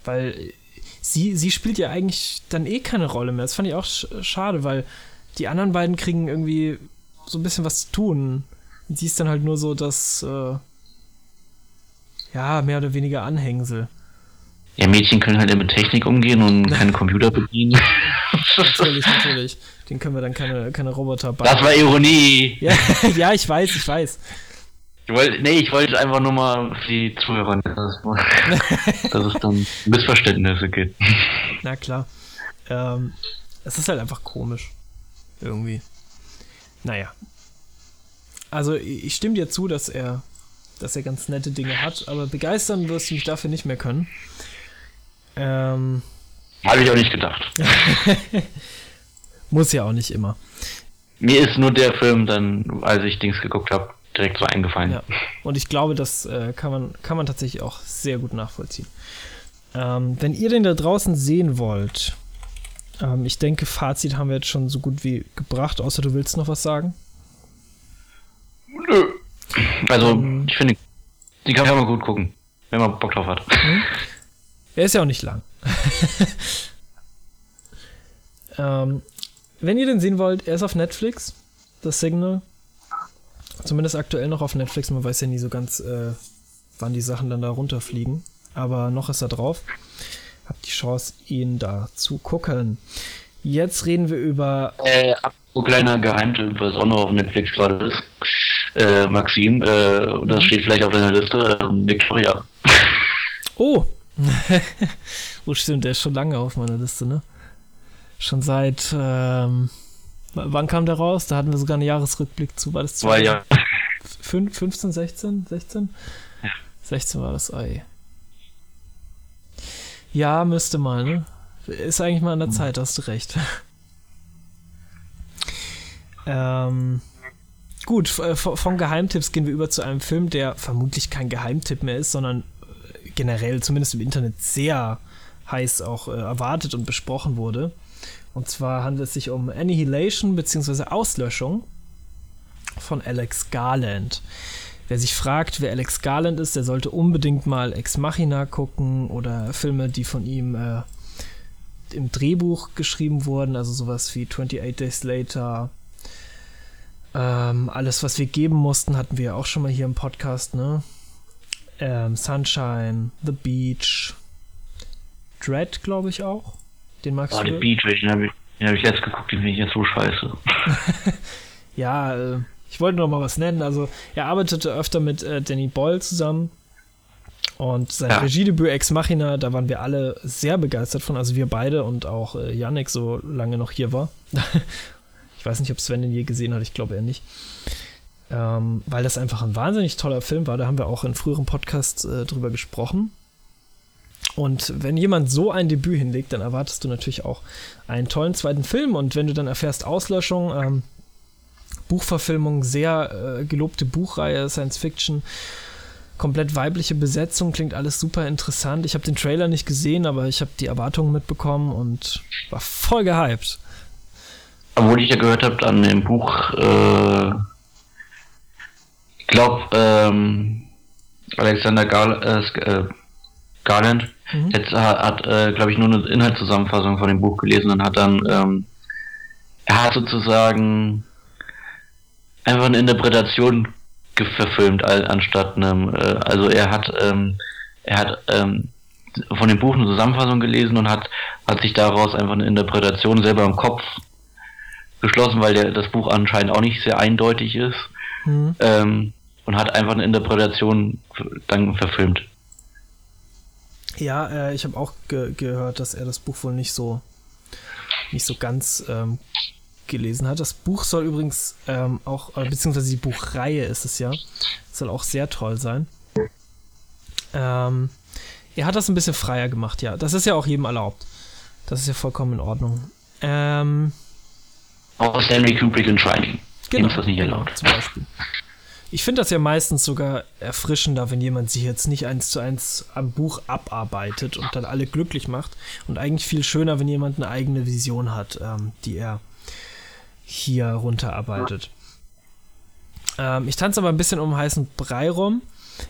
Weil sie, sie spielt ja eigentlich dann eh keine Rolle mehr. Das fand ich auch sch schade, weil die anderen beiden kriegen irgendwie so ein bisschen was zu tun. Und sie ist dann halt nur so das, äh, ja, mehr oder weniger Anhängsel. Ja, Mädchen können halt mit Technik umgehen und keine Computer bedienen. Natürlich, natürlich. Den können wir dann keine, keine Roboter bauen. Das war Ironie. ja, ja, ich weiß, ich weiß. Ich wollte, nee, ich wollte einfach nur mal für die Zuhörer, dass es, dass es dann Missverständnisse gibt. Na klar. Ähm, es ist halt einfach komisch. Irgendwie. Naja. Also, ich stimme dir zu, dass er dass er ganz nette Dinge hat, aber begeistern wirst du mich dafür nicht mehr können. Ähm, Habe ich auch nicht gedacht. muss ja auch nicht immer. Mir ist nur der Film dann, als ich Dings geguckt habe, direkt so eingefallen. Ja. Und ich glaube, das äh, kann, man, kann man tatsächlich auch sehr gut nachvollziehen. Ähm, wenn ihr den da draußen sehen wollt, ähm, ich denke, Fazit haben wir jetzt schon so gut wie gebracht, außer du willst noch was sagen. Nö. Also, ich finde, die kann man gut gucken, wenn man Bock drauf hat. Er ist ja auch nicht lang. ähm, wenn ihr den sehen wollt, er ist auf Netflix, das Signal. Zumindest aktuell noch auf Netflix. Man weiß ja nie so ganz, äh, wann die Sachen dann da runterfliegen. Aber noch ist er drauf. Habt die Chance, ihn da zu gucken. Jetzt reden wir über. Äh, apropos kleiner Geheimtipp, was auch noch auf Netflix gerade ist. Äh, Maxim, äh, und das steht vielleicht auf deiner Liste, äh, Victoria. Oh! oh, stimmt, der ist schon lange auf meiner Liste, ne? Schon seit. Ähm, wann kam der raus? Da hatten wir sogar einen Jahresrückblick zu. War das Zwei Jahre. Fün- 15, 16? 16? Ja. 16 war das Ei. Ja, müsste mal, ne? Ist eigentlich mal an der Zeit, hast du recht. ähm, gut, äh, von Geheimtipps gehen wir über zu einem Film, der vermutlich kein Geheimtipp mehr ist, sondern äh, generell, zumindest im Internet, sehr heiß auch äh, erwartet und besprochen wurde. Und zwar handelt es sich um Annihilation bzw. Auslöschung von Alex Garland. Wer sich fragt, wer Alex Garland ist, der sollte unbedingt mal Ex Machina gucken oder Filme, die von ihm äh, im Drehbuch geschrieben wurden, also sowas wie 28 Days Later. Ähm, alles, was wir geben mussten, hatten wir ja auch schon mal hier im Podcast, ne? Ähm, Sunshine, The Beach, Dread, glaube ich auch. Den magst Oh, du? The Beach, den habe ich, den hab ich jetzt geguckt, den finde ich jetzt so scheiße. Ja, äh, ich wollte noch mal was nennen. Also, er arbeitete öfter mit äh, Danny Boyle zusammen. Und sein Ja. Regiedebüt Ex Machina, da waren wir alle sehr begeistert von. Also, wir beide und auch äh, Yannick, so lange noch hier war. ich weiß nicht, ob Sven den je gesehen hat. Ich glaube eher nicht. Ähm, weil das einfach ein wahnsinnig toller Film war. Da haben wir auch in früheren Podcasts äh, drüber gesprochen. Und wenn jemand so ein Debüt hinlegt, dann erwartest du natürlich auch einen tollen zweiten Film. Und wenn du dann erfährst Auslöschung, ähm, Buchverfilmung, sehr äh, gelobte Buchreihe, Science Fiction, komplett weibliche Besetzung, klingt alles super interessant. Ich habe den Trailer nicht gesehen, aber ich habe die Erwartungen mitbekommen und war voll gehypt. Obwohl ich ja gehört habe, an dem Buch, äh, ich glaube, ähm, Alexander Gar äh, äh, Garland Mhm. jetzt hat, hat äh, glaube ich, nur eine Inhaltszusammenfassung von dem Buch gelesen und hat dann, ähm, er hat sozusagen einfach eine Interpretation verfilmt, anstatt einem, äh, also er hat, ähm, er hat ähm, von dem Buch eine Zusammenfassung gelesen und hat, hat sich daraus einfach eine Interpretation selber im Kopf geschlossen, weil der, das Buch anscheinend auch nicht sehr eindeutig ist. Mhm. Ähm, und hat einfach eine Interpretation dann verfilmt. Ja, äh, ich habe auch ge gehört, dass er das Buch wohl nicht so nicht so ganz ähm, gelesen hat. Das Buch soll übrigens ähm, auch, äh, beziehungsweise die Buchreihe ist es ja, soll auch sehr toll sein. Ähm, er hat das ein bisschen freier gemacht, ja. Das ist ja auch jedem erlaubt. Das ist ja vollkommen in Ordnung. Ähm, Auch Stanley Kubrick in Shining. Dem ist das nicht genau, erlaubt. zum Beispiel. Ich finde das ja meistens sogar erfrischender, wenn jemand sich jetzt nicht eins zu eins am Buch abarbeitet und dann alle glücklich macht. Und eigentlich viel schöner, wenn jemand eine eigene Vision hat, ähm, die er hier runterarbeitet. Ähm, ich tanze aber ein bisschen um heißen Brei rum.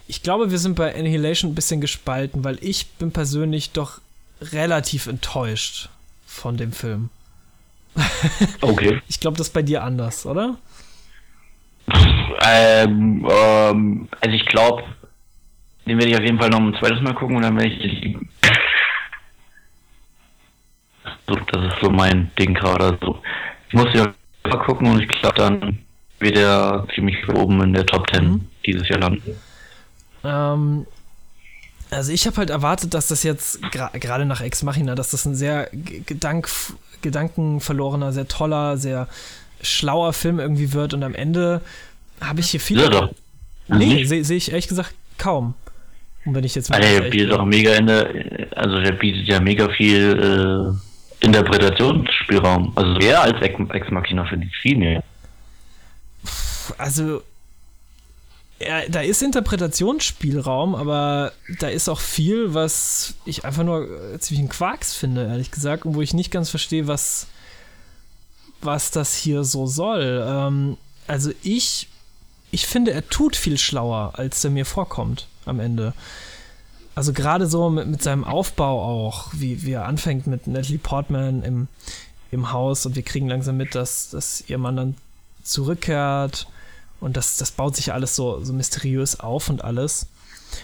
Ich glaube, wir sind bei Annihilation ein bisschen gespalten, weil ich bin persönlich doch relativ enttäuscht von dem Film. Okay. Ich glaube, das ist bei dir anders, oder? Ähm, ähm, also ich glaube, den werde ich auf jeden Fall noch ein zweites Mal gucken und dann werde ich. So, das ist so mein Ding gerade. So. Ich muss ja mal gucken und ich glaube, dann wird er ziemlich oben in der Top 10 Mhm. dieses Jahr landen. Ähm, also ich habe halt erwartet, dass das jetzt gra- gerade nach Ex Machina, dass das ein sehr gedank gedankenverlorener, sehr toller, sehr schlauer Film irgendwie wird und am Ende habe ich hier viele Ja, doch. Nee, sehe seh ich ehrlich gesagt kaum. Und wenn ich jetzt mal. Also der bietet auch mega in der, also der bietet ja mega viel äh, Interpretationsspielraum. Also mehr als Ex Machina finde ich viel mehr. Also ja, da ist Interpretationsspielraum, aber da ist auch viel, was ich einfach nur ziemlich Quarks finde, ehrlich gesagt, und wo ich nicht ganz verstehe, was, was das hier so soll. Ähm, also ich, ich finde, er tut viel schlauer, als er mir vorkommt am Ende. Also gerade so mit, mit seinem Aufbau auch, wie, wie er anfängt mit Natalie Portman im, im Haus und wir kriegen langsam mit, dass, dass ihr Mann dann zurückkehrt und das, das baut sich alles so, so mysteriös auf und alles.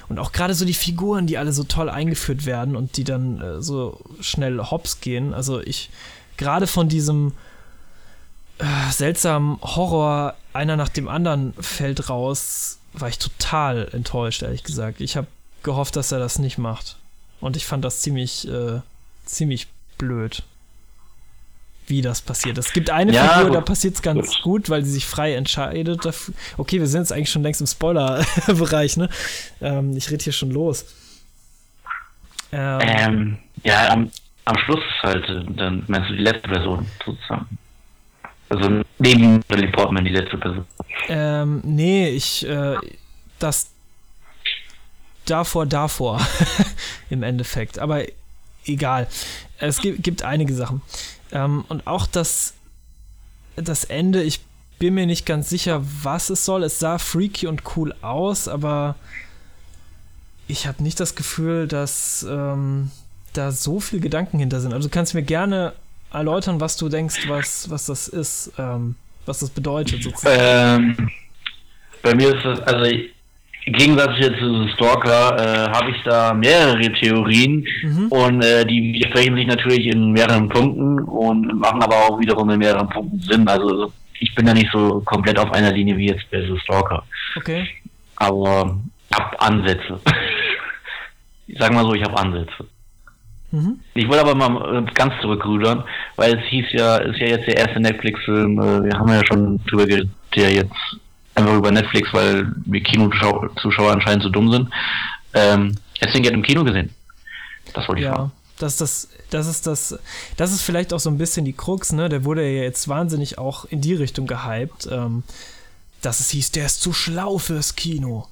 Und auch gerade so die Figuren, die alle so toll eingeführt werden und die dann äh, so schnell hops gehen. Also ich, gerade von diesem äh, seltsamen Horror, einer nach dem anderen fällt raus, war ich total enttäuscht, ehrlich gesagt. Ich habe gehofft, dass er das nicht macht. Und ich fand das ziemlich, äh, ziemlich blöd wie das passiert. Es gibt eine ja, Figur, gut. da passiert es ganz gut. gut. weil sie sich frei entscheidet. Dafür. Okay, wir sind jetzt eigentlich schon längst im Spoiler-Bereich, ne? Ähm, ich rede hier schon los. Ähm, ähm, ja, am, am Schluss halt, dann meinst du die letzte Person sozusagen. Also neben Natalie Portman die letzte Person. Ähm, nee, ich, äh, das davor, davor im Endeffekt. Aber egal. Es gibt, gibt einige Sachen. Ähm, und auch das, das Ende, ich bin mir nicht ganz sicher, was es soll. Es sah freaky und cool aus, aber ich habe nicht das Gefühl, dass ähm, da so viel Gedanken hinter sind. Also du kannst mir gerne erläutern, was du denkst, was, was das ist, ähm, was das bedeutet sozusagen. Ähm, bei mir ist das, also ich, Gegensatz jetzt zu Stalker äh, habe ich da mehrere Theorien mhm. und äh, die widersprechen sich natürlich in mehreren Punkten und machen aber auch wiederum in mehreren Punkten Sinn. Also ich bin da nicht so komplett auf einer Linie wie jetzt bei The Stalker. Okay. Aber ich habe Ansätze. ich sag mal so, ich habe Ansätze. Mhm. Ich wollte aber mal äh, ganz zurückrudern, weil es hieß ja, ist ja jetzt der erste Netflix-Film, äh, wir haben ja schon drüber geredet, der jetzt einfach über Netflix, weil wir Kinozuschauer anscheinend so dumm sind. Ähm, deswegen hat im Kino gesehen. Das wollte ich ja. Fragen. Das, das, das ist das, das ist vielleicht auch so ein bisschen die Krux, ne? Der wurde ja jetzt wahnsinnig auch in die Richtung gehypt, ähm, dass es hieß, der ist zu schlau fürs Kino.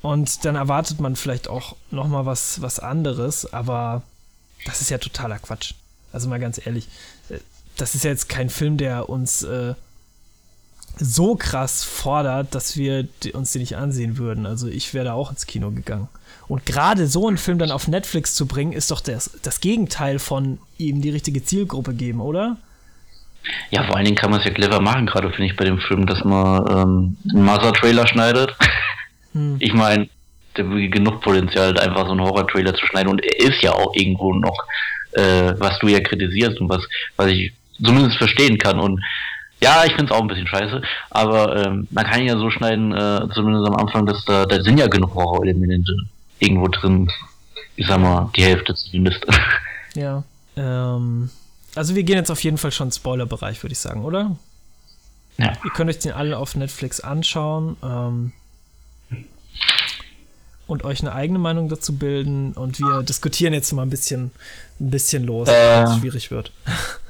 Und dann erwartet man vielleicht auch nochmal was, was anderes, aber das ist ja totaler Quatsch. Also mal ganz ehrlich, äh, das ist ja jetzt kein Film, der uns äh, so krass fordert, dass wir uns die nicht ansehen würden. Also ich wäre da auch ins Kino gegangen. Und gerade so einen Film dann auf Netflix zu bringen, ist doch das, das Gegenteil von ihm die richtige Zielgruppe geben, oder? Ja, vor allen Dingen kann man es ja clever machen, gerade finde ich bei dem Film, dass man ähm, einen Mother-Trailer schneidet. Hm. Ich meine, der genug Potenzial, einfach so einen Horror-Trailer zu schneiden. Und er ist ja auch irgendwo noch, äh, was du ja kritisierst und was, was ich zumindest verstehen kann. Und ja, ich finde es auch ein bisschen scheiße, aber ähm, man kann ihn ja so schneiden, äh, zumindest am Anfang, dass da, da sind ja genug Horror-Elemente irgendwo drin. Ich sag mal, die Hälfte zumindest. Ja. Ähm, also wir gehen jetzt auf jeden Fall schon Spoiler-Bereich, würde ich sagen, oder? Ja. Ihr könnt euch den alle auf Netflix anschauen ähm, und euch eine eigene Meinung dazu bilden und wir diskutieren jetzt mal ein bisschen, ein bisschen los, äh, weil es schwierig wird.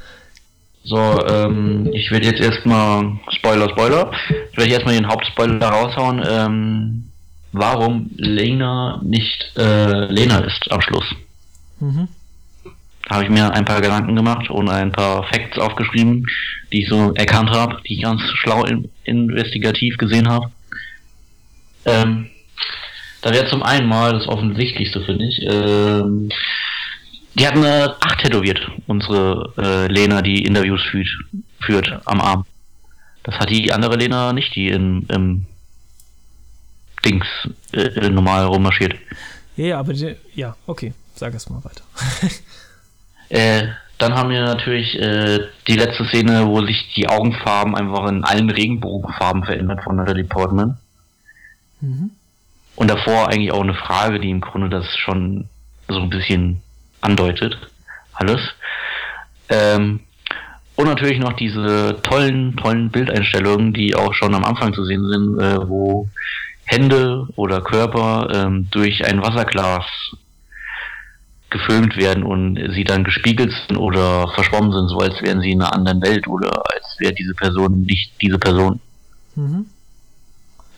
So, ähm, ich werde jetzt erstmal, Spoiler, Spoiler, ich werde erstmal den Hauptspoiler raushauen, ähm, warum Lena nicht äh, Lena ist am Schluss. Mhm. Da habe ich mir ein paar Gedanken gemacht und ein paar Facts aufgeschrieben, die ich so erkannt habe, die ich ganz schlau in, investigativ gesehen habe. Ähm, da wäre zum einen mal das Offensichtlichste, finde ich. Ähm, die hat eine 8 tätowiert, unsere äh, Lena, die Interviews führt, führt am Arm. Das hat die andere Lena nicht, die in, im Dings äh, normal rummarschiert. Ja, aber die, ja, okay, sag es mal weiter. äh, dann haben wir natürlich äh, die letzte Szene, wo sich die Augenfarben einfach in allen Regenbogenfarben verändert von Natalie Portman. Mhm. Und davor eigentlich auch eine Frage, die im Grunde das schon so ein bisschen andeutet. Alles. Ähm, Und natürlich noch diese tollen, tollen Bildeinstellungen, die auch schon am Anfang zu sehen sind, äh, wo Hände oder Körper ähm, durch ein Wasserglas gefilmt werden und sie dann gespiegelt sind oder verschwommen sind, so als wären sie in einer anderen Welt oder als wäre diese Person nicht diese Person. Mhm.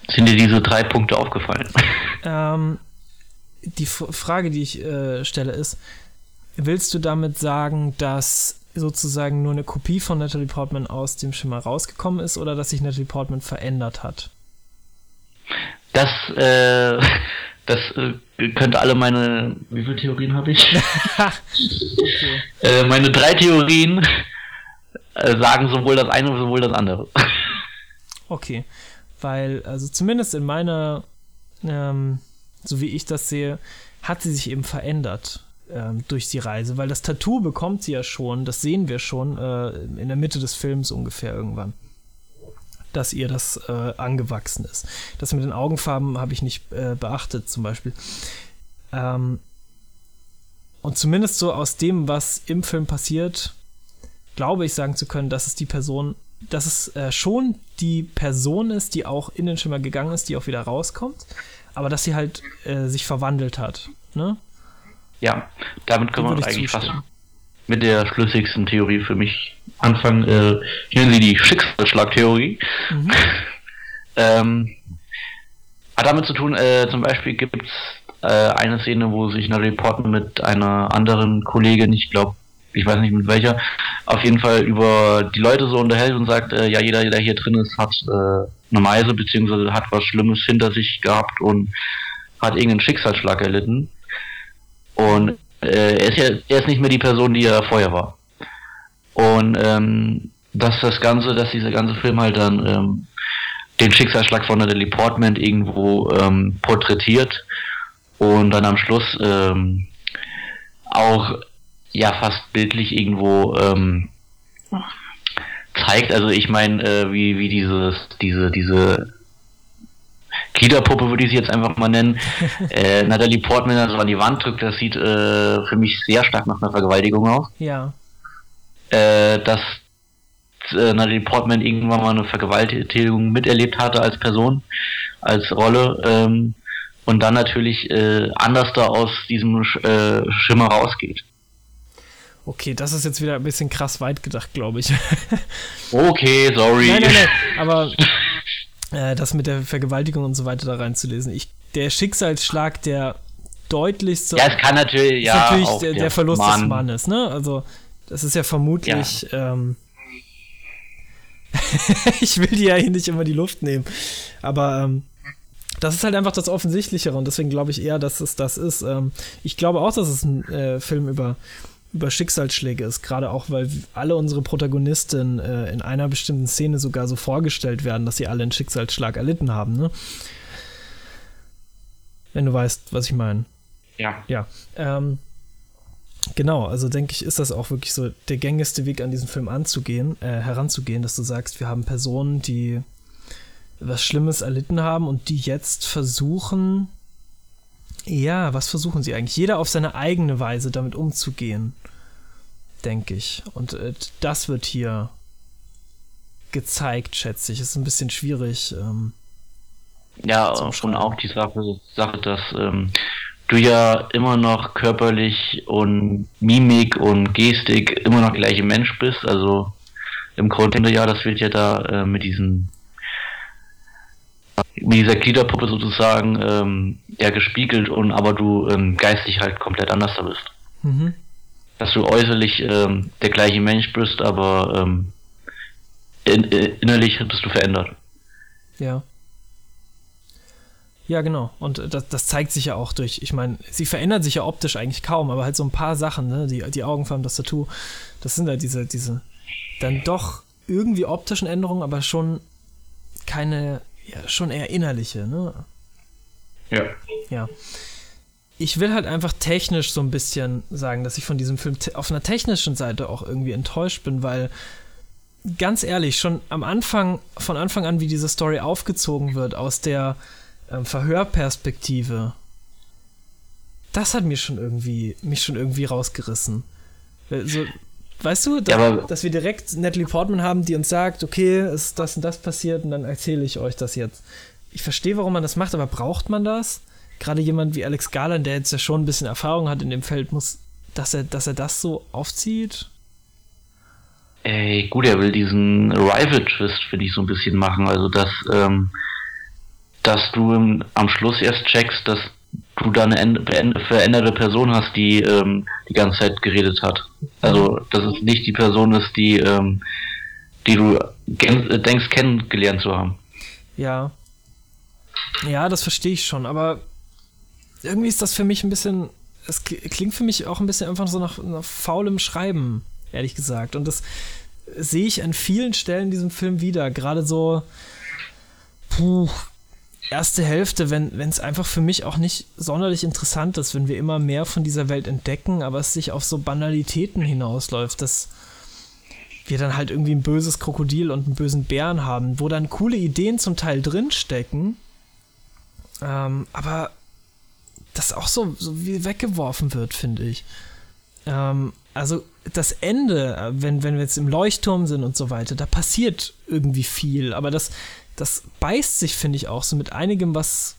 Sind dir diese drei Punkte aufgefallen? Ähm, die F Frage, die ich äh, stelle, ist, willst du damit sagen, dass sozusagen nur eine Kopie von Natalie Portman aus dem Schimmer rausgekommen ist oder dass sich Natalie Portman verändert hat? Das, äh, das äh, könnte alle meine, wie viele Theorien habe ich? okay. äh, meine drei Theorien äh, sagen sowohl das eine sowohl das andere. okay, weil, also zumindest in meiner, ähm, so wie ich das sehe, hat sie sich eben verändert ähm, durch die Reise, weil das Tattoo bekommt sie ja schon, das sehen wir schon äh, in der Mitte des Films ungefähr irgendwann, dass ihr das äh, angewachsen ist. Das mit den Augenfarben habe ich nicht äh, beachtet zum Beispiel. Ähm, und zumindest so aus dem, was im Film passiert, glaube ich sagen zu können, dass es die Person, dass es äh, schon die Person ist, die auch in den Schimmer gegangen ist, die auch wieder rauskommt, aber dass sie halt äh, sich verwandelt hat. Ne? Ja, damit können wir eigentlich fast mit der schlüssigsten Theorie für mich anfangen. Äh, hier nennen sie die Schicksalsschlagtheorie. Mhm. ähm, hat damit zu tun, äh, zum Beispiel gibt es äh, eine Szene, wo sich eine Reporter mit einer anderen Kollegin, ich glaube, ich weiß nicht mit welcher, auf jeden Fall über die Leute so unterhält und sagt, äh, ja, jeder, der hier drin ist, hat äh, eine Meise, beziehungsweise hat was Schlimmes hinter sich gehabt und hat irgendeinen Schicksalsschlag erlitten. Und äh, er, ist ja, er ist nicht mehr die Person, die er vorher war. Und ähm, dass das Ganze, dass dieser ganze Film halt dann ähm, den Schicksalsschlag von Natalie Portman irgendwo ähm, porträtiert und dann am Schluss ähm, auch ja fast bildlich irgendwo ähm, zeigt. Also ich meine, äh, wie wie dieses diese diese Gliederpuppe würde ich sie jetzt einfach mal nennen, äh, Natalie Portman also an die Wand drückt, das sieht äh, für mich sehr stark nach einer Vergewaltigung aus. Ja. Äh, dass äh, Natalie Portman irgendwann mal eine Vergewaltigung miterlebt hatte als Person, als Rolle ähm, und dann natürlich äh, anders da aus diesem äh, Schimmer rausgeht. Okay, das ist jetzt wieder ein bisschen krass weit gedacht, glaube ich. okay, sorry. Nein, nein, nein, aber äh, das mit der Vergewaltigung und so weiter da reinzulesen. Ich, der Schicksalsschlag, der deutlichste. Ja, es kann natürlich, ja. Natürlich der, der, Verlust Mann. des Mannes, ne? Also, das ist ja vermutlich. Ja. Ähm, ich will dir ja hier nicht immer die Luft nehmen. Aber ähm, das ist halt einfach das Offensichtlichere und deswegen glaube ich eher, dass es das ist. Ähm, ich glaube auch, dass es ein äh, Film über über Schicksalsschläge ist, gerade auch, weil alle unsere Protagonisten äh, in einer bestimmten Szene sogar so vorgestellt werden, dass sie alle einen Schicksalsschlag erlitten haben, ne? Wenn du weißt, was ich meine. Ja. Ja. Ähm, genau, also denke ich, ist das auch wirklich so der gängigste Weg an diesen Film anzugehen, äh, heranzugehen, dass du sagst, wir haben Personen, die was Schlimmes erlitten haben und die jetzt versuchen, ja, was versuchen sie eigentlich? Jeder auf seine eigene Weise damit umzugehen, denke ich. Und äh, das wird hier gezeigt, schätze ich. Ist ein bisschen schwierig. Ähm, ja, und auch die Sache, Sache dass ähm, du ja immer noch körperlich und Mimik und Gestik immer noch gleiche Mensch bist. Also im Grunde ja, das wird ja da äh, mit diesen mit dieser Gliederpuppe sozusagen ähm, ja gespiegelt und aber du ähm, geistig halt komplett anders da bist. Mhm. Dass du äußerlich ähm, der gleiche Mensch bist, aber ähm, in, in, innerlich bist du verändert. Ja. Ja, genau. Und das, das zeigt sich ja auch durch, ich meine, sie verändert sich ja optisch eigentlich kaum, aber halt so ein paar Sachen, ne? Die, die Augenfarben, das Tattoo, das sind halt diese, diese dann doch irgendwie optischen Änderungen, aber schon keine ja, schon eher innerliche, ne? Ja. Ja. Ich will halt einfach technisch so ein bisschen sagen, dass ich von diesem Film auf einer technischen Seite auch irgendwie enttäuscht bin, weil ganz ehrlich, schon am Anfang, von Anfang an, wie diese Story aufgezogen wird, aus der ähm, Verhörperspektive, das hat mir schon irgendwie, mich schon irgendwie rausgerissen. So, Weißt du, da, ja, dass wir direkt Natalie Portman haben, die uns sagt, okay, ist das und das passiert und dann erzähle ich euch das jetzt. Ich verstehe, warum man das macht, aber braucht man das? Gerade jemand wie Alex Garland, der jetzt ja schon ein bisschen Erfahrung hat in dem Feld, muss, dass er, dass er das so aufzieht? Ey, gut, er will diesen Rival-Twist, finde ich, so ein bisschen machen. Also, dass, ähm, dass du im, am Schluss erst checkst, dass du da eine veränderte Person hast, die ähm, die ganze Zeit geredet hat. Also, dass es nicht die Person ist, die, ähm, die du denkst, kennengelernt zu haben. Ja. Ja, das verstehe ich schon, aber irgendwie ist das für mich ein bisschen, es klingt für mich auch ein bisschen einfach so nach, nach faulem Schreiben, ehrlich gesagt. Und das sehe ich an vielen Stellen in diesem Film wieder. Gerade so, puh, erste Hälfte, wenn es einfach für mich auch nicht sonderlich interessant ist, wenn wir immer mehr von dieser Welt entdecken, aber es sich auf so Banalitäten hinausläuft, dass wir dann halt irgendwie ein böses Krokodil und einen bösen Bären haben, wo dann coole Ideen zum Teil drinstecken, ähm, aber das auch so, so wie weggeworfen wird, finde ich. Ähm, also das Ende, wenn, wenn wir jetzt im Leuchtturm sind und so weiter, da passiert irgendwie viel, aber das, das beißt sich, finde ich, auch so mit einigem, was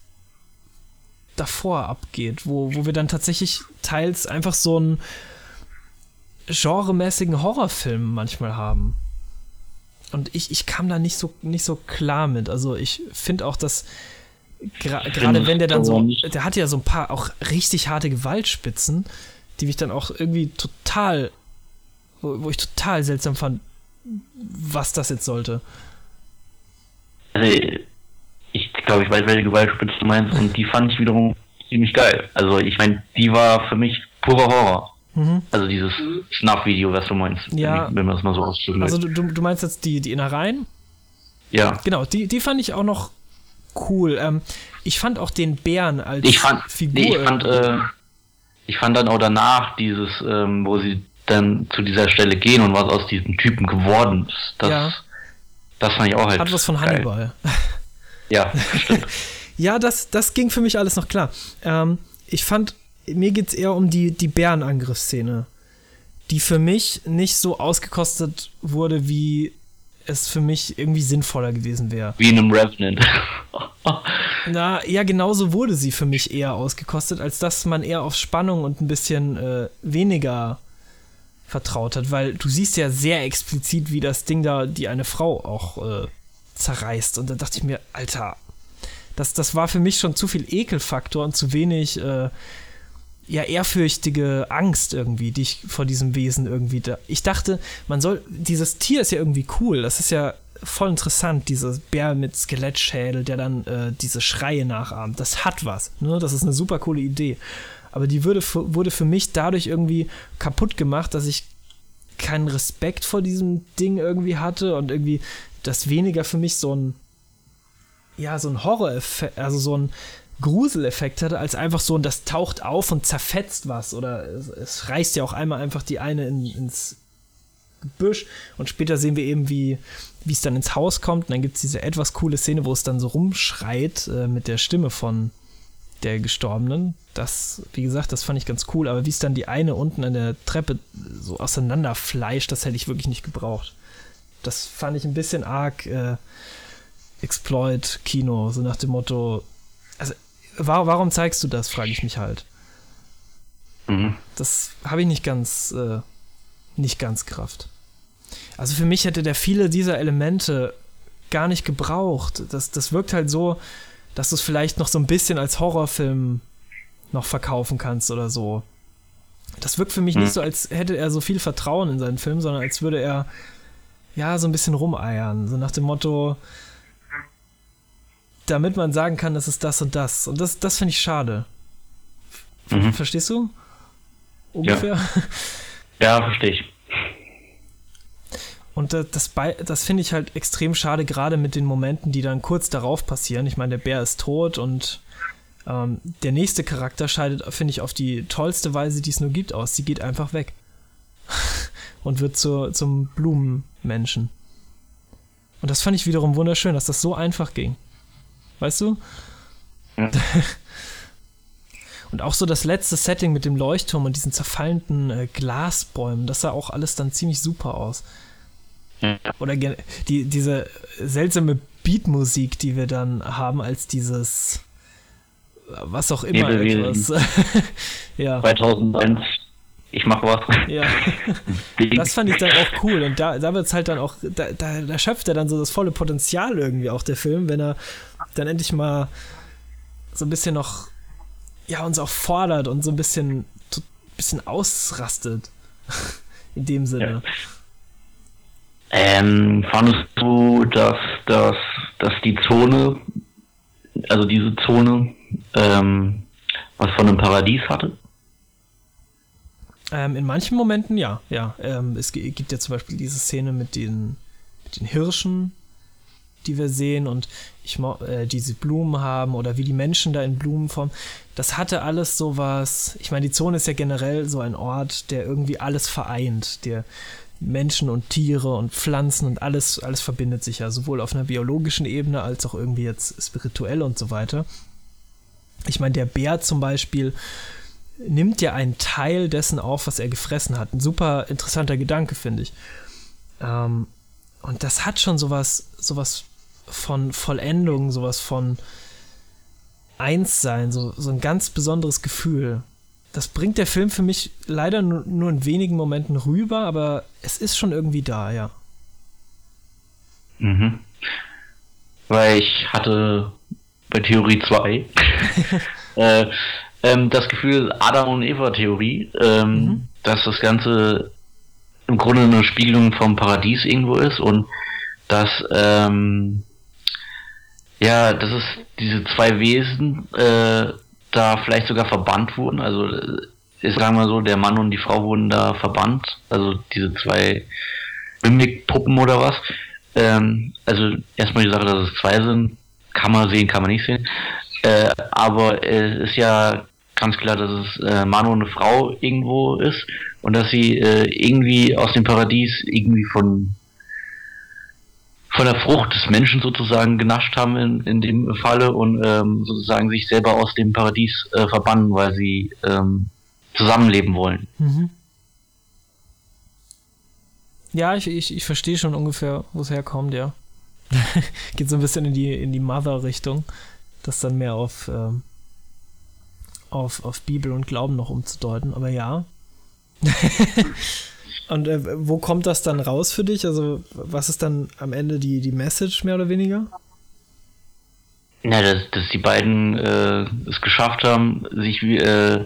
davor abgeht, wo, wo wir dann tatsächlich teils einfach so einen genremäßigen Horrorfilm manchmal haben. Und ich, ich kam da nicht so, nicht so klar mit. Also ich finde auch, dass gerade gra wenn der dann so, der hat ja so ein paar auch richtig harte Gewaltspitzen, die mich dann auch irgendwie total, wo, wo ich total seltsam fand, was das jetzt sollte. Also, ich glaube, ich weiß, welche Gewaltspitze du meinst, und die fand ich wiederum ziemlich geil. Also, ich meine, die war für mich purer Horror. Mhm. Also dieses Snuff-Video, was du meinst. Ja. Wenn, wenn man das mal so ausdrücken Also, du, du meinst jetzt die, die Innereien? Ja. Genau, die, die fand ich auch noch cool. Ähm, ich fand auch den Bären als ich fand, Figur. Nee, ich, fand, äh, ich fand dann auch danach dieses, ähm, wo sie dann zu dieser Stelle gehen und was aus diesem Typen geworden ist. Das, ja. Das fand ich auch halt. Hat was von Hannibal. Ja, stimmt. ja, das, das ging für mich alles noch klar. Ähm, ich fand, mir geht es eher um die, die Bärenangriffsszene, die für mich nicht so ausgekostet wurde, wie es für mich irgendwie sinnvoller gewesen wäre. Wie in einem Revenant. Na, ja, genauso wurde sie für mich eher ausgekostet, als dass man eher auf Spannung und ein bisschen äh, weniger vertraut hat, weil du siehst ja sehr explizit, wie das Ding da die eine Frau auch äh, zerreißt. Und da dachte ich mir, Alter, das, das war für mich schon zu viel Ekelfaktor und zu wenig äh, ja ehrfürchtige Angst irgendwie, die ich vor diesem Wesen irgendwie da. Ich dachte, man soll, dieses Tier ist ja irgendwie cool, das ist ja voll interessant, dieser Bär mit Skelettschädel, der dann äh, diese Schreie nachahmt. Das hat was, ne? Das ist eine super coole Idee aber die würde, wurde für mich dadurch irgendwie kaputt gemacht, dass ich keinen Respekt vor diesem Ding irgendwie hatte und irgendwie das weniger für mich so ein, ja, so ein Horror-Effekt, also so ein Gruseleffekt hatte, als einfach so ein, das taucht auf und zerfetzt was oder es, es reißt ja auch einmal einfach die eine in, ins Gebüsch und später sehen wir eben, wie es dann ins Haus kommt und dann gibt es diese etwas coole Szene, wo es dann so rumschreit äh, mit der Stimme von der Gestorbenen. Das, wie gesagt, das fand ich ganz cool, aber wie es dann die eine unten an der Treppe so auseinanderfleischt, das hätte ich wirklich nicht gebraucht. Das fand ich ein bisschen arg äh, Exploit-Kino, so nach dem Motto, warum zeigst du das, frage ich mich halt. Mhm. Das habe ich nicht ganz, äh, nicht ganz Kraft. Also für mich hätte der viele dieser Elemente gar nicht gebraucht. Das, das wirkt halt so, dass du es vielleicht noch so ein bisschen als Horrorfilm noch verkaufen kannst oder so. Das wirkt für mich hm. nicht so, als hätte er so viel Vertrauen in seinen Film, sondern als würde er ja so ein bisschen rumeiern. So nach dem Motto, damit man sagen kann, das ist das und das. Und das, das finde ich schade. Mhm. Verstehst du? Ungefähr? Ja, ja verstehe ich. Und das, das, das finde ich halt extrem schade, gerade mit den Momenten, die dann kurz darauf passieren. Ich meine, der Bär ist tot und ähm, der nächste Charakter scheidet, finde ich, auf die tollste Weise, die es nur gibt, aus. Sie geht einfach weg. und wird zu, zum Blumenmenschen. Und das fand ich wiederum wunderschön, dass das so einfach ging. Weißt du? Ja. Und auch so das letzte Setting mit dem Leuchtturm und diesen zerfallenden äh, Glasbäumen, das sah auch alles dann ziemlich super aus. Oder die, diese seltsame Beatmusik, die wir dann haben, als dieses was auch immer etwas. ja. 2001 ich mach was. Ja. das fand ich dann auch cool. Und da, da wird es halt dann auch, da, da, da, schöpft er dann so das volle Potenzial irgendwie auch der Film, wenn er dann endlich mal so ein bisschen noch, ja, uns auch fordert und so ein bisschen, so ein bisschen ausrastet. In dem Sinne. Ja. Ähm, fandest du, dass, dass, dass die Zone, also diese Zone, ähm, was von einem Paradies hatte? Ähm, in manchen Momenten ja, ja. Ähm, es gibt ja zum Beispiel diese Szene mit den, mit den Hirschen, die wir sehen und ich, äh, diese Blumen haben oder wie die Menschen da in Blumenform. Das hatte alles sowas. Ich meine, die Zone ist ja generell so ein Ort, der irgendwie alles vereint, der Menschen und Tiere und Pflanzen und alles, alles verbindet sich ja sowohl auf einer biologischen Ebene als auch irgendwie jetzt spirituell und so weiter. Ich meine, der Bär zum Beispiel nimmt ja einen Teil dessen auf, was er gefressen hat. Ein super interessanter Gedanke, finde ich. Ähm, und das hat schon sowas, sowas von Vollendung, sowas von Einssein, so, so ein ganz besonderes Gefühl. Das bringt der Film für mich leider nur, nur in wenigen Momenten rüber, aber es ist schon irgendwie da, ja. Mhm. Weil ich hatte bei Theorie 2 äh, ähm, das Gefühl Adam und Eva Theorie, ähm, mhm. dass das Ganze im Grunde eine Spiegelung vom Paradies irgendwo ist und dass ähm, ja, dass es diese zwei Wesen äh, da vielleicht sogar verbannt wurden. Also ist sagen wir so, der Mann und die Frau wurden da verbannt. Also diese zwei Mimik-Puppen oder was. Ähm, also erstmal die Sache, dass es zwei sind, kann man sehen, kann man nicht sehen. Äh, aber es ist ja ganz klar, dass es äh, Mann und eine Frau irgendwo ist und dass sie äh, irgendwie aus dem Paradies irgendwie von von der Frucht des Menschen sozusagen genascht haben in, in dem Falle und ähm, sozusagen sich selber aus dem Paradies äh, verbannen, weil sie ähm, zusammenleben wollen. Mhm. Ja, ich, ich, ich verstehe schon ungefähr, wo es herkommt, ja. Geht so ein bisschen in die, in die Mother-Richtung, das dann mehr auf ähm, auf, auf Bibel und Glauben noch umzudeuten, aber ja. und äh, wo kommt das dann raus für dich? Also, was ist dann am Ende die, die Message mehr oder weniger? Na, dass, dass die beiden äh, es geschafft haben, sich äh,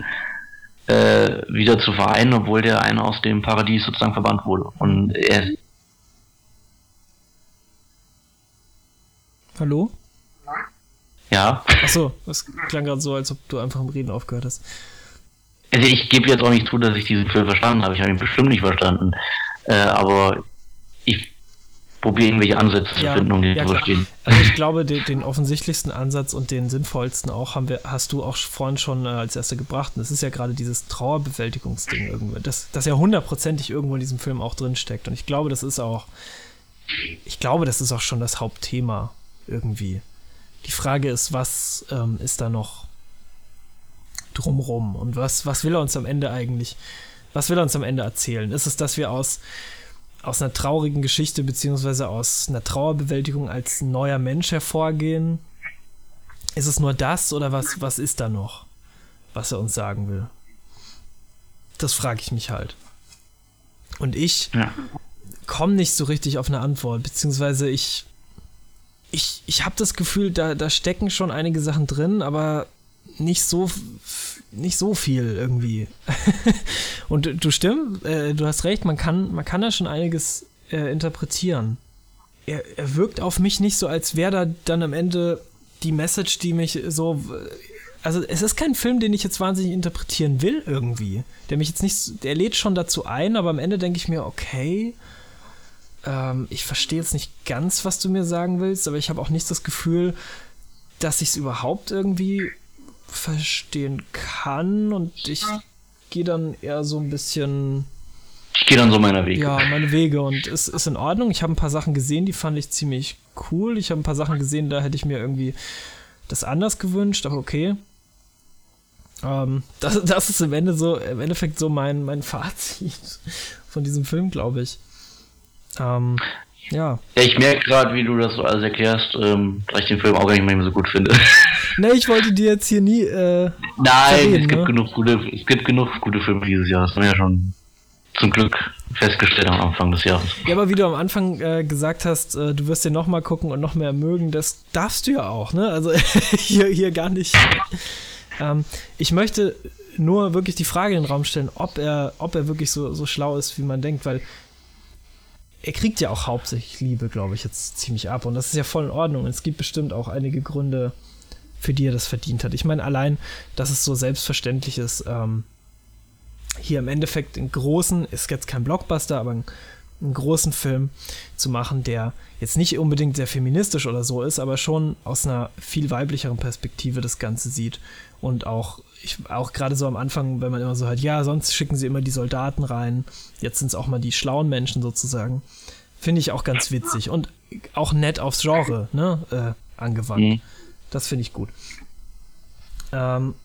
äh, wieder zu vereinen, obwohl der eine aus dem Paradies sozusagen verbannt wurde. Und er. Hallo? Ja. Achso, das klang gerade so, als ob du einfach im Reden aufgehört hast. Also ich gebe jetzt auch nicht zu, dass ich diesen Film verstanden habe. Ich habe ihn bestimmt nicht verstanden. Äh, aber ich probiere irgendwelche Ansätze ja, zu finden, um den ja, zu verstehen. Also ich glaube, den, den, offensichtlichsten Ansatz und den sinnvollsten auch haben wir, hast du auch vorhin schon äh, als erste gebracht. Und das ist ja gerade dieses Trauerbewältigungsding irgendwo, das, das ja hundertprozentig irgendwo in diesem Film auch drin steckt. Und ich glaube, das ist auch, ich glaube, das ist auch schon das Hauptthema irgendwie. Die Frage ist, was ähm, ist da noch drumrum und was, was will er uns am Ende eigentlich, was will er uns am Ende erzählen? Ist es, dass wir aus, aus einer traurigen Geschichte beziehungsweise aus einer Trauerbewältigung als neuer Mensch hervorgehen? Ist es nur das oder was, was ist da noch, was er uns sagen will? Das frage ich mich halt. Und ich ja. komme nicht so richtig auf eine Antwort, beziehungsweise ich ich, ich habe das Gefühl, da, da stecken schon einige Sachen drin, aber nicht so nicht so viel irgendwie. Und du stimmst, äh, du hast recht, man kann, man kann da schon einiges äh, interpretieren. Er, er wirkt auf mich nicht so, als wäre da dann am Ende die Message, die mich so. Also es ist kein Film, den ich jetzt wahnsinnig interpretieren will irgendwie. Der mich jetzt nicht, der lädt schon dazu ein, aber am Ende denke ich mir, okay, ähm, ich verstehe jetzt nicht ganz, was du mir sagen willst, aber ich habe auch nicht das Gefühl, dass ich es überhaupt irgendwie verstehen kann und ich gehe dann eher so ein bisschen. Ich gehe dann so meine Wege. Ja, meine Wege und es ist in Ordnung. Ich habe ein paar Sachen gesehen, die fand ich ziemlich cool. Ich habe ein paar Sachen gesehen, da hätte ich mir irgendwie das anders gewünscht, aber okay. Ähm, das, das ist im, Ende so, im Endeffekt so mein, mein Fazit von diesem Film, glaube ich. Ähm, ja. Ja, ich merke gerade, wie du das so alles erklärst, ähm, dass ich den Film auch gar nicht mehr so gut finde. Ne, ich wollte dir jetzt hier nie. Äh, Nein, verreden, es, gibt ne? genug gute, es gibt genug gute Filme dieses Jahr. Das haben wir ja schon zum Glück festgestellt am Anfang des Jahres. Ja, aber wie du am Anfang äh, gesagt hast, äh, du wirst den nochmal gucken und noch mehr mögen, das darfst du ja auch, ne? Also hier, hier gar nicht. Ähm, ich möchte nur wirklich die Frage in den Raum stellen, ob er, ob er wirklich so, so schlau ist, wie man denkt, weil er kriegt ja auch hauptsächlich Liebe, glaube ich, jetzt ziemlich ab. Und das ist ja voll in Ordnung. Und es gibt bestimmt auch einige Gründe, für die er das verdient hat. Ich meine, allein, dass es so selbstverständlich ist, ähm, hier im Endeffekt einen großen, ist jetzt kein Blockbuster, aber einen, einen großen Film zu machen, der jetzt nicht unbedingt sehr feministisch oder so ist, aber schon aus einer viel weiblicheren Perspektive das Ganze sieht und auch ich, auch gerade so am Anfang, wenn man immer so hört, ja, sonst schicken sie immer die Soldaten rein, jetzt sind es auch mal die schlauen Menschen sozusagen, finde ich auch ganz witzig und auch nett aufs Genre ne, äh, angewandt. Mhm. Das finde ich gut. Ähm,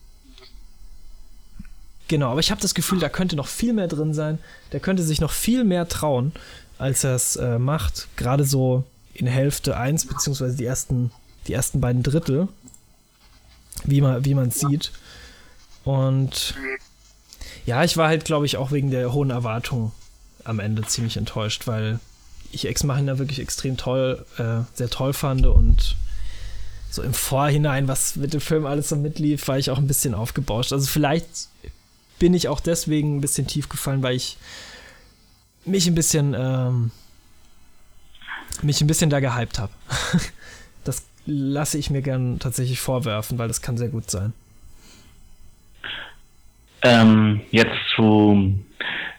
genau, aber ich habe das Gefühl, da könnte noch viel mehr drin sein. Der könnte sich noch viel mehr trauen, als er es äh, macht. Gerade so in Hälfte 1, beziehungsweise die ersten, die ersten beiden Drittel wie man wie man sieht. Und ja, ich war halt, glaube ich, auch wegen der hohen Erwartung am Ende ziemlich enttäuscht, weil ich Ex Machina wirklich extrem toll, äh, sehr toll fand und so im Vorhinein, was mit dem Film alles so mitlief, war ich auch ein bisschen aufgebauscht. Also vielleicht bin ich auch deswegen ein bisschen tief gefallen, weil ich mich ein bisschen ähm, mich ein bisschen da gehypt habe. lasse ich mir gern tatsächlich vorwerfen, weil das kann sehr gut sein. Ähm, jetzt zu,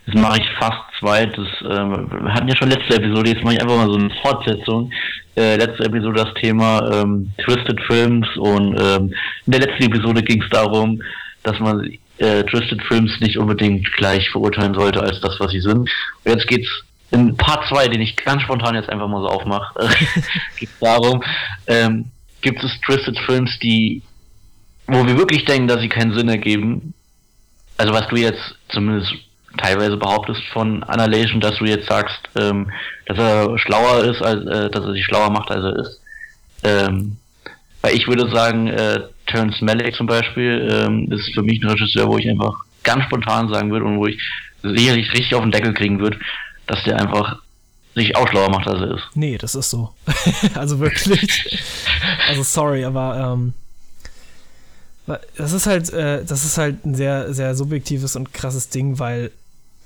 das mache ich fast zweites. Ähm, wir hatten ja schon letzte Episode, jetzt mache ich einfach mal so eine Fortsetzung. Äh, letzte Episode das Thema ähm, Twisted Films und ähm, in der letzten Episode ging es darum, dass man äh, Twisted Films nicht unbedingt gleich verurteilen sollte als das, was sie sind. Und jetzt geht's in Part 2, den ich ganz spontan jetzt einfach mal so aufmache, äh, geht darum, ähm, gibt es Twisted Films, die, wo wir wirklich denken, dass sie keinen Sinn ergeben. Also was du jetzt zumindest teilweise behauptest von Annihilation, dass du jetzt sagst, ähm, dass er schlauer ist, als äh, dass er sich schlauer macht, als er ist. Ähm, weil ich würde sagen, äh, Terence Malick zum Beispiel ähm, ist für mich ein Regisseur, wo ich einfach ganz spontan sagen würde und wo ich sicherlich richtig auf den Deckel kriegen würde, dass der einfach sich auch schlauer macht, als er ist. Nee, das ist so. also wirklich. also sorry, aber ähm, das ist halt, äh, das ist halt ein sehr, sehr subjektives und krasses Ding, weil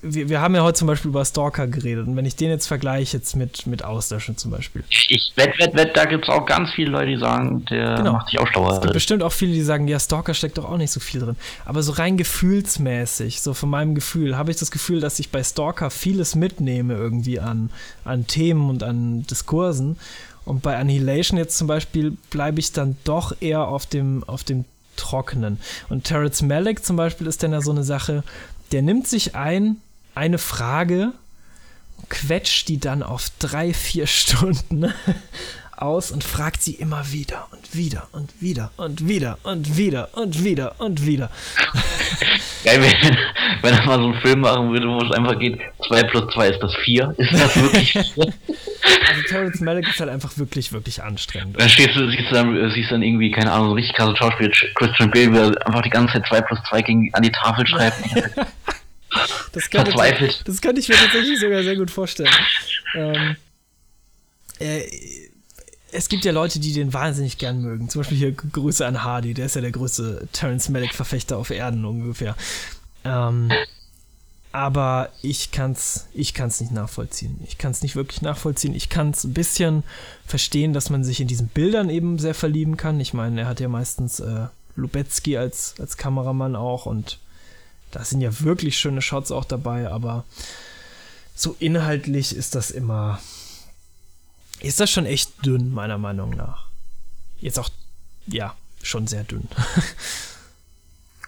wir, wir haben ja heute zum Beispiel über Stalker geredet und wenn ich den jetzt vergleiche jetzt mit, mit Auslöschen zum Beispiel. Ich wett, wett, wett, da gibt es auch ganz viele Leute, die sagen, der genau. macht sich auch schlauer. Es gibt bestimmt auch viele, die sagen, ja, Stalker steckt doch auch nicht so viel drin. Aber so rein gefühlsmäßig, so von meinem Gefühl, habe ich das Gefühl, dass ich bei Stalker vieles mitnehme irgendwie an, an Themen und an Diskursen. Und bei Annihilation jetzt zum Beispiel bleibe ich dann doch eher auf dem, auf dem Trockenen. Und Terrence Malick zum Beispiel ist dann ja so eine Sache, der nimmt sich ein, eine Frage, quetscht die dann auf drei, vier Stunden aus und fragt sie immer wieder und wieder und wieder und wieder und wieder und wieder und wieder. Geil, wenn, wenn er mal so einen Film machen würde, wo es einfach geht, 2 plus 2 ist das 4. Ist das wirklich Also Terrence Malick ist halt einfach wirklich, wirklich anstrengend. Dann stehst du, siehst du dann, siehst dann irgendwie, keine Ahnung, so richtig krasses Schauspiel, Christian Bale, der einfach die ganze Zeit 2 plus 2 gegen, an die Tafel schreibt. Das kann, Verzweifelt. Ich, das kann ich mir tatsächlich sogar sehr gut vorstellen. Ähm, äh, es gibt ja Leute, die den wahnsinnig gern mögen. Zum Beispiel hier Grüße an Hardy, der ist ja der größte Terence Malick-Verfechter auf Erden ungefähr. Ähm, aber ich kann's, ich kann's nicht nachvollziehen. Ich kann's nicht wirklich nachvollziehen. Ich kann's ein bisschen verstehen, dass man sich in diesen Bildern eben sehr verlieben kann. Ich meine, er hat ja meistens äh, Lubetzky als, als Kameramann auch und da sind ja wirklich schöne Shots auch dabei, aber so inhaltlich ist das immer. Ist das schon echt dünn, meiner Meinung nach. Jetzt auch, ja, schon sehr dünn.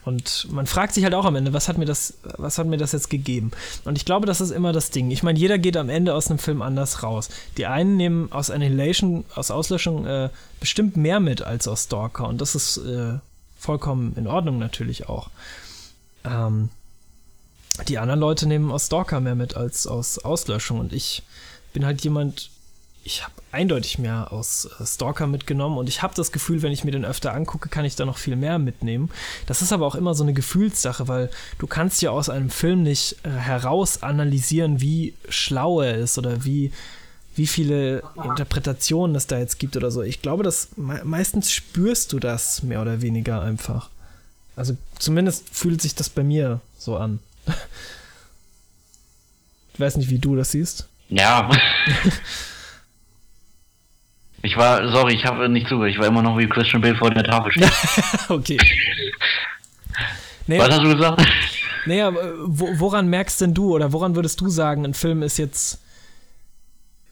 Und man fragt sich halt auch am Ende, was hat mir das, was hat mir das jetzt gegeben? Und ich glaube, das ist immer das Ding. Ich meine, jeder geht am Ende aus einem Film anders raus. Die einen nehmen aus Annihilation, aus Auslöschung äh, bestimmt mehr mit als aus Stalker. Und das ist äh, vollkommen in Ordnung natürlich auch. Ähm, die anderen Leute nehmen aus Stalker mehr mit als aus Auslöschung und ich bin halt jemand, ich habe eindeutig mehr aus äh, Stalker mitgenommen und ich habe das Gefühl, wenn ich mir den öfter angucke, kann ich da noch viel mehr mitnehmen. Das ist aber auch immer so eine Gefühlssache, weil du kannst ja aus einem Film nicht äh, heraus analysieren, wie schlau er ist oder wie wie viele Interpretationen es da jetzt gibt oder so. Ich glaube, dass me meistens spürst du das mehr oder weniger einfach. Also zumindest fühlt sich das bei mir so an. Ich weiß nicht, wie du das siehst. Ja. ich war, sorry, ich habe nicht zugehört. Ich war immer noch wie Christian Bale vor der Tafel steht. okay. Naja, Was hast du gesagt? Naja, woran merkst denn du oder woran würdest du sagen, ein Film ist jetzt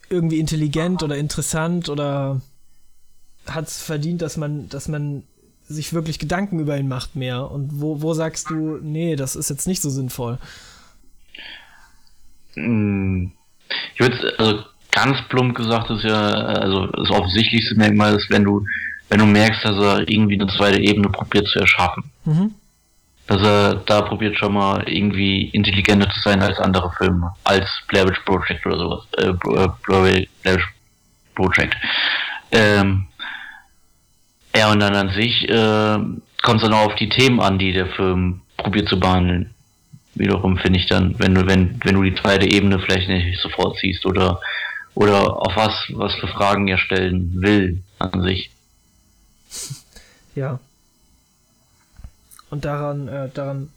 irgendwie intelligent oder interessant oder hat es verdient, dass man, dass man sich wirklich Gedanken über ihn macht mehr? Und wo, wo sagst du, nee, das ist jetzt nicht so sinnvoll? Hm, ich würde, also ganz plump gesagt, ist ja, also das offensichtlichste Merkmal ist, wenn du, wenn du merkst, dass er irgendwie eine zweite Ebene probiert zu erschaffen. Mhm dass er da probiert schon mal irgendwie intelligenter zu sein als andere Filme, als Blair Witch Project oder sowas. Äh, äh Blair Witch Project. Ähm, ja, und dann an sich äh, kommt es dann auch auf die Themen an, die der Film probiert zu behandeln. Wiederum finde ich dann, wenn du, wenn, wenn du die zweite Ebene vielleicht nicht sofort siehst oder oder auf was, was für Fragen er stellen will an sich. Ja, und daran, äh, daran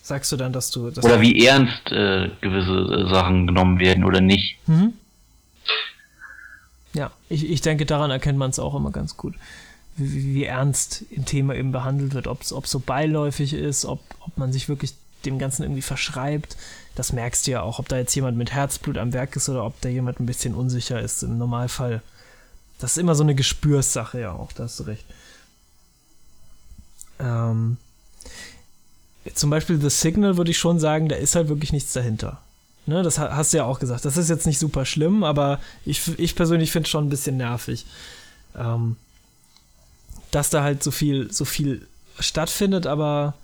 sagst du dann, dass du. Dass oder wie ernst äh, gewisse äh, Sachen genommen werden oder nicht. Mhm. Ja, ich, ich denke, daran erkennt man es auch immer ganz gut. Wie, wie ernst ein Thema eben behandelt wird, ob es so beiläufig ist, ob, ob man sich wirklich dem Ganzen irgendwie verschreibt. Das merkst du ja auch, ob da jetzt jemand mit Herzblut am Werk ist oder ob da jemand ein bisschen unsicher ist im Normalfall. Das ist immer so eine Gespürssache, ja auch, da hast du recht. Ähm, zum Beispiel The Signal würde ich schon sagen, da ist halt wirklich nichts dahinter. Ne, das hast du ja auch gesagt. Das ist jetzt nicht super schlimm, aber ich, ich persönlich finde es schon ein bisschen nervig. Ähm, dass da halt so viel, so viel stattfindet, aber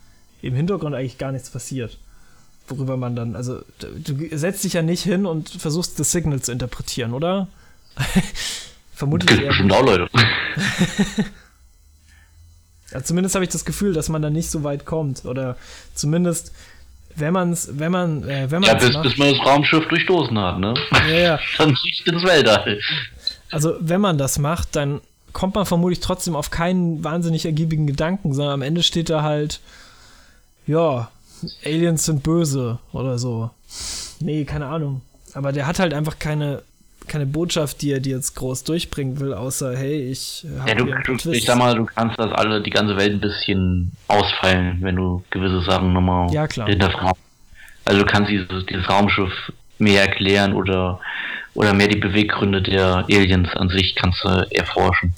im Hintergrund eigentlich gar nichts passiert. Worüber man dann, also du setzt dich ja nicht hin und versuchst The Signal zu interpretieren, oder? Vermutlich. Bestimmt auch Leute. Ja, zumindest habe ich das Gefühl, dass man da nicht so weit kommt. Oder zumindest, wenn man es, wenn man, äh, wenn man. Ja, bis, macht, bis man das Raumschiff durchstoßen hat, ne? Ja, ja. dann fliegt ins Weltall. Also, wenn man das macht, dann kommt man vermutlich trotzdem auf keinen wahnsinnig ergiebigen Gedanken, sondern am Ende steht da halt, ja, Aliens sind böse oder so. Nee, keine Ahnung. Aber der hat halt einfach keine keine Botschaft, die er dir jetzt groß durchbringen will, außer hey, ich habe ja, du, du ich sag mal, du kannst das alle die ganze Welt ein bisschen ausfallen, wenn du gewisse Sachen nochmal ja, klar. hinterfragst. Also du kannst dieses, dieses Raumschiff mehr erklären oder oder mehr die Beweggründe der Aliens an sich kannst du erforschen.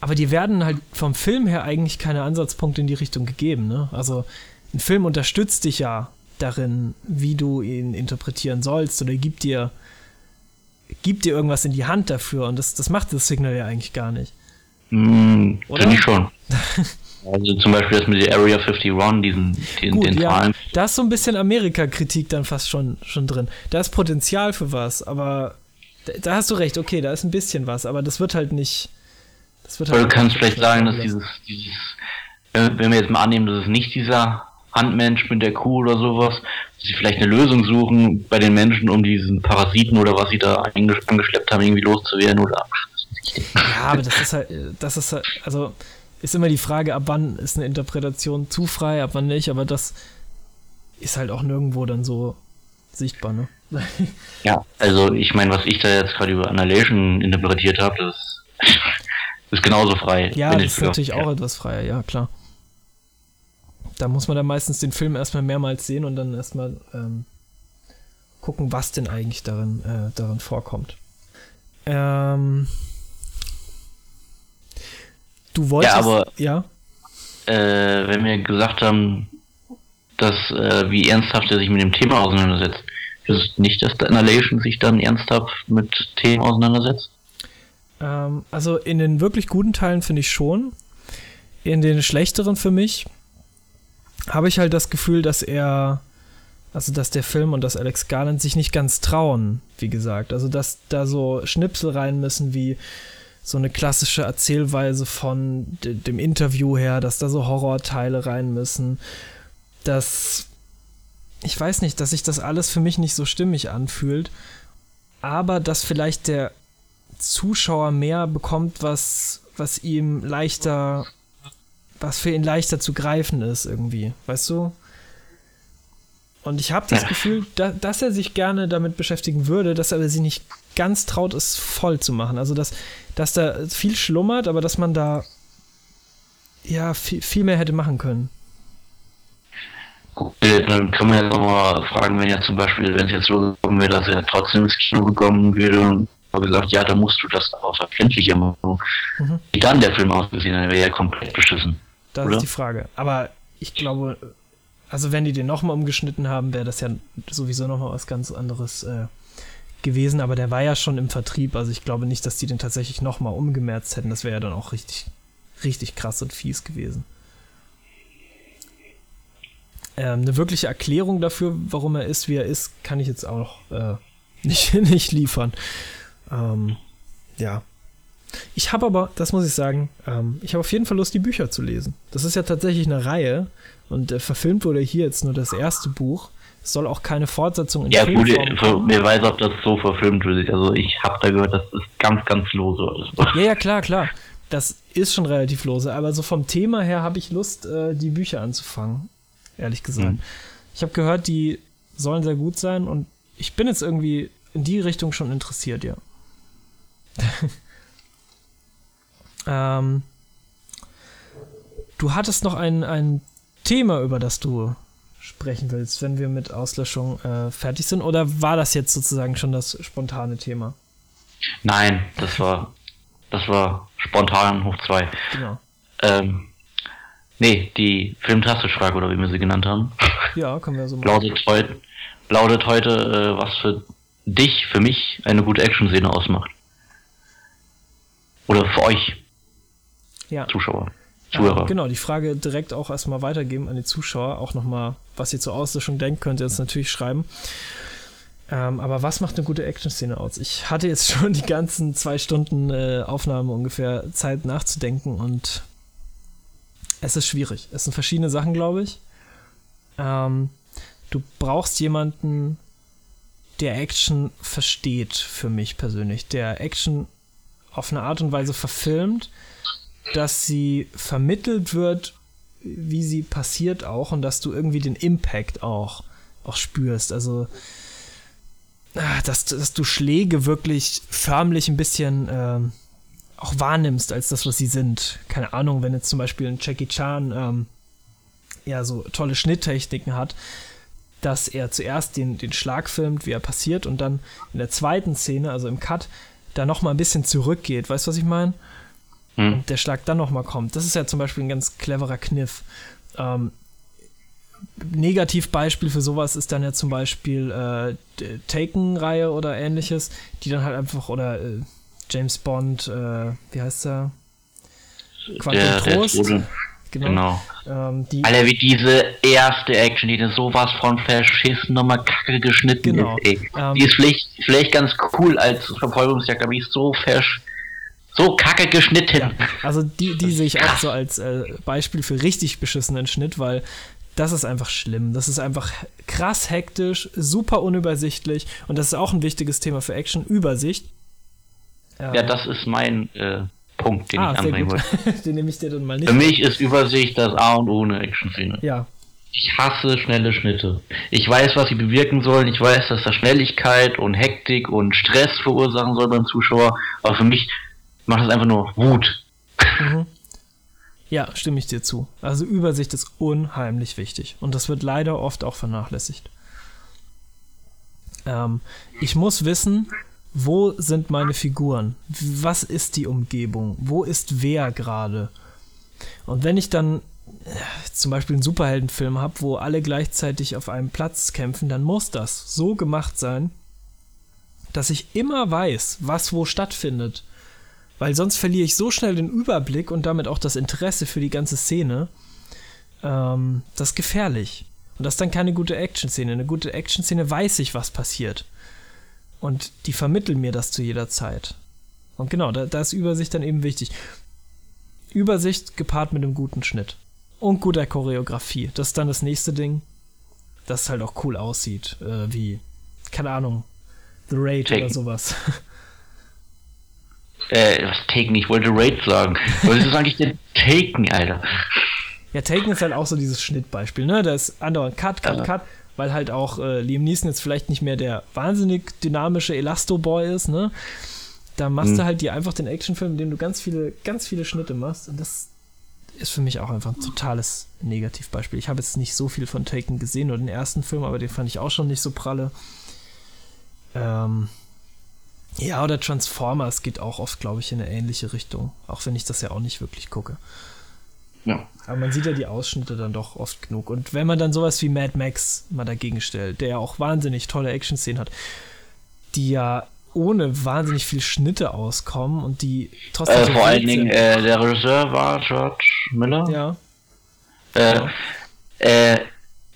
Aber die werden halt vom Film her eigentlich keine Ansatzpunkte in die Richtung gegeben, ne? Also ein Film unterstützt dich ja darin, wie du ihn interpretieren sollst oder gibt dir gibt dir irgendwas in die Hand dafür und das, das macht das Signal ja eigentlich gar nicht. Mm, Finde ich schon. also zum Beispiel das mit der Area 51, diesen, den, Gut, den ja, Zahlen. Da ist so ein bisschen Amerika-Kritik dann fast schon, schon drin. Da ist Potenzial für was, aber da, da, hast du recht, okay, da ist ein bisschen was, aber das wird halt nicht. Das wird halt du kannst vielleicht sagen, dass dieses, dieses, wenn wir jetzt mal annehmen, dass es nicht dieser Handmensch mit der Kuh oder sowas, dass sie vielleicht eine Lösung suchen bei den Menschen, um diesen Parasiten oder was sie da angeschleppt haben, irgendwie loszuwerden oder. Ja, aber das ist halt, das ist halt, also ist immer die Frage, ab wann ist eine Interpretation zu frei, ab wann nicht, aber das ist halt auch nirgendwo dann so sichtbar, ne? Ja, also ich meine, was ich da jetzt gerade über Annihilation interpretiert habe, das ist genauso frei. Ja, das ist natürlich auch etwas freier, ja, klar da muss man dann meistens den Film erstmal mehrmals sehen und dann erstmal ähm, gucken, was denn eigentlich darin, äh, darin vorkommt. Ähm, du wolltest. Ja, aber. Ja. Äh, wenn wir gesagt haben, dass, äh, wie ernsthaft er sich mit dem Thema auseinandersetzt, ist es nicht, dass der Annihilation sich dann ernsthaft mit Themen auseinandersetzt? Ähm, also in den wirklich guten Teilen finde ich schon in den schlechteren für mich habe ich halt das Gefühl, dass er, also dass der Film und dass Alex Garland sich nicht ganz trauen, wie gesagt. Also dass da so Schnipsel rein müssen wie so eine klassische Erzählweise von dem Interview her, dass da so Horrorteile rein müssen, dass ich weiß nicht, dass sich das alles für mich nicht so stimmig anfühlt, aber dass vielleicht der Zuschauer mehr bekommt, was, was ihm leichter was für ihn leichter zu greifen ist irgendwie, weißt du? Und ich habe das ja. Gefühl, da, dass er sich gerne damit beschäftigen würde, dass er aber sich nicht ganz traut, es voll zu machen. Also, dass, dass da viel schlummert, aber dass man da ja viel, viel mehr hätte machen können. Äh, dann kann man jetzt auch mal fragen, wenn ja zum Beispiel, wenn es jetzt so gekommen wäre, dass er trotzdem ins Kino gekommen wäre und gesagt, ja, da musst du das auch verständlicher machen. Mhm. Wie dann der Film ausgesehen, dann wäre ja komplett beschissen. Das Oder? ist die Frage. Aber ich glaube, also wenn die den nochmal umgeschnitten haben, wäre das ja sowieso nochmal was ganz anderes äh, gewesen. Aber der war ja schon im Vertrieb. Also ich glaube nicht, dass die den tatsächlich nochmal umgemerzt hätten. Das wäre ja dann auch richtig, richtig krass und fies gewesen. Ähm, eine wirkliche Erklärung dafür, warum er ist, wie er ist, kann ich jetzt auch äh, nicht, nicht liefern. Ähm, ja. Ich habe aber, das muss ich sagen, ähm, ich habe auf jeden Fall Lust, die Bücher zu lesen. Das ist ja tatsächlich eine Reihe und äh, verfilmt wurde hier jetzt nur das erste Buch. Es soll auch keine Fortsetzung in Ja, gut, mir weiß, ob das so verfilmt wird. Also ich habe da gehört, das ist ganz, ganz lose. Ja, ja, klar, klar. Das ist schon relativ lose, aber so vom Thema her habe ich Lust, äh, die Bücher anzufangen. Ehrlich gesagt. Mhm. Ich habe gehört, die sollen sehr gut sein und ich bin jetzt irgendwie in die Richtung schon interessiert, ja. Ähm, du hattest noch ein, ein Thema, über das du sprechen willst, wenn wir mit Auslöschung äh, fertig sind? Oder war das jetzt sozusagen schon das spontane Thema? Nein, das war das war spontan hoch zwei. Genau. Ähm, nee, die Filmtastischfrage oder wie wir sie genannt haben. Ja, können wir so machen. Lautet heute, lautet heute äh, was für dich, für mich eine gute Action-Szene ausmacht. Oder für euch ja. Zuschauer. Zuhörer. Ja, genau, die Frage direkt auch erstmal weitergeben an die Zuschauer. Auch nochmal, was ihr zur Auslöschung denkt, könnt ihr uns natürlich schreiben. Ähm, aber was macht eine gute Action-Szene aus? Ich hatte jetzt schon die ganzen zwei Stunden äh, Aufnahme ungefähr Zeit nachzudenken und es ist schwierig. Es sind verschiedene Sachen, glaube ich. Ähm, du brauchst jemanden, der Action versteht, für mich persönlich. Der Action auf eine Art und Weise verfilmt, dass sie vermittelt wird, wie sie passiert auch und dass du irgendwie den Impact auch, auch spürst. Also, ah, dass, dass du Schläge wirklich förmlich ein bisschen ähm, auch wahrnimmst als das, was sie sind. Keine Ahnung, wenn jetzt zum Beispiel ein Jackie Chan ähm, ja so tolle Schnitttechniken hat, dass er zuerst den, den Schlag filmt, wie er passiert und dann in der zweiten Szene, also im Cut, da nochmal ein bisschen zurückgeht. Weißt du, was ich meine? Hm. und der Schlag dann nochmal kommt. Das ist ja zum Beispiel ein ganz cleverer Kniff. Ähm, Negativbeispiel für sowas ist dann ja zum Beispiel äh, Taken-Reihe oder ähnliches, die dann halt einfach, oder äh, James Bond, äh, wie heißt der? Quantum der, Trost. Der genau. genau. Ähm, die, Alter, wie diese erste Action, die sowas von verschissen nochmal kacke geschnitten genau. ist, ey. Ähm, die ist vielleicht, vielleicht ganz cool als Verfolgungsjagd, aber die ist so versch so kacke geschnitten. Ja, also die, die sehe ich auch so als äh, Beispiel für richtig beschissenen Schnitt, weil das ist einfach schlimm. Das ist einfach krass hektisch, super unübersichtlich und das ist auch ein wichtiges Thema für Action, Übersicht. Ja, ja das ist mein äh, Punkt, den ah, ich anbringen wollte. den nehme ich dir dann mal nicht. Für mich ist Übersicht das A und O eine Action-Szene. Ja. Ich hasse schnelle Schnitte. Ich weiß, was sie bewirken sollen. Ich weiß, dass das Schnelligkeit und Hektik und Stress verursachen soll beim Zuschauer. Aber für mich macht das einfach nur Wut. Mhm. Ja, stimme ich dir zu. Also Übersicht ist unheimlich wichtig. Und das wird leider oft auch vernachlässigt. Ähm, ich muss wissen, wo sind meine Figuren? Was ist die Umgebung? Wo ist wer gerade? Und wenn ich dann äh, zum Beispiel einen Superheldenfilm habe, wo alle gleichzeitig auf einem Platz kämpfen, dann muss das so gemacht sein, dass ich immer weiß, was wo stattfindet Weil sonst verliere ich so schnell den Überblick und damit auch das Interesse für die ganze Szene. Ähm, das ist gefährlich. Und das ist dann keine gute Action-Szene. Eine gute Action-Szene weiß ich, was passiert. Und die vermitteln mir das zu jeder Zeit. Und genau, da, da ist Übersicht dann eben wichtig. Übersicht gepaart mit einem guten Schnitt. Und guter Choreografie. Das ist dann das nächste Ding. Das halt auch cool aussieht. Äh, wie, keine Ahnung, The Raid Taken. oder sowas. Äh, was Taken? Ich wollte Raid sagen. Was ist das eigentlich denn Taken, Alter? Ja, Taken ist halt auch so dieses Schnittbeispiel, ne? Da ist andauernd Cut, Cut, ja. Cut, weil halt auch äh, Liam Neeson jetzt vielleicht nicht mehr der wahnsinnig dynamische Elasto-Boy ist, ne? Da machst hm. du halt dir einfach den Actionfilm, in dem du ganz viele, ganz viele Schnitte machst und das ist für mich auch einfach ein totales Negativbeispiel. Ich habe jetzt nicht so viel von Taken gesehen, nur den ersten Film, aber den fand ich auch schon nicht so pralle. Ähm, ja, oder Transformers geht auch oft, glaube ich, in eine ähnliche Richtung, auch wenn ich das ja auch nicht wirklich gucke. Ja. Aber man sieht ja die Ausschnitte dann doch oft genug. Und wenn man dann sowas wie Mad Max mal dagegen stellt, der ja auch wahnsinnig tolle Action-Szenen hat, die ja ohne wahnsinnig viel Schnitte auskommen und die trotzdem. Äh, vor allen Dingen, äh, der Regisseur war George Miller. Ja. Äh, ja. Äh,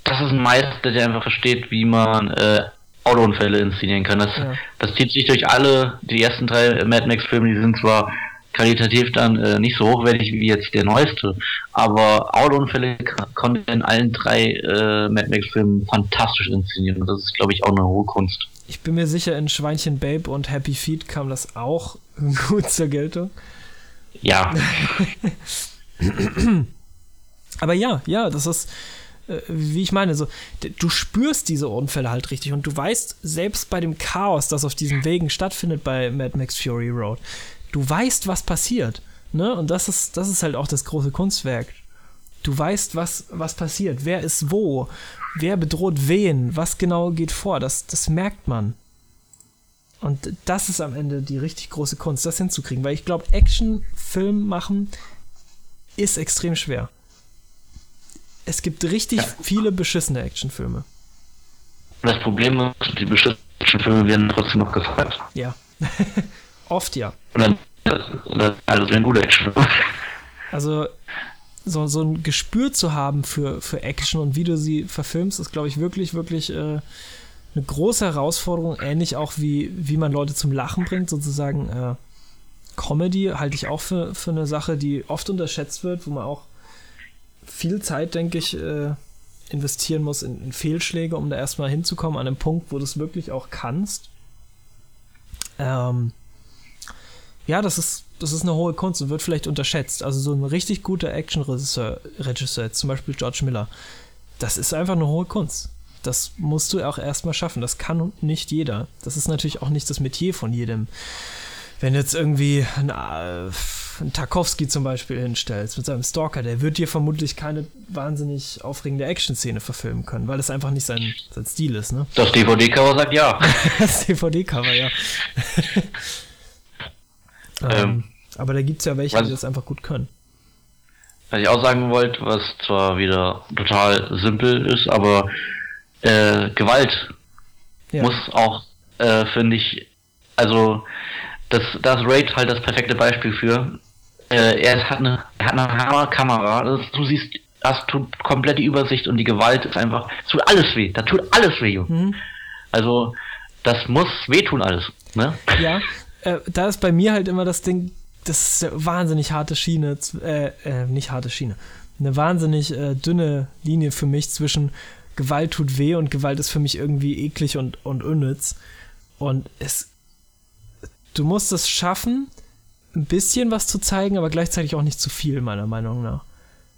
das ist ein Meister, der einfach versteht, wie man äh, Autounfälle inszenieren kann. Das, ja. das zieht sich durch alle, die ersten drei Mad Max-Filme, die sind zwar qualitativ dann äh, nicht so hochwertig wie jetzt der neueste, aber Autounfälle konnte in allen drei äh, Mad Max-Filmen fantastisch inszenieren. Das ist, glaube ich, auch eine hohe Kunst. Ich bin mir sicher, in Schweinchen Babe und Happy Feet kam das auch gut zur Geltung. Ja. Aber ja, ja, das ist, wie ich meine, so, du spürst diese Unfälle halt richtig und du weißt, selbst bei dem Chaos, das auf diesen Wegen stattfindet bei Mad Max Fury Road, du weißt, was passiert. Ne? Und das ist, das ist halt auch das große Kunstwerk. Du weißt, was, was passiert, wer ist wo, wer bedroht wen, was genau geht vor, das, das merkt man. Und das ist am Ende die richtig große Kunst, das hinzukriegen, weil ich glaube, Actionfilm machen ist extrem schwer. Es gibt richtig ja. viele beschissene Actionfilme. Das Problem ist, die beschissenen Actionfilme werden trotzdem noch gefeiert. Ja. Oft ja. Oder, oder also sind gute Actionfilme. Also so, so ein Gespür zu haben für, für Action und wie du sie verfilmst, ist, glaube ich, wirklich, wirklich äh, eine große Herausforderung. Ähnlich auch wie, wie man Leute zum Lachen bringt, sozusagen. Äh, Comedy halte ich auch für, für eine Sache, die oft unterschätzt wird, wo man auch viel Zeit, denke ich, äh, investieren muss in, in, Fehlschläge, um da erstmal hinzukommen an einem Punkt, wo du es wirklich auch kannst. Ähm, ja, das ist, das ist eine hohe Kunst und wird vielleicht unterschätzt. Also so ein richtig guter Action-Regisseur, Regisseur, zum Beispiel George Miller, das ist einfach eine hohe Kunst. Das musst du auch erstmal schaffen. Das kann nicht jeder. Das ist natürlich auch nicht das Metier von jedem. Wenn jetzt irgendwie ein, äh, ein Tarkovsky zum Beispiel hinstellst mit seinem Stalker, der wird dir vermutlich keine wahnsinnig aufregende Action-Szene verfilmen können, weil das einfach nicht sein, sein Stil ist. Ne? Das DVD-Cover sagt ja. das DVD-Cover, ja. Ähm, ähm, aber da gibt es ja welche, was, die das einfach gut können. Was ich auch sagen wollte, was zwar wieder total simpel ist, aber äh, Gewalt ja. muss auch, äh, finde ich, also das, das Raid halt das perfekte Beispiel für. Äh, er hat eine, er hat eine Hammerkamera, also du siehst, hast tut komplette Übersicht und die Gewalt ist einfach, es tut alles weh, da tut alles weh. Mhm. Also das muss wehtun alles. Ne? Ja, äh, da ist bei mir halt immer das Ding, das ist eine wahnsinnig harte Schiene, äh, äh, nicht harte Schiene, eine wahnsinnig äh, dünne Linie für mich zwischen Gewalt tut weh und Gewalt ist für mich irgendwie eklig und, und unnütz. Und es, du musst es schaffen, ein bisschen was zu zeigen, aber gleichzeitig auch nicht zu viel, meiner Meinung nach.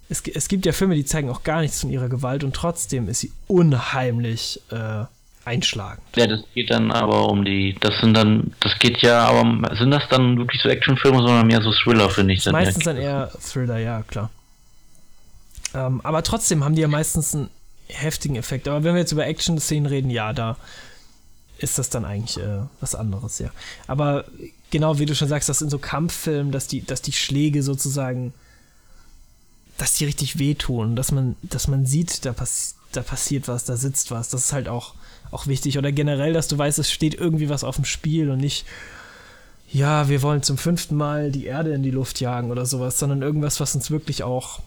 Es, es gibt ja Filme, die zeigen auch gar nichts von ihrer Gewalt und trotzdem ist sie unheimlich äh, einschlagend. Ja, das geht dann aber um die, das sind dann, das geht ja, aber sind das dann wirklich so Actionfilme, sondern mehr so Thriller, finde ich. Dann meistens dann eher Thriller, ja, klar. Ähm, aber trotzdem haben die ja meistens einen heftigen Effekt. Aber wenn wir jetzt über Action-Szenen reden, ja, da ist das dann eigentlich äh, was anderes, ja. Aber genau wie du schon sagst, das sind so Kampffilmen, dass die, dass die Schläge sozusagen, dass die richtig wehtun, dass man, dass man sieht, da, pass da passiert was, da sitzt was. Das ist halt auch auch wichtig. Oder generell, dass du weißt, es steht irgendwie was auf dem Spiel und nicht ja, wir wollen zum fünften Mal die Erde in die Luft jagen oder sowas, sondern irgendwas, was uns wirklich auch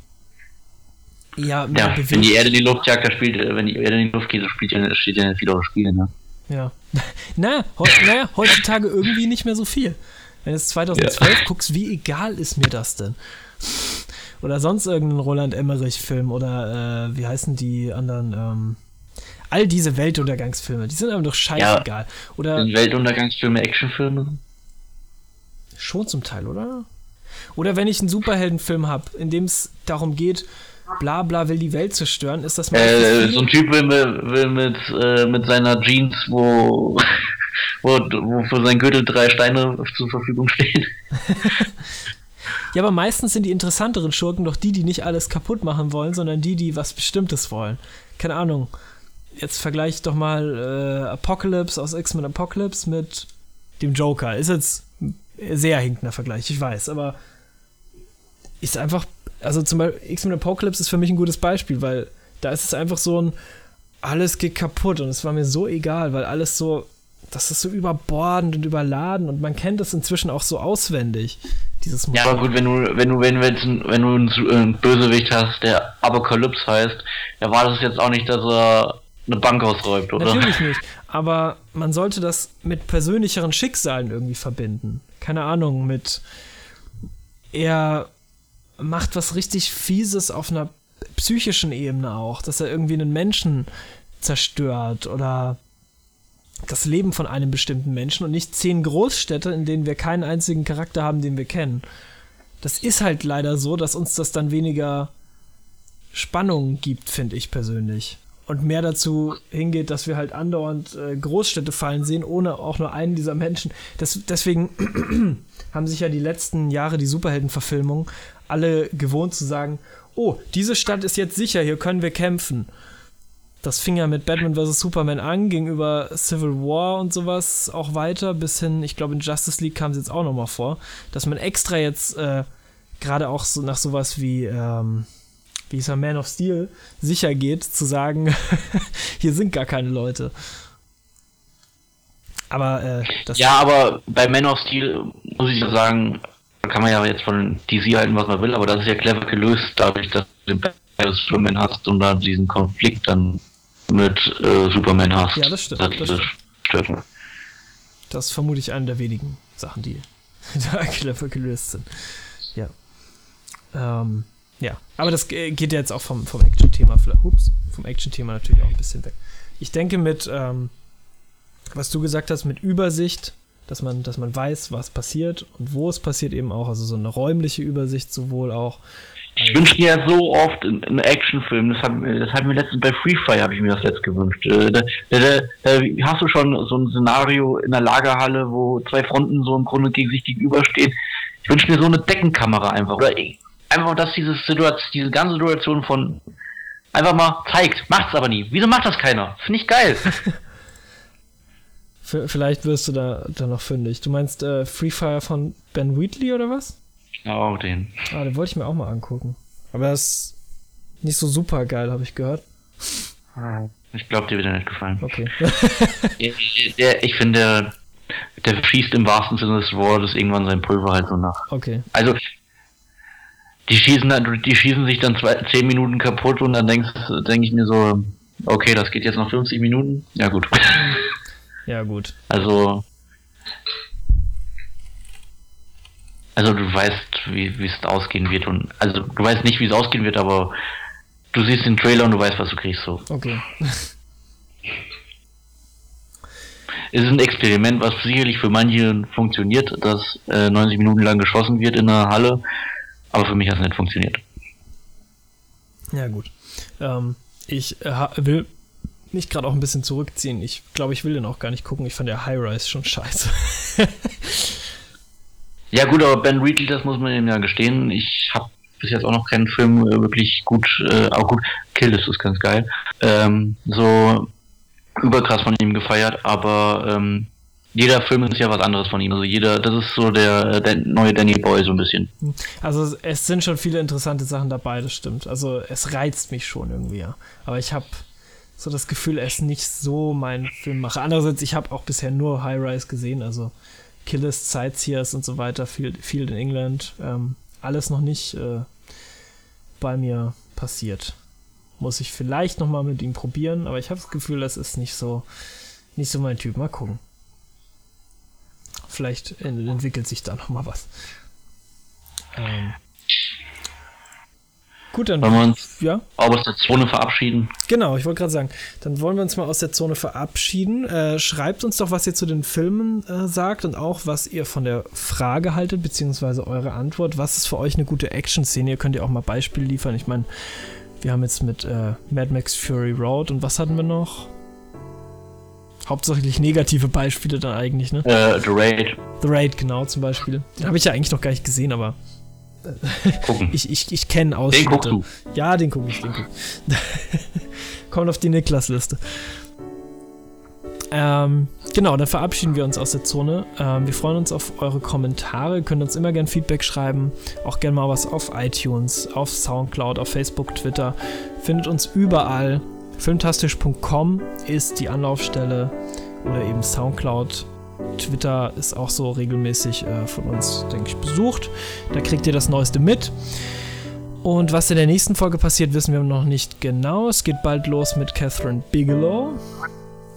ja, ja wenn die Erde in die Luft jagt, da spielt, wenn die Erde in die Luft geht, dann spielt ja, steht ja viel auf Spiele, ne? Ja. naja, he naja, heutzutage irgendwie nicht mehr so viel. Wenn du es 2012 ja. guckst, wie egal ist mir das denn? Oder sonst irgendein Roland Emmerich-Film oder äh, wie heißen die anderen? Ähm, all diese Weltuntergangsfilme, die sind einem doch scheißegal. Ja, oder Weltuntergangsfilme, Actionfilme? Schon zum Teil, oder? Oder wenn ich einen Superheldenfilm habe, in dem es darum geht, bla bla will die Welt zerstören, ist das mal. Äh, so ein Typ will, will mit, äh, mit seiner Jeans, wo, wo, wo für sein Gürtel drei Steine zur Verfügung stehen. ja, aber meistens sind die interessanteren Schurken doch die, die nicht alles kaputt machen wollen, sondern die, die was Bestimmtes wollen. Keine Ahnung. Jetzt vergleich doch mal äh, Apocalypse aus X-Men Apocalypse mit dem Joker. Ist jetzt ein sehr hinkender Vergleich, ich weiß, aber ist einfach also zum Beispiel X-Men Apocalypse ist für mich ein gutes Beispiel, weil da ist es einfach so ein, alles geht kaputt und es war mir so egal, weil alles so, das ist so überbordend und überladen und man kennt das inzwischen auch so auswendig. Dieses ja, aber gut, wenn du, wenn du, wenn, wenn, wenn du einen, einen Bösewicht hast, der Apokalypse heißt, ja war das jetzt auch nicht, dass er eine Bank ausräumt, oder? Natürlich nicht. Aber man sollte das mit persönlicheren Schicksalen irgendwie verbinden. Keine Ahnung, mit eher macht was richtig Fieses auf einer psychischen Ebene auch, dass er irgendwie einen Menschen zerstört oder das Leben von einem bestimmten Menschen und nicht zehn Großstädte, in denen wir keinen einzigen Charakter haben, den wir kennen. Das ist halt leider so, dass uns das dann weniger Spannung gibt, finde ich persönlich. Und mehr dazu hingeht, dass wir halt andauernd äh, Großstädte fallen sehen, ohne auch nur einen dieser Menschen. Das, deswegen haben sich ja die letzten Jahre die Superheldenverfilmung alle gewohnt zu sagen, oh, diese Stadt ist jetzt sicher, hier können wir kämpfen. Das fing ja mit Batman vs. Superman an, gegenüber Civil War und sowas auch weiter, bis hin, ich glaube, in Justice League kam es jetzt auch nochmal vor, dass man extra jetzt äh, gerade auch so nach sowas wie, ähm, wie ist er, Man of Steel, sicher geht, zu sagen, hier sind gar keine Leute. Aber äh, das. Ja, aber bei Man of Steel muss ich sagen, kann man ja jetzt von DC halten, was man will, aber das ist ja clever gelöst, dadurch, dass du den Batman Superman hast und dann diesen Konflikt dann mit äh, Superman hast. Ja, das stimmt. Das, das, stimmt. das ist vermutlich eine der wenigen Sachen, die da clever gelöst sind. Ja. Ähm, ja, aber das geht ja jetzt auch vom, vom Action-Thema, ups, vom Action-Thema natürlich auch ein bisschen weg. Ich denke mit, ähm, was du gesagt hast, mit Übersicht dass man, dass man weiß, was passiert und wo es passiert eben auch, also so eine räumliche Übersicht sowohl auch. Ich wünsche mir ja so oft einen Actionfilm, das hat, das hat mir letztens bei Free Fire, habe ich mir das letzt gewünscht. Äh, da, da, da, hast du schon so ein Szenario in der Lagerhalle, wo zwei Fronten so im Grunde gegen sich gegenüberstehen. Ich wünsche mir so eine Deckenkamera einfach. Oder einfach, dass diese Situation, diese ganze Situation von einfach mal zeigt, macht's aber nie. Wieso macht das keiner? Finde ich geil. Vielleicht wirst du da, da noch fündig. Du meinst äh, Free Fire von Ben Wheatley oder was? Genau, den. Ah, den wollte ich mir auch mal angucken. Aber er ist nicht so super geil, habe ich gehört. Ich glaube, dir wird er nicht gefallen. Okay. der, der, ich finde, der, der schießt im wahrsten Sinne des Wortes irgendwann sein Pulver halt so nach. Okay. Also, die schießen, dann, die schießen sich dann zwei, zehn Minuten kaputt und dann denke denk ich mir so, okay, das geht jetzt noch 50 Minuten. Ja, gut. Ja, gut. Also. Also du weißt, wie es ausgehen wird und also du weißt nicht, wie es ausgehen wird, aber du siehst den Trailer und du weißt, was du kriegst so. Okay. es ist ein Experiment, was sicherlich für manche funktioniert, dass äh, 90 Minuten lang geschossen wird in der Halle, aber für mich hat es nicht funktioniert. Ja gut. Ähm, ich äh, will mich gerade auch ein bisschen zurückziehen. Ich glaube, ich will den auch gar nicht gucken. Ich fand der High Rise schon scheiße. ja, gut, aber Ben Reedley, das muss man ihm ja gestehen. Ich habe bis jetzt auch noch keinen Film äh, wirklich gut, äh, auch gut, Kill ist ganz geil, ähm, so überkrass von ihm gefeiert, aber ähm, jeder Film ist ja was anderes von ihm. Also jeder, das ist so der, der neue Danny Boy so ein bisschen. Also es sind schon viele interessante Sachen dabei, das stimmt. Also es reizt mich schon irgendwie, ja. Aber ich habe so das Gefühl, er ist nicht so mein Filmmacher. Andererseits, ich habe auch bisher nur High Rise gesehen, also Killers, Sightseers und so weiter, Field, Field in England. Ähm, alles noch nicht äh, bei mir passiert. Muss ich vielleicht nochmal mit ihm probieren, aber ich habe das Gefühl, das ist nicht so, nicht so mein Typ. Mal gucken. Vielleicht entwickelt sich da nochmal was. Ähm, Gut, dann wollen wir uns ja? aus der Zone verabschieden. Genau, ich wollte gerade sagen, dann wollen wir uns mal aus der Zone verabschieden. Äh, schreibt uns doch, was ihr zu den Filmen äh, sagt und auch, was ihr von der Frage haltet, beziehungsweise eure Antwort. Was ist für euch eine gute Action-Szene? Ihr könnt ja auch mal Beispiele liefern. Ich meine, wir haben jetzt mit äh, Mad Max Fury Road und was hatten wir noch? Hauptsächlich negative Beispiele dann eigentlich, ne? Äh, The Raid. The Raid, genau, zum Beispiel. Den habe ich ja eigentlich noch gar nicht gesehen, aber Gucken. Ich, ich, ich kenne Ausschnitte. Den guckst du. Ja, den gucke ich, den guck. Kommt auf die Niklas-Liste. Ähm, genau, dann verabschieden wir uns aus der Zone. Ähm, wir freuen uns auf eure Kommentare. Ihr könnt uns immer gerne Feedback schreiben. Auch gerne mal was auf iTunes, auf Soundcloud, auf Facebook, Twitter. Findet uns überall. Filmtastisch.com ist die Anlaufstelle oder eben Soundcloud Twitter ist auch so regelmäßig äh, von uns, denke ich, besucht. Da kriegt ihr das Neueste mit. Und was in der nächsten Folge passiert, wissen wir noch nicht genau. Es geht bald los mit Catherine Bigelow.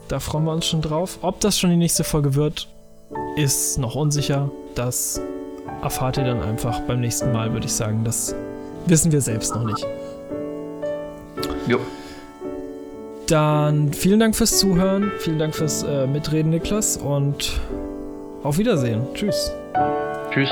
Da freuen wir uns schon drauf. Ob das schon die nächste Folge wird, ist noch unsicher. Das erfahrt ihr dann einfach beim nächsten Mal, würde ich sagen. Das wissen wir selbst noch nicht. Jo. Dann vielen Dank fürs Zuhören, vielen Dank fürs äh, Mitreden, Niklas, und auf Wiedersehen. Tschüss. Tschüss.